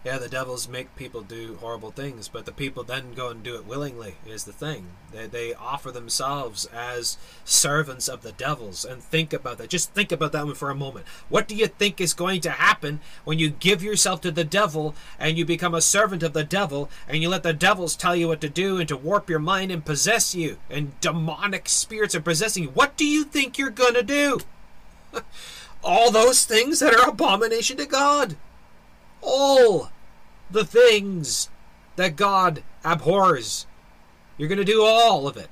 Yeah, the devils make people do horrible things, but the people then go and do it willingly, is the thing. They, they offer themselves as servants of the devils. And think about that. Just think about that one for a moment. What do you think is going to happen when you give yourself to the devil and you become a servant of the devil and you let the devils tell you what to do and to warp your mind and possess you? And demonic spirits are possessing you. What do you think you're going to do? All those things that are abomination to God. All the things that God abhors. You're going to do all of it.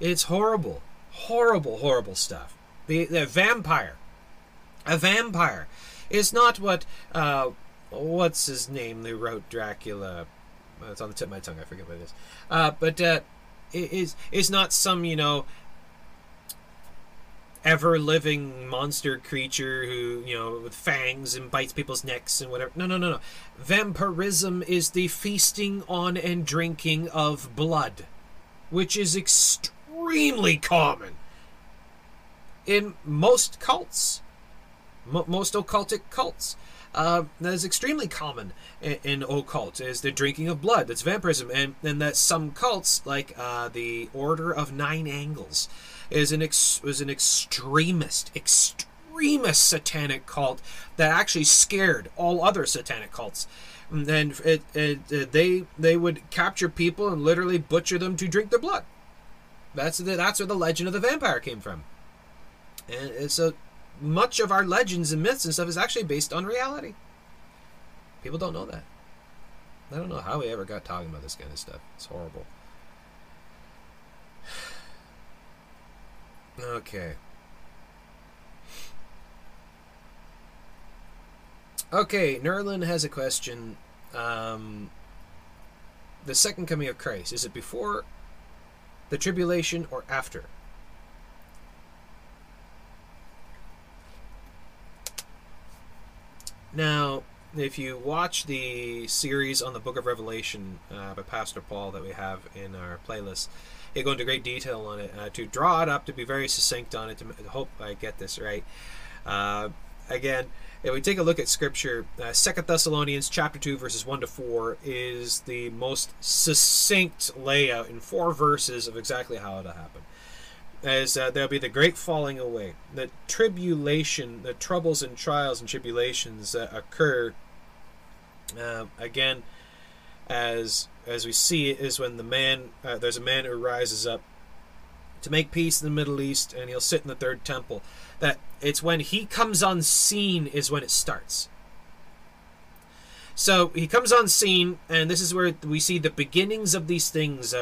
It's horrible. Horrible, horrible stuff. The, the vampire. A vampire is not what, uh, what's his name? They wrote Dracula. It's on the tip of my tongue. I forget what it is. Uh, but uh, it is is not some you know ever living monster creature who, you know, with fangs and bites people's necks and whatever. No, no, no, no. Vampirism is the feasting on and drinking of blood, which is extremely common in most cults, most occultic cults. Uh, that is extremely common in, in, occult is the drinking of blood. That's vampirism, and and that some cults like uh, the Order of Nine Angles is an ex- was an extremist, extremist satanic cult that actually scared all other satanic cults. And it, it, it, they they would capture people and literally butcher them to drink their blood. That's the, that's where the legend of the vampire came from. And so much of our legends and myths and stuff is actually based on reality. People don't know that. I don't know how we ever got talking about this kind of stuff. It's horrible. Okay. Okay, Nerlin has a question. Um, the second coming of Christ, is it before the tribulation or after? Now, if you watch the series on the Book of Revelation uh, by Pastor Paul that we have in our playlist, they go into great detail on it. Uh, to draw it up, to be very succinct on it, to hope I get this right. Uh, again, if we take a look at Scripture, uh, Second Thessalonians chapter two, verses one to four, is the most succinct layout in four verses of exactly how it'll happen as uh, there'll be the great falling away, the tribulation, the troubles and trials and tribulations that occur. Uh, again, as as we see it, is when the man uh, there's a man who rises up to make peace in the Middle East, and he'll sit in the third temple. That it's when he comes on scene is when it starts. So he comes on scene, and this is where we see the beginnings of these things: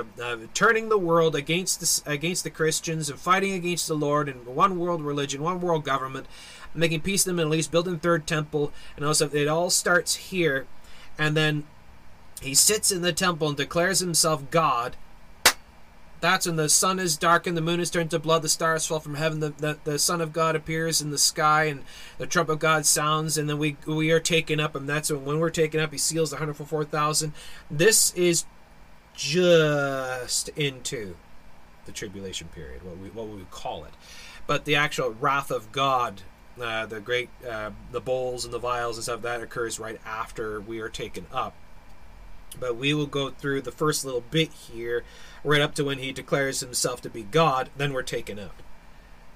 turning the world against the, against the Christians and fighting against the Lord, and one world religion, one world government, making peace in the Middle East, building third temple, and also it all starts here, and then he sits in the temple and declares himself God, that's when the sun is darkened, the moon is turned to blood, the stars fall from heaven, the, the, the Son of God appears in the sky, and the trump of God sounds, and then we we are taken up, and that's when when we're taken up, he seals the hundred for four thousand. This is just into the tribulation period, what we what we call it. But the actual wrath of God, uh, the great uh, the bowls and the vials and stuff, that occurs right after we are taken up. But we will go through the first little bit here right up to when he declares himself to be God, then we're taken up.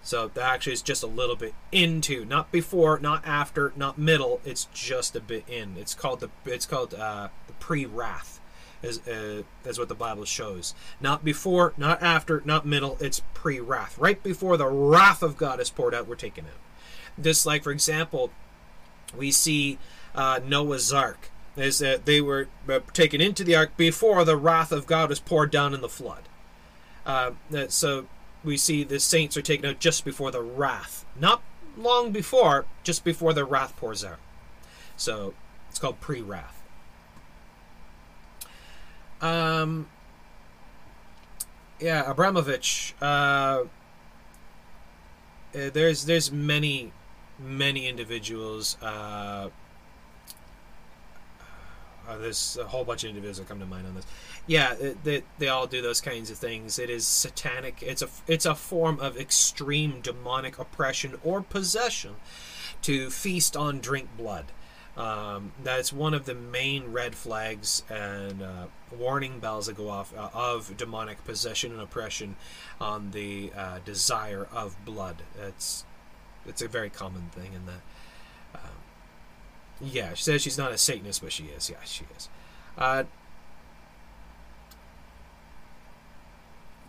So that actually is just a little bit into, not before, not after, not middle. It's just a bit in. It's called the it's called uh, the pre-wrath, as uh, what the Bible shows. Not before, not after, not middle. It's pre-wrath. Right before the wrath of God is poured out, we're taken out. Just like, for example, we see uh, Noah's Ark is that they were uh, taken into the ark before the wrath of God was poured down in the flood. Uh, so we see the saints are taken out just before the wrath, not long before, just before the wrath pours out. So it's called pre-wrath. Um, yeah, Abramović. Uh, uh, there's there's many many individuals. Uh, uh, there's a whole bunch of individuals that come to mind on this. Yeah, they, they all do those kinds of things. It is satanic. It's a it's a form of extreme demonic oppression or possession to feast on drink blood. Um, that's one of the main red flags and uh, warning bells that go off uh, of demonic possession and oppression on the uh, desire of blood. It's it's a very common thing in that. Yeah, she says she's not a Satanist, but she is. Yeah, she is. Uh,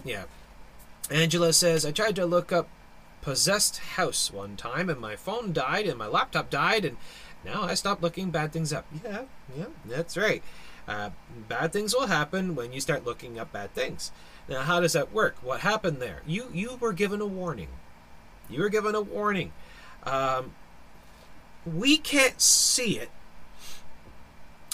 yeah. Angela says, I tried to look up possessed house one time, and my phone died, and my laptop died, and now I stopped looking bad things up. Yeah, yeah, that's right. Uh, bad things will happen when you start looking up bad things. Now, how does that work? What happened there? You you were given a warning. You were given a warning. Um, we can't see it,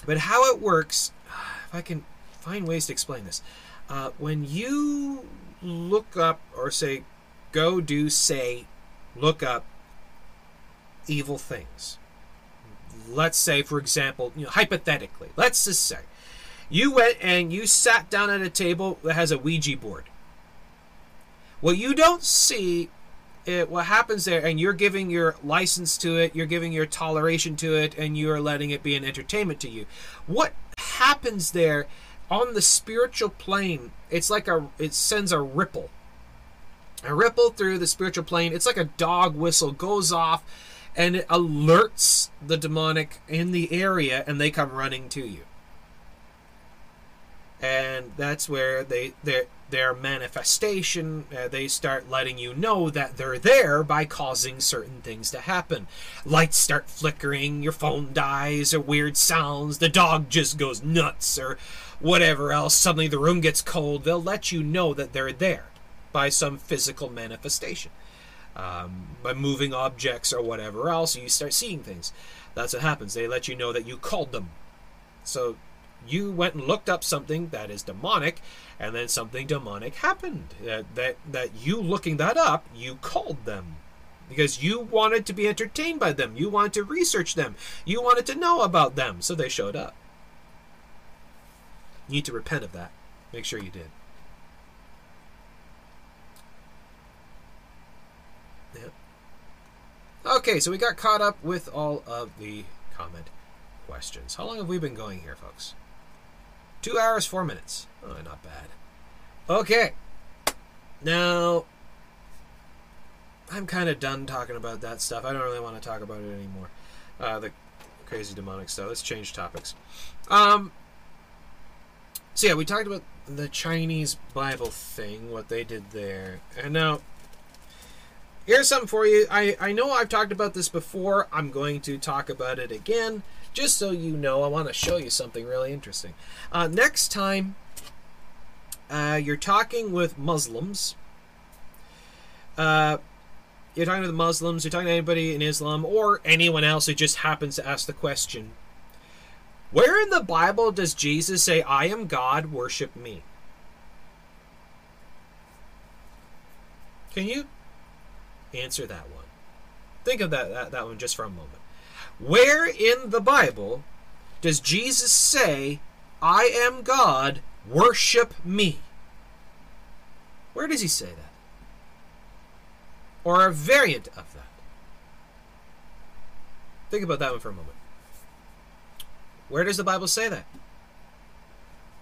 but how it works, if I can find ways to explain this, uh, when you look up or say, go do, say, look up evil things. Let's say, for example, you know, hypothetically, let's just say you went and you sat down at a table that has a Ouija board. What you don't see it, what happens there, and you're giving your license to it, you're giving your toleration to it, and you are letting it be an entertainment to you. What happens there on the spiritual plane? It's like a, it sends a ripple, a ripple through the spiritual plane. It's like a dog whistle goes off, and it alerts the demonic in the area, and they come running to you. And that's where they they their manifestation, uh, they start letting you know that they're there by causing certain things to happen. Lights start flickering, your phone dies, or weird sounds, the dog just goes nuts, or whatever else. Suddenly the room gets cold. They'll let you know that they're there. by some physical manifestation. Um, by moving objects or whatever else, you start seeing things. That's what happens. They let you know that you called them. So you went and looked up something that is demonic, and then something demonic happened. Uh, that that you looking that up, you called them because you wanted to be entertained by them. You wanted to research them. You wanted to know about them, so they showed up. You need to repent of that. Make sure you did. Yeah. Okay, so we got caught up with all of the comment questions. How long have we been going here, folks? Two hours, four minutes. Oh, not bad. Okay. Now, I'm kind of done talking about that stuff. I don't really want to talk about it anymore. Uh, the crazy demonic stuff. Let's change topics. Um, so yeah, we talked about the Chinese Bible thing, what they did there, and now here's something for you. I, I know I've talked about this before. I'm going to talk about it again. Just so you know, I want to show you something really interesting. Uh, next time uh, you're talking with Muslims, uh, you're talking to the Muslims, you're talking to anybody in Islam, or anyone else who just happens to ask the question, where in the Bible does Jesus say, I am God, worship me? Can you Answer that one. Think of that, that, that one just for a moment. Where in the Bible does Jesus say, I am God, worship me? Where does he say that? Or a variant of that? Think about that one for a moment. Where does the Bible say that?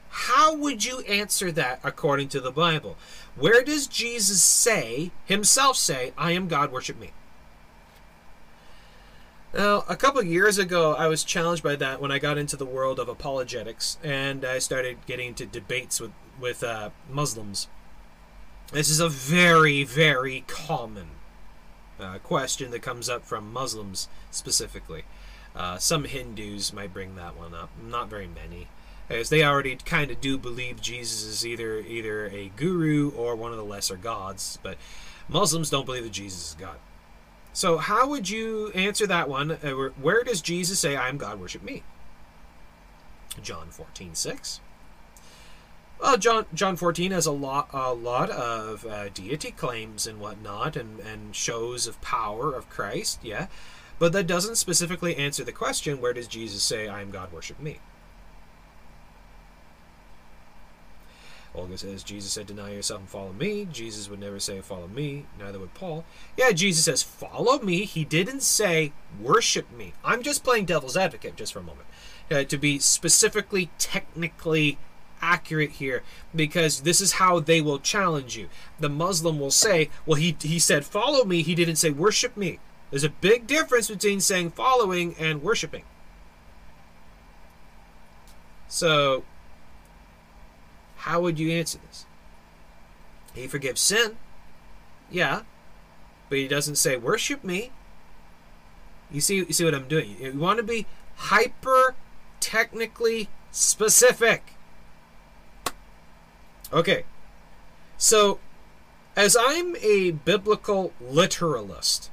How would you answer that according to the Bible? Where does Jesus say, himself say, I am God, worship me? Now, a couple years ago, I was challenged by that when I got into the world of apologetics and I started getting into debates with, with uh, Muslims. This is a very, very common uh, question that comes up from Muslims specifically. Uh, some Hindus might bring that one up, not very many as they already kind of do believe Jesus is either either a guru or one of the lesser gods, but Muslims don't believe that Jesus is God. So how would you answer that one? Uh, where does Jesus say, "I am God, worship me"? John fourteen six. Well, John John fourteen has a lot a lot of uh, deity claims and whatnot, and and shows of power of Christ, yeah, but that doesn't specifically answer the question: Where does Jesus say, "I am God, worship me"? Olga says, Jesus said, deny yourself and follow me. Jesus would never say, follow me. Neither would Paul. Yeah, Jesus says, follow me. He didn't say, worship me. I'm just playing devil's advocate just for a moment. Uh, to be specifically, technically accurate here, because this is how they will challenge you. The Muslim will say, well, he, he said, follow me. He didn't say, worship me. There's a big difference between saying following and worshiping. So how would you answer this? He forgives sin. Yeah. But he doesn't say, worship me. You see, you see what I'm doing? You want to be hyper technically specific. Okay. So, as I'm a biblical literalist,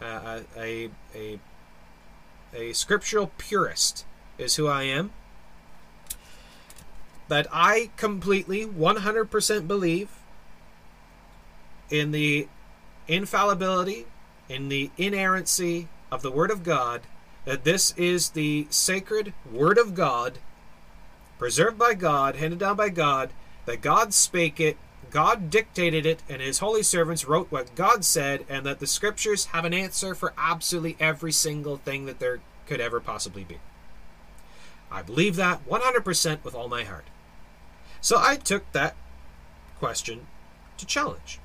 uh, a, a, a scriptural purist is who I am that I completely 100% believe in the infallibility, in the inerrancy of the Word of God, that this is the sacred Word of God, preserved by God, handed down by God, that God spake it, God dictated it, and His holy servants wrote what God said, and that the Scriptures have an answer for absolutely every single thing that there could ever possibly be. I believe that 100% with all my heart. So I took that question to challenge.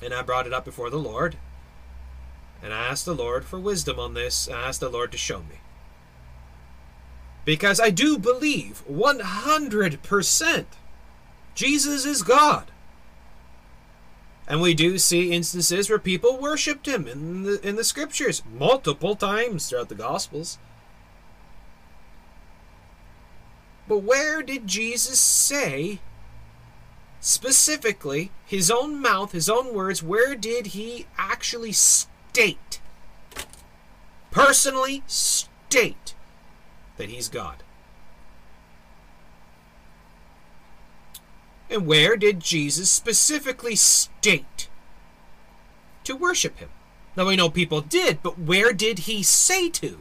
And I brought it up before the Lord. And I asked the Lord for wisdom on this. I asked the Lord to show me. Because I do believe 100% Jesus is God. And we do see instances where people worshipped him in the, in the scriptures multiple times throughout the Gospels. But where did Jesus say specifically his own mouth, his own words, where did he actually state, personally state, that he's God? And where did Jesus specifically state to worship him? Now we know people did, but where did he say to?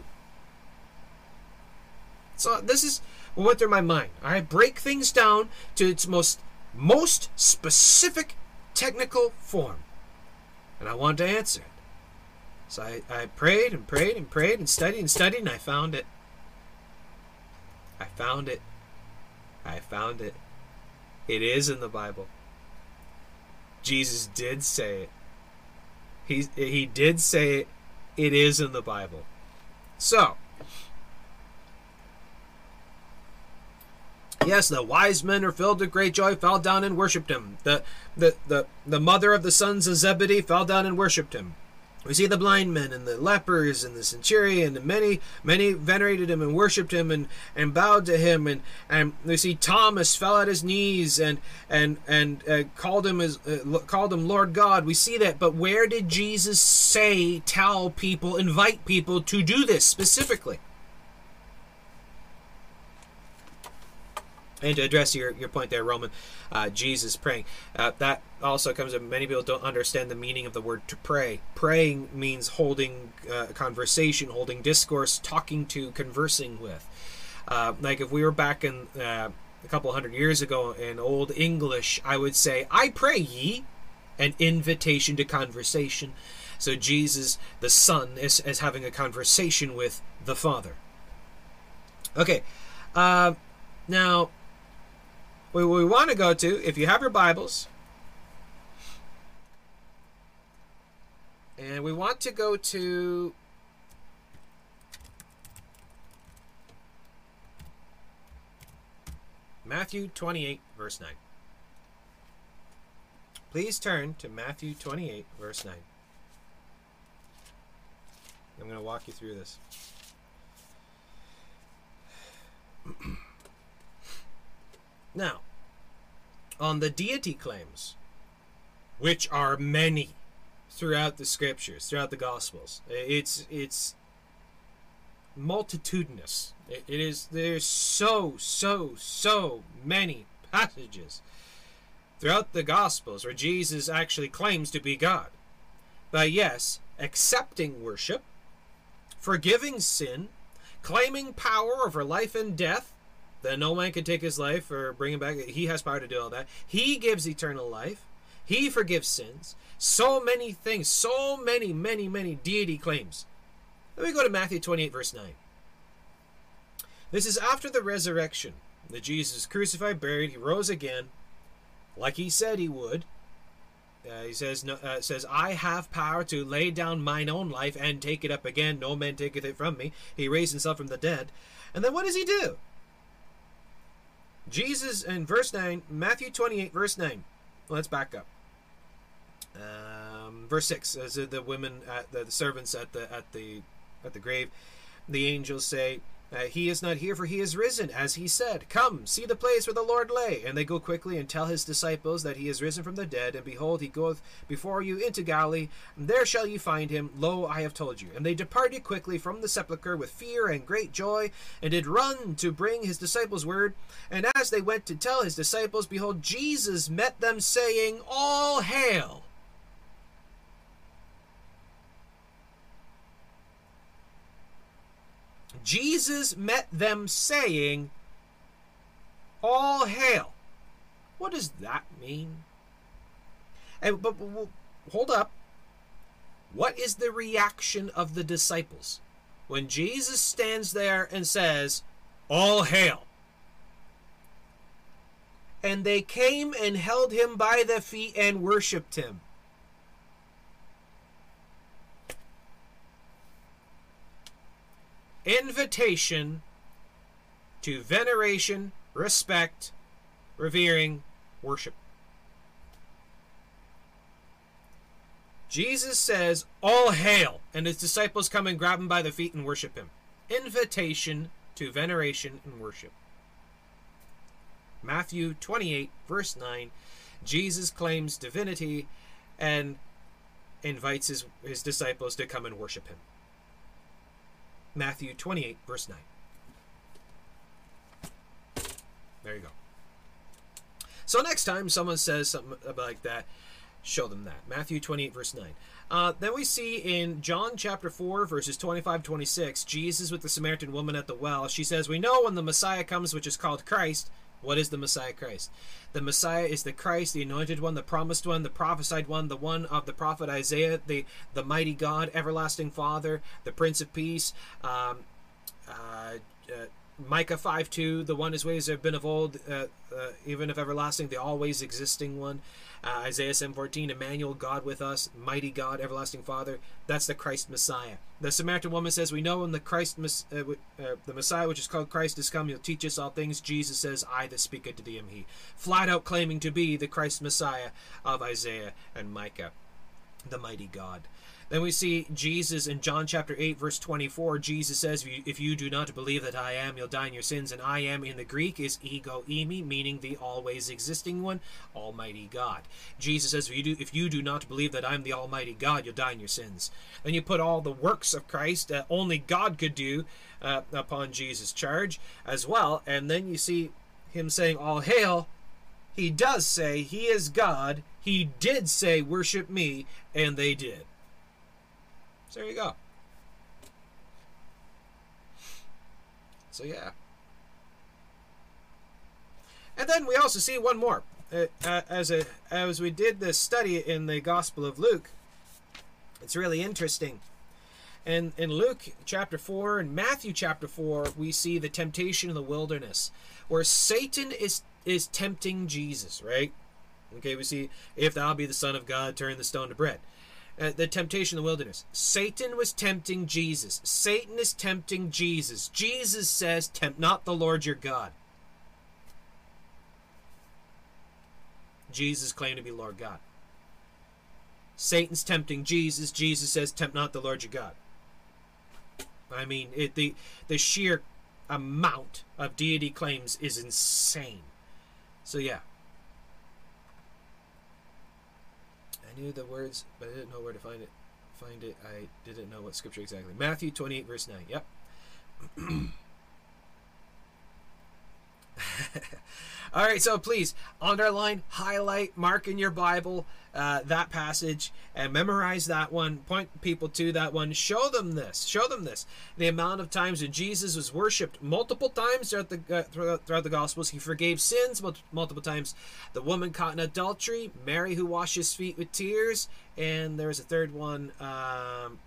So this is went through my mind. I break things down to its most most specific technical form. And I wanted to answer it. So I, I prayed and prayed and prayed and studied and studied and I found it. I found it. I found it. It is in the Bible. Jesus did say it. He, he did say it. It is in the Bible. So, Yes, the wise men are filled with great joy, fell down and worshipped him. The, the, the, the mother of the sons of Zebedee fell down and worshipped him. We see the blind men and the lepers and the centurion and many, many venerated him and worshipped him and, and bowed to him. And, and we see Thomas fell at his knees and and and uh, called him as uh, called him Lord God. We see that, but where did Jesus say, tell people, invite people to do this specifically? And to address your, your point there, Roman, uh, Jesus praying, uh, that also comes up. Many people don't understand the meaning of the word to pray. Praying means holding uh, conversation, holding discourse, talking to, conversing with. Uh, like if we were back in uh, a couple hundred years ago in Old English, I would say, I pray ye, an invitation to conversation. So Jesus, the Son, is, is having a conversation with the Father. Okay, uh, now what we want to go to, if you have your Bibles, and we want to go to Matthew 28, verse 9. Please turn to Matthew 28, verse 9. I'm going to walk you through this. Now, on the deity claims, which are many throughout the scriptures, throughout the gospels, it's it's multitudinous. it, it is there's so so so many passages throughout the gospels where Jesus actually claims to be God. But yes, accepting worship, forgiving sin, claiming power over life and death, that no man can take his life or bring him back. He has power to do all that. He gives eternal life. He forgives sins. So many things, so many, many, many deity claims. Let me go to Matthew 28, verse 9. This is after the resurrection. That Jesus crucified, buried, he rose again, like he said he would. Uh, he says, no, uh, says, I have power to lay down mine own life and take it up again. No man taketh it from me. He raised himself from the dead. And then what does he do? Jesus in verse 9, Matthew 28, verse 9. Let's back up. Um, verse 6 as the women at the, the servants at the at the at the grave the angels say uh, he is not here, for he is risen, as he said. Come, see the place where the Lord lay. And they go quickly and tell his disciples that he is risen from the dead. And behold, he goeth before you into Galilee. And there shall ye find him. Lo, I have told you. And they departed quickly from the sepulchre with fear and great joy, and did run to bring his disciples word. And as they went to tell his disciples, behold, Jesus met them, saying, All hail! Jesus met them saying, All hail. What does that mean? And, but, but hold up. What is the reaction of the disciples when Jesus stands there and says, All hail? And they came and held him by the feet and worshiped him. Invitation to veneration, respect, revering, worship. Jesus says, All hail, and his disciples come and grab him by the feet and worship him. Invitation to veneration and worship. Matthew 28, verse 9. Jesus claims divinity and invites his, his disciples to come and worship him. Matthew 28, verse 9. There you go. So next time someone says something like that, show them that. Matthew 28, verse 9. Uh, then we see in John chapter 4, verses 25 26, Jesus with the Samaritan woman at the well. She says, We know when the Messiah comes, which is called Christ. What is the Messiah Christ? The Messiah is the Christ, the anointed one, the promised one, the prophesied one, the one of the prophet Isaiah, the, the mighty God, everlasting Father, the Prince of Peace. Um, uh, uh, Micah 5 2, the one whose ways have been of old, uh, uh, even of everlasting, the always existing one. Uh, Isaiah 7 14, Emmanuel, God with us, mighty God, everlasting Father. That's the Christ Messiah. The Samaritan woman says, We know when the Christ, uh, uh, the Messiah, which is called Christ, is come, he'll teach us all things. Jesus says, I that speak unto thee am he. Flat out claiming to be the Christ Messiah of Isaiah and Micah, the mighty God. Then we see Jesus in John chapter 8, verse 24. Jesus says, If you do not believe that I am, you'll die in your sins. And I am in the Greek is ego eimi, meaning the always existing one, Almighty God. Jesus says, if you, do, if you do not believe that I'm the Almighty God, you'll die in your sins. Then you put all the works of Christ that only God could do uh, upon Jesus' charge as well. And then you see him saying, All hail. He does say he is God. He did say, Worship me, and they did. So there you go. So yeah. And then we also see one more. Uh, uh, as a as we did this study in the Gospel of Luke, it's really interesting. And in Luke chapter 4 and Matthew chapter 4, we see the temptation in the wilderness, where Satan is is tempting Jesus, right? Okay, we see if thou be the Son of God, turn the stone to bread uh, the temptation in the wilderness. Satan was tempting Jesus. Satan is tempting Jesus. Jesus says, Tempt not the Lord your God. Jesus claimed to be Lord God. Satan's tempting Jesus. Jesus says, Tempt not the Lord your God. I mean, it, the, the sheer amount of deity claims is insane. So, yeah. Knew the words, but I didn't know where to find it. Find it. I didn't know what scripture exactly. Matthew 28, verse 9. Yep. All right, so please underline, highlight, mark in your Bible uh, that passage and memorize that one. Point people to that one. Show them this. Show them this. The amount of times that Jesus was worshipped multiple times throughout the uh, throughout, throughout the Gospels. He forgave sins multiple times. The woman caught in adultery, Mary who washed his feet with tears, and there's a third one. Um,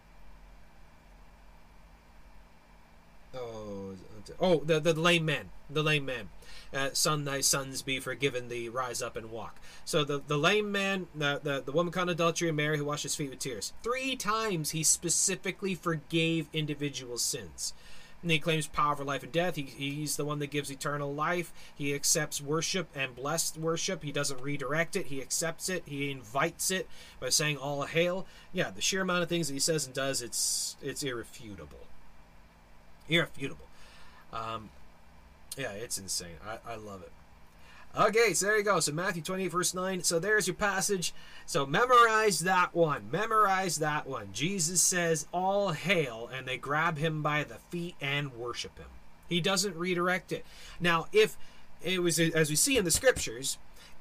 oh, oh, the the lame man, the lame man uh, son thy sons be forgiven thee rise up and walk so the, the lame man the, the, the woman caught in adultery and mary who washed his feet with tears three times he specifically forgave individual sins and he claims power for life and death. He, he's the one that gives eternal life. He accepts worship and blessed worship. He doesn't redirect it. He accepts it. He invites it by saying "All hail." Yeah, the sheer amount of things that he says and does, it's it's irrefutable. Irrefutable. Um, yeah, it's insane. I, I love it. Okay, so there you go. So Matthew 28, verse 9. So there's your passage. So memorize that one. Memorize that one. Jesus says, All hail, and they grab him by the feet and worship him. He doesn't redirect it. Now, if it was, as we see in the scriptures,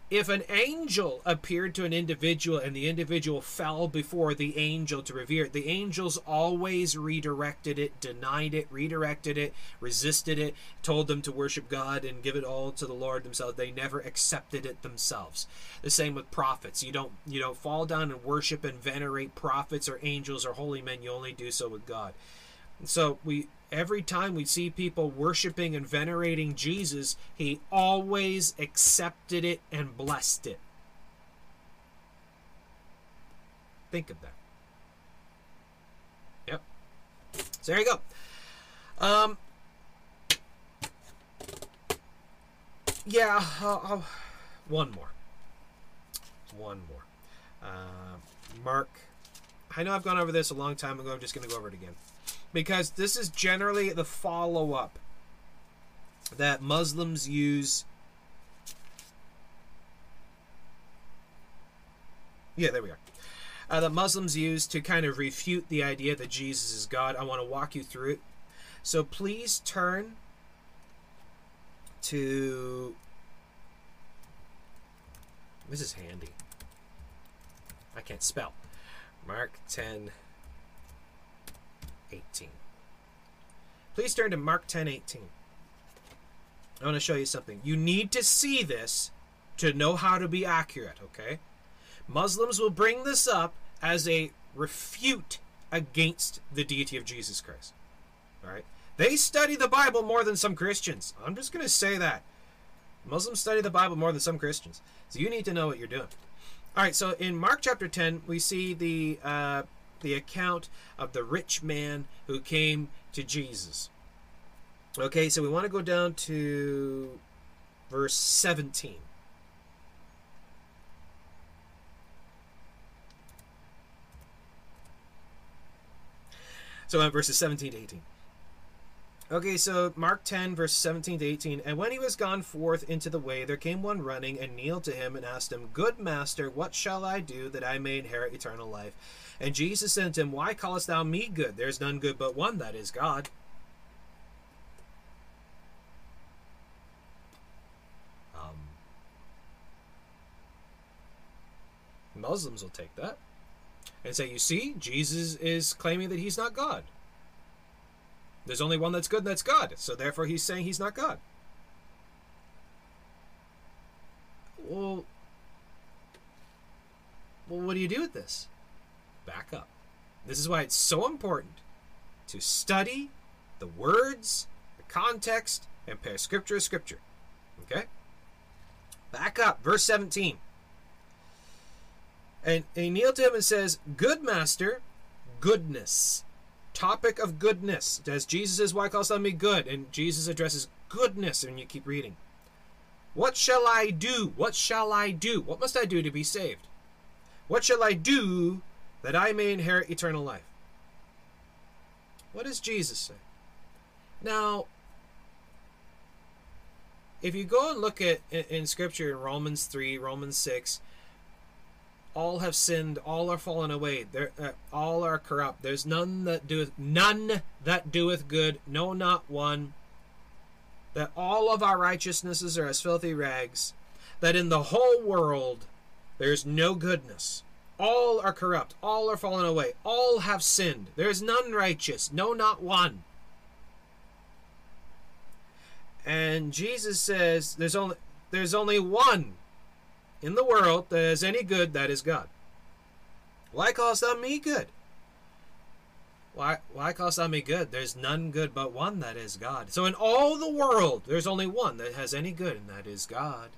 if an angel appeared to an individual and the individual fell before the angel to revere it, the angels always redirected it, denied it, redirected it, resisted it, told them to worship God and give it all to the Lord themselves. They never accepted it themselves. The same with prophets. You don't you don't fall down and worship and venerate prophets or angels or holy men. You only do so with God. And so we every time we see people worshiping and venerating Jesus, he always accepted it and blessed it. Think of that. Yep. So there you go. Um, yeah, I'll, I'll, one more. One more. Uh, Mark. I know I've gone over this a long time ago. I'm just going to go over it again because this is generally the follow up that Muslims use Yeah, there we are. Uh, that Muslims use to kind of refute the idea that Jesus is God. I want to walk you through it. So please turn to. This is handy. I can't spell. Mark 10 18. Please turn to Mark 10 18. I want to show you something. You need to see this to know how to be accurate, okay? Muslims will bring this up as a refute against the deity of Jesus Christ. All right? They study the Bible more than some Christians. I'm just going to say that. Muslims study the Bible more than some Christians. So you need to know what you're doing. All right, so in Mark chapter 10, we see the uh, the account of the rich man who came to Jesus. Okay, so we want to go down to verse 17. So uh, verses 17 to 18. Okay, so Mark 10, verse 17 to 18. And when he was gone forth into the way, there came one running and kneeled to him and asked him, Good master, what shall I do that I may inherit eternal life? And Jesus said to him, Why callest thou me good? There is none good but one, that is God. Um, Muslims will take that and say, You see, Jesus is claiming that he's not God. There's only one that's good, and that's God. So therefore, he's saying he's not God. Well, well, what do you do with this? Back up. This is why it's so important to study the words, the context, and pair scripture with scripture. Okay? Back up, verse 17. And, he kneeled to him and says, Good master, goodness. Topic of goodness. As Jesus says, Why calls thou me good? And Jesus addresses goodness, and you keep reading. What shall I do? What shall I do? What must I do to be saved? What shall I do that I may inherit eternal life? What does Jesus say? Now, if you go and look at in, Scripture in Romans 3, Romans 6, all have sinned all are fallen away uh, all are corrupt there's none that doeth none that doeth good no not one that all of our righteousnesses are as filthy rags that in the whole world there's no goodness all are corrupt all are fallen away all have sinned there is none righteous no not one and jesus says there's only there's only one in the world that is any good, that is God. Why callest thou me good? Why, why callest thou me good? There's none good but one, that is God. So in all the world, there's only one that has any good, and that is God.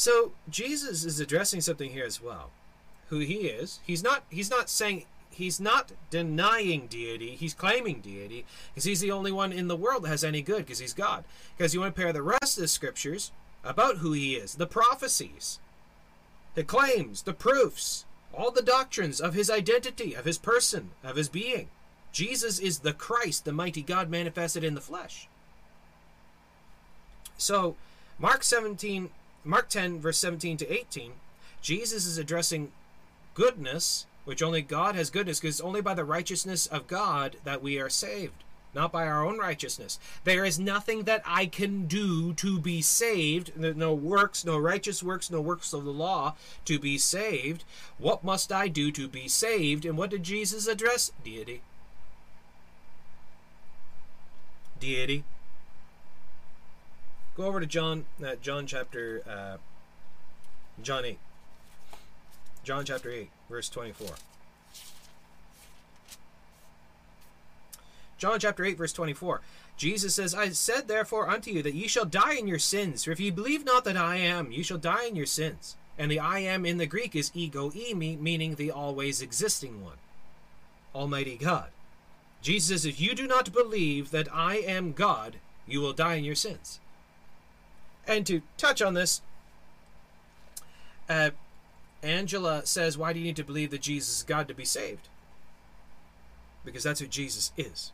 So Jesus is addressing something here as well. Who he is. He's not he's not saying he's not denying deity, he's claiming deity, because he's the only one in the world that has any good, because he's God. Because you want to pair the rest of the scriptures about who he is, the prophecies, the claims, the proofs, all the doctrines of his identity, of his person, of his being. Jesus is the Christ, the mighty God manifested in the flesh. So, Mark 17, Mark 10, verse 17 to 18, Jesus is addressing goodness which only God has goodness, because only by the righteousness of God that we are saved, not by our own righteousness. There is nothing that I can do to be saved, no works, no righteous works, no works of the law to be saved. What must I do to be saved? And what did Jesus address? Deity. Deity. Go over to John, uh, John chapter, uh, John 8. John chapter 8 verse 24. John chapter 8, verse 24. Jesus says, I said therefore unto you that ye shall die in your sins, for if ye believe not that I am, ye shall die in your sins. And the I am in the Greek is ego eimi, meaning the always existing one, Almighty God. Jesus says, if you do not believe that I am God, you will die in your sins. And to touch on this, uh, Angela says, Why do you need to believe that Jesus is God to be saved? Because that's who Jesus is.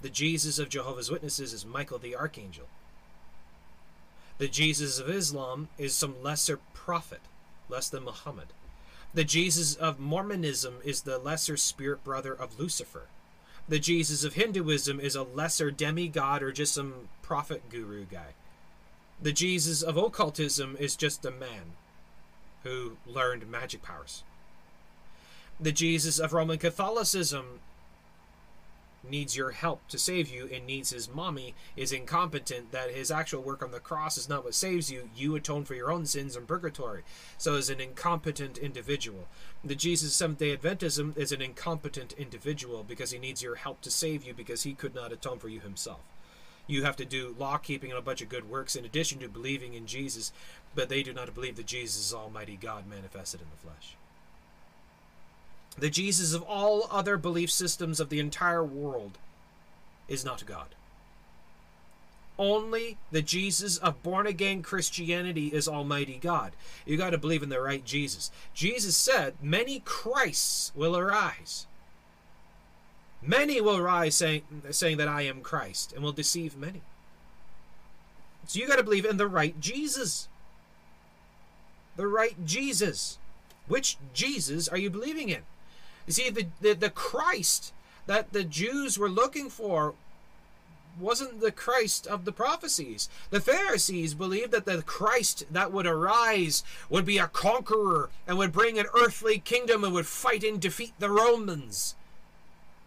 The Jesus of Jehovah's Witnesses is Michael the Archangel. The Jesus of Islam is some lesser prophet, less than Muhammad. The Jesus of Mormonism is the lesser spirit brother of Lucifer. The Jesus of Hinduism is a lesser demigod or just some prophet guru guy. The Jesus of occultism is just a man who learned magic powers. The Jesus of Roman Catholicism needs your help to save you and needs his mommy is incompetent that his actual work on the cross is not what saves you you atone for your own sins in purgatory so is an incompetent individual the jesus seventh day adventism is an incompetent individual because he needs your help to save you because he could not atone for you himself you have to do law keeping and a bunch of good works in addition to believing in jesus but they do not believe that jesus is almighty god manifested in the flesh the Jesus of all other belief systems of the entire world is not God. Only the Jesus of born again Christianity is Almighty God. You got to believe in the right Jesus. Jesus said, Many Christs will arise. Many will rise saying, saying that I am Christ and will deceive many. So you got to believe in the right Jesus. The right Jesus. Which Jesus are you believing in? You see, the, the, the Christ that the Jews were looking for wasn't the Christ of the prophecies. The Pharisees believed that the Christ that would arise would be a conqueror and would bring an earthly kingdom and would fight and defeat the Romans.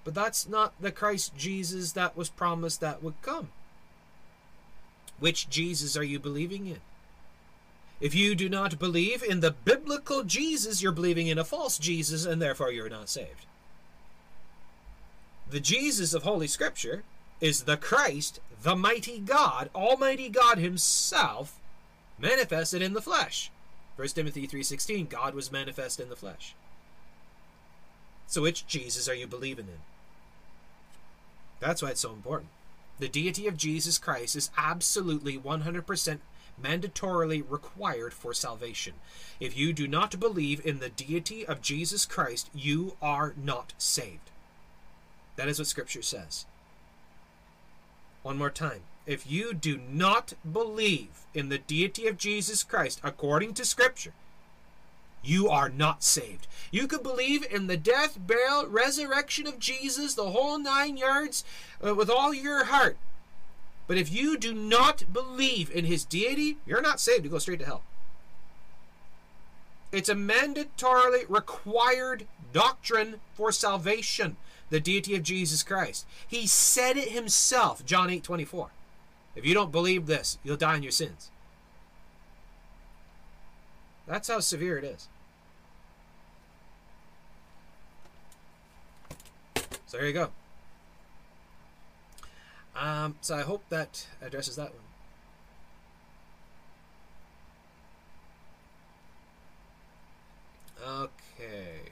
But that's not the Christ Jesus that was promised that would come. Which Jesus are you believing in? If you do not believe in the biblical Jesus, you're believing in a false Jesus, and therefore you're not saved. The Jesus of Holy Scripture is the Christ, the mighty God, Almighty God Himself, manifested in the flesh. 1 Timothy 3.16, God was manifest in the flesh. So which Jesus are you believing in? That's why it's so important. The deity of Jesus Christ is absolutely 100% mandatorily required for salvation. If you do not believe in the deity of Jesus Christ, you are not saved. That is what Scripture says. One more time. If you do not believe in the deity of Jesus Christ according to Scripture, you are not saved. You could believe in the death, burial, resurrection of Jesus, the whole nine yards, uh, with all your heart. But if you do not believe in his deity, you're not saved. You go straight to hell. It's a mandatorily required doctrine for salvation, the deity of Jesus Christ. He said it himself, John 8 24. If you don't believe this, you'll die in your sins. That's how severe it is. So there you go. Um, so I hope that addresses that one. Okay.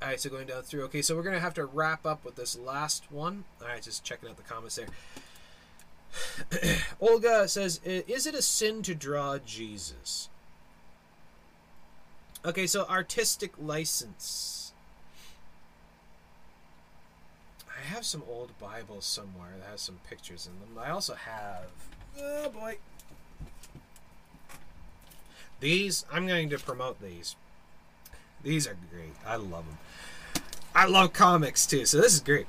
Alright, so going down through. Okay, so we're going to have to wrap up with this last one. Alright, just checking out the comments there. Olga says, Is it a sin to draw Jesus? Okay, so artistic license. I have some old Bibles somewhere that has some pictures in them. I also have. Oh boy. These, I'm going to promote these. These are great. I love them. I love comics too, so this is great.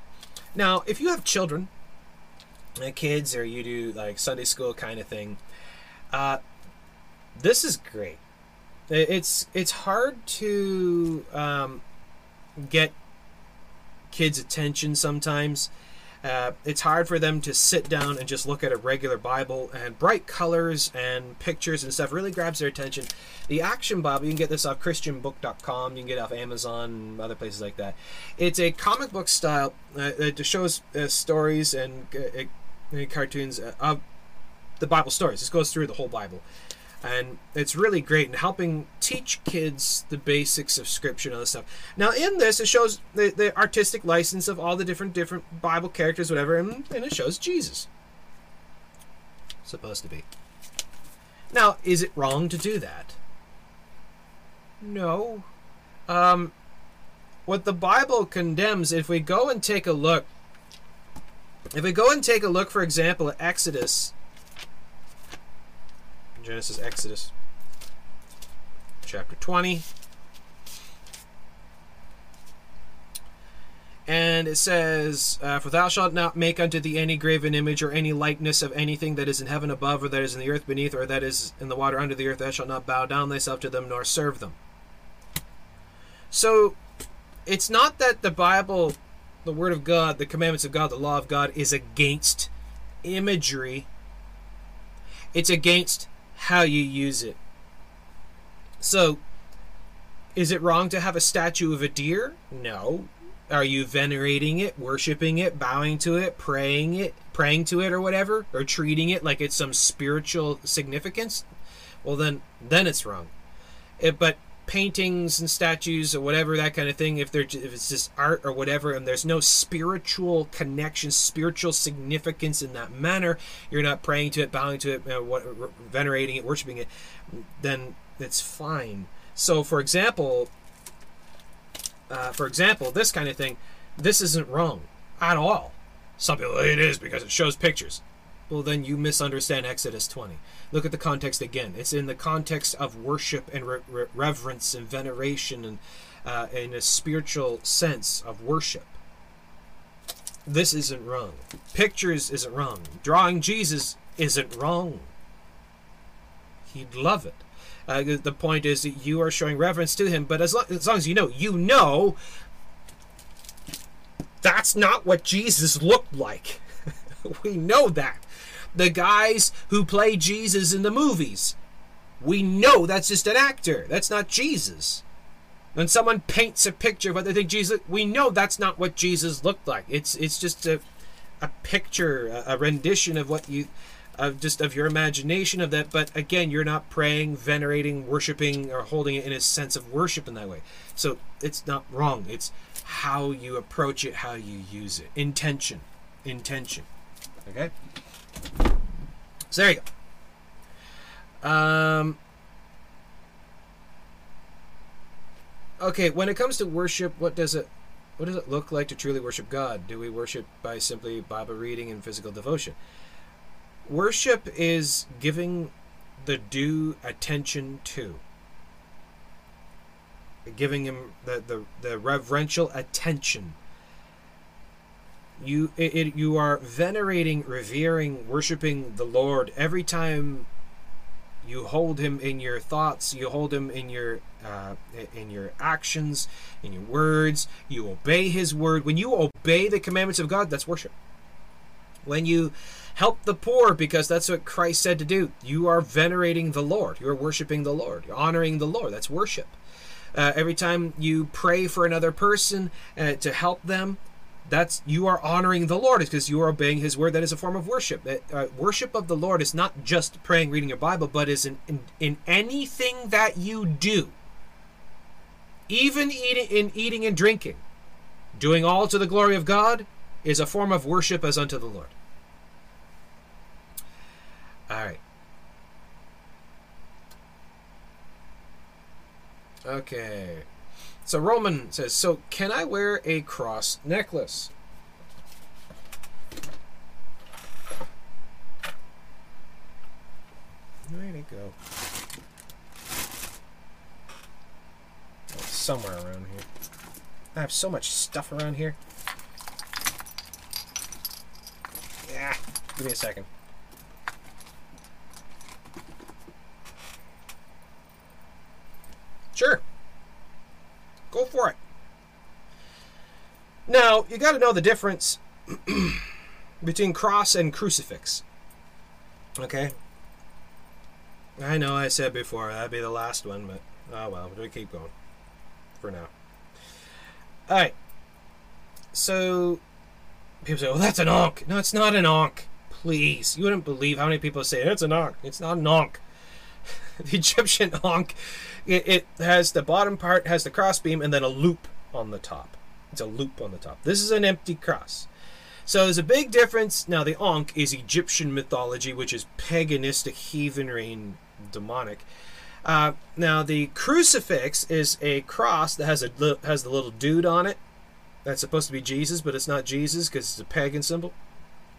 Now, if you have children, uh, kids, or you do like Sunday school kind of thing, uh, this is great it's it's hard to um, get kids' attention sometimes. Uh, it's hard for them to sit down and just look at a regular Bible, and bright colors and pictures and stuff really grabs their attention. The Action Bible, you can get this off ChristianBook.com, you can get it off Amazon other places like that. It's a comic book style. Uh, it shows uh, stories and uh, cartoons of the Bible stories. This goes through the whole Bible and it's really great in helping teach kids the basics of scripture and other stuff. Now, in this, it shows the, the artistic license of all the different different Bible characters, whatever, and, and it shows Jesus. Supposed to be. Now, is it wrong to do that? No. Um, what the Bible condemns, if we go and take a look, if we go and take a look, for example, at Exodus, Genesis, Exodus, chapter 20. And it says, uh, For thou shalt not make unto thee any graven image or any likeness of anything that is in heaven above, or that is in the earth beneath, or that is in the water under the earth. Thou shalt not bow down thyself to them, nor serve them. So, it's not that the Bible, the Word of God, the commandments of God, the law of God, is against imagery, it's against how you use it. So, is it wrong to have a statue of a deer? No. Are you venerating it, worshiping it, bowing to it, praying it, praying to it or whatever, or treating it like it's some spiritual significance? Well then then it's wrong. It, but paintings and statues or whatever that kind of thing if they're if it's just art or whatever and there's no spiritual connection spiritual significance in that manner you're not praying to it bowing to it what, venerating it worshiping it then it's fine so for example uh, for example, this kind of thing, this isn't wrong at all. Some people, it is because it shows pictures. Well, then you misunderstand Exodus 20. Look at the context again. It's in the context of worship and re- re- reverence and veneration and uh, in a spiritual sense of worship. This isn't wrong. Pictures isn't wrong. Drawing Jesus isn't wrong. He'd love it. Uh, the point is that you are showing reverence to him, but as, as long as you know, you know that's not what Jesus looked like. we know that. The guys who play Jesus in the movies, we know that's just an actor. That's not Jesus. When someone paints a picture of what they think Jesus, we know that's not what Jesus looked like. It's it's just a a picture, a, a rendition of what you of just of your imagination of that. But again you're not praying venerating worshiping or holding it in a sense of worship in that way. So it's not wrong. It's how you approach it how you use it. Intention. Intention. Okay so there you go um okay when it comes to worship what does it what does it look like to truly worship god do we worship by simply bible reading and physical devotion Worship is giving the due attention to. Giving him the, the, the reverential attention. You it, it, you are venerating, revering, worshiping the Lord every time you hold him in your thoughts you hold him in your uh, in your actions in your words you obey his word when you obey the commandments of god that's worship when you help the poor because that's what Christ said to do. You are venerating the Lord. You are worshiping the Lord. You're honoring the Lord. That's worship. Uh, every time you pray for another person uh, to help them, that's you are honoring the Lord is because you are obeying His word. That is a form of worship. Uh, worship of the Lord is not just praying, reading your Bible, but is in, in, in anything that you do, even eating in eating and drinking, doing all to the glory of God is a form of worship as unto the Lord. All right. Okay. So Roman says, so can I wear a cross necklace? Where'd it go? Somewhere around here. I have so much stuff around here. Yeah, give me a second. Sure. Go for it. Now, you got to know the difference between cross and crucifix. Okay? I know I said before that'd be the last one, but oh well, we keep going for now. Alright. So, people say, well, that's an Ankh. No, it's not an Ankh. Please. You wouldn't believe how many people say, it's an Ankh. It's not an Ankh. the Egyptian Ankh it, it has the bottom part has the crossbeam and then a loop on the top. It's a loop on the top. This is an empty cross. So there's a big difference. Now the Ankh is Egyptian mythology, which is paganistic, heathenry, and demonic. Uh, now the crucifix is a cross that has a has the little dude on it. That's supposed to be Jesus, but it's not Jesus because it's a pagan symbol.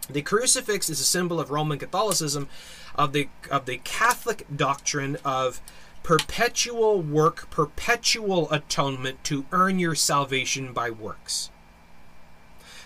The crucifix is a symbol of Roman Catholicism, of the of the Catholic doctrine of perpetual work, perpetual atonement to earn your salvation by works.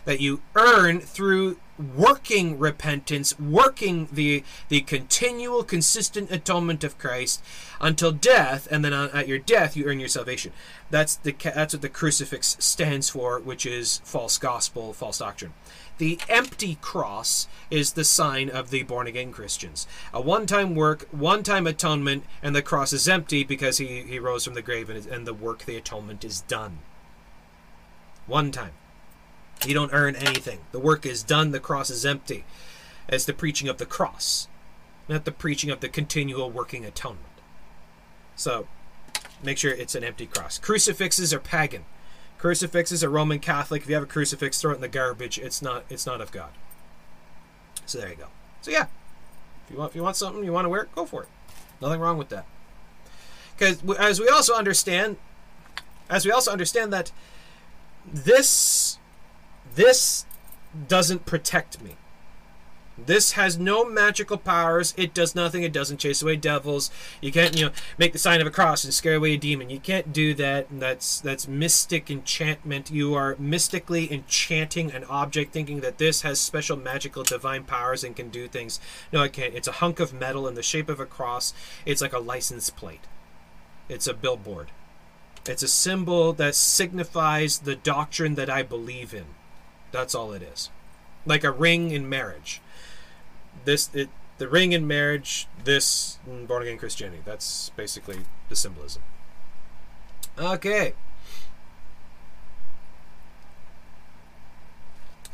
That you earn through working repentance, working the the continual, consistent atonement of Christ until death, and then at your death you earn your salvation. That's the that's what the crucifix stands for, which is false gospel, false doctrine. The empty cross is the sign of the born again Christians. A one time work, one time atonement, and the cross is empty because he, he rose from the grave and, and the work, the atonement is done. One time. You don't earn anything. The work is done, the cross is empty. It's the preaching of the cross, not the preaching of the continual working atonement. So make sure it's an empty cross. Crucifixes are pagan. Crucifixes are Roman Catholic. If you have a crucifix, throw it in the garbage. It's not it's not of God. So there you go. So yeah. If you want if you want something, you want to wear it, go for it. Nothing wrong with that. Because as we also understand as we also understand that this this doesn't protect me. This has no magical powers. It does nothing. It doesn't chase away devils. You can't, you know, make the sign of a cross and scare away a demon. You can't do that. That's that's mystic enchantment. You are mystically enchanting an object, thinking that this has special magical divine powers and can do things. No, it can't. It's a hunk of metal in the shape of a cross. It's like a license plate. It's a billboard. It's a symbol that signifies the doctrine that I believe in. That's all it is. Like a ring in marriage this it the ring in marriage, this born again Christianity. That's basically the symbolism. Okay.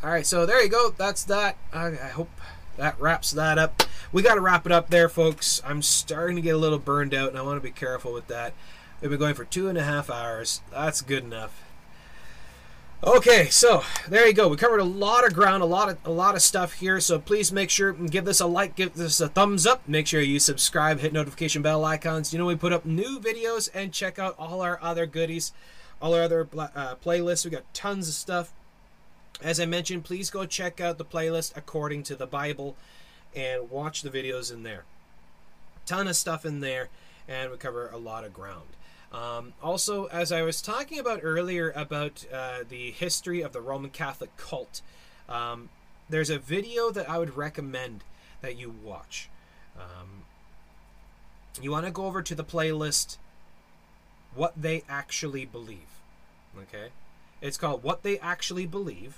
All right, so there you go. That's that. I, I hope that wraps that up. We got to wrap it up there, folks. I'm starting to get a little burned out, and I want to be careful with that. We've been going for two and a half hours. That's good enough. Okay, so there you go. We covered a lot of ground, a lot of a lot of stuff here. So please make sure and give this a like, give this a thumbs up. Make sure you subscribe, hit notification bell icons. You know we put up new videos and check out all our other goodies, all our other uh, playlists. We got tons of stuff. As I mentioned, please go check out the playlist according to the Bible, and watch the videos in there. Ton of stuff in there, and we cover a lot of ground. Um, also, as I was talking about earlier about uh, the history of the Roman Catholic cult, um, there's a video that I would recommend that you watch. Um, you want to go over to the playlist What They Actually Believe. Okay? It's called What They Actually Believe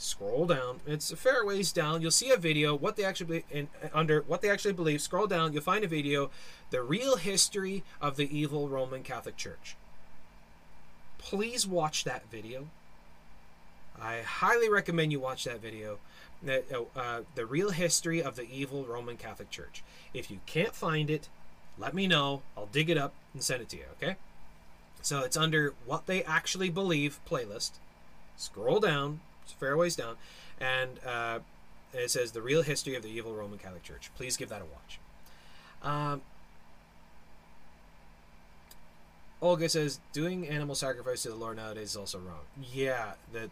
scroll down. It's a fair ways down. You'll see a video what they actually in, under what they actually believe. Scroll down. You'll find a video the real history of the evil roman catholic church. Please watch that video. I highly recommend you watch that video. Uh, uh, the real history of the evil roman catholic church. If you can't find it let me know. I'll dig it up and send it to you okay? So it's under what they actually believe playlist. Scroll down it's fair ways down, and uh, it says the real history of the evil Roman Catholic Church. Please give that a watch. Um, Olga says doing animal sacrifice to the Lord nowadays is also wrong. Yeah, that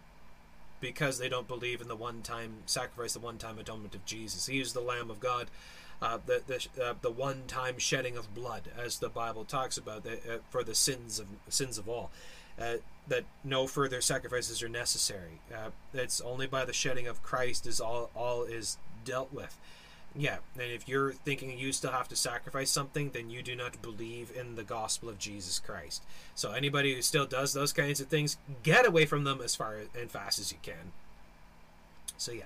because they don't believe in the one-time sacrifice, the one-time atonement of Jesus. He is the Lamb of God, uh, the the, uh, the one-time shedding of blood, as the Bible talks about, uh, for the sins of sins of all uh, that no further sacrifices are necessary. Uh, it's only by the shedding of Christ is all all is dealt with. Yeah, and if you're thinking you still have to sacrifice something, then you do not believe in the gospel of Jesus Christ. So anybody who still does those kinds of things, get away from them as far and fast as you can. So yeah.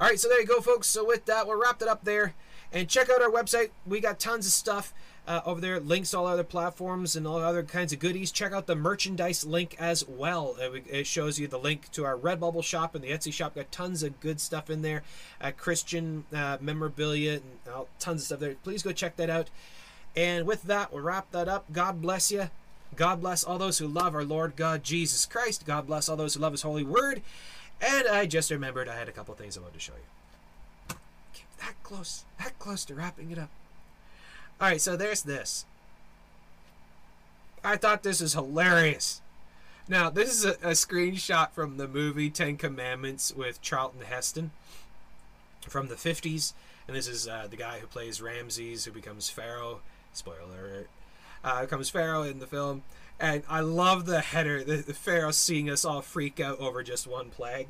All right, so there you go, folks. So with that, we'll wrap it up there, and check out our website. We got tons of stuff uh, over there. Links to all other platforms and all other kinds of goodies. Check out the merchandise link as well. It shows you the link to our Redbubble shop and the Etsy shop. Got tons of good stuff in there. Uh, Christian uh, memorabilia and uh, tons of stuff there. Please go check that out. And with that, we'll wrap that up. God bless you. God bless all those who love our Lord God Jesus Christ. God bless all those who love His holy word. And I just remembered I had a couple things I wanted to show you. Keep that close, that close to wrapping it up. All right, so there's this. I thought this was hilarious. Now, this is a, a screenshot from the movie Ten Commandments with Charlton Heston from the 50s. And this is uh, the guy who plays Ramses, who becomes Pharaoh. Spoiler alert. Uh, becomes Pharaoh in the film. And I love the header, the, the Pharaoh seeing us all freak out over just one plague.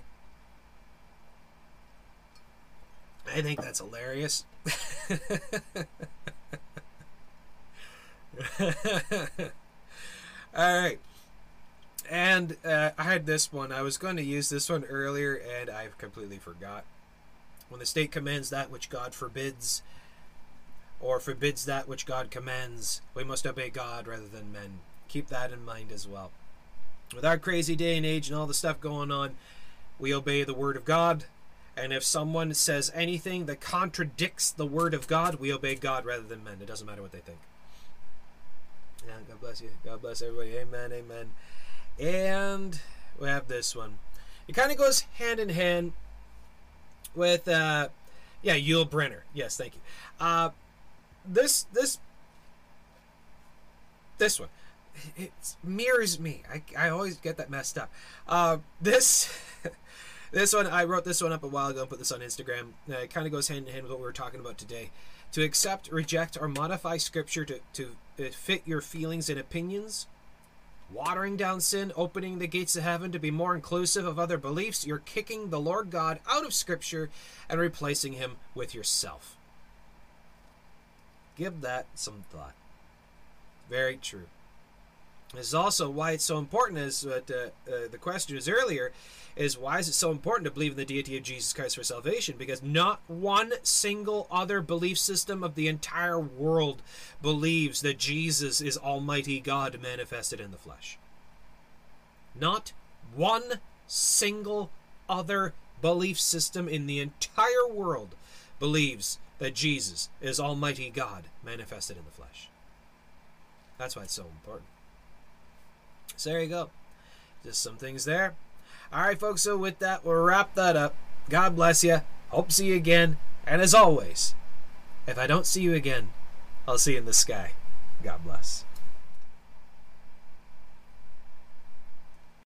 I think that's hilarious. all right. And uh, I had this one. I was going to use this one earlier, and I completely forgot. When the state commands that which God forbids, or forbids that which God commands, we must obey God rather than men. Keep that in mind as well. With our crazy day and age and all the stuff going on, we obey the Word of God. And if someone says anything that contradicts the Word of God, we obey God rather than men. It doesn't matter what they think. Yeah, God bless you. God bless everybody. Amen. Amen. And we have this one. It kind of goes hand in hand with, uh, yeah, Yul Brynner. Yes, thank you. Uh, this this this one it mirrors me. I, I always get that messed up. Uh, this this one I wrote this one up a while ago and put this on Instagram. Uh, it kind of goes hand in hand with what we were talking about today. To accept, reject, or modify Scripture to to fit your feelings and opinions watering down sin, opening the gates of heaven to be more inclusive of other beliefs, you're kicking the Lord God out of Scripture and replacing him with yourself. Give that some thought. Very true. This is also why it's so important, as what uh, uh, the question was earlier, is why is it so important to believe in the deity of Jesus Christ for salvation? Because not one single other belief system of the entire world believes that Jesus is Almighty God manifested in the flesh. Not one single other belief system in the entire world believes that Jesus is Almighty God manifested in the flesh. That's why it's so important. So there you go. Just some things there. All right, folks. So with that, we'll wrap that up. God bless you. Hope to see you again. And as always, if I don't see you again, I'll see you in the sky. God bless.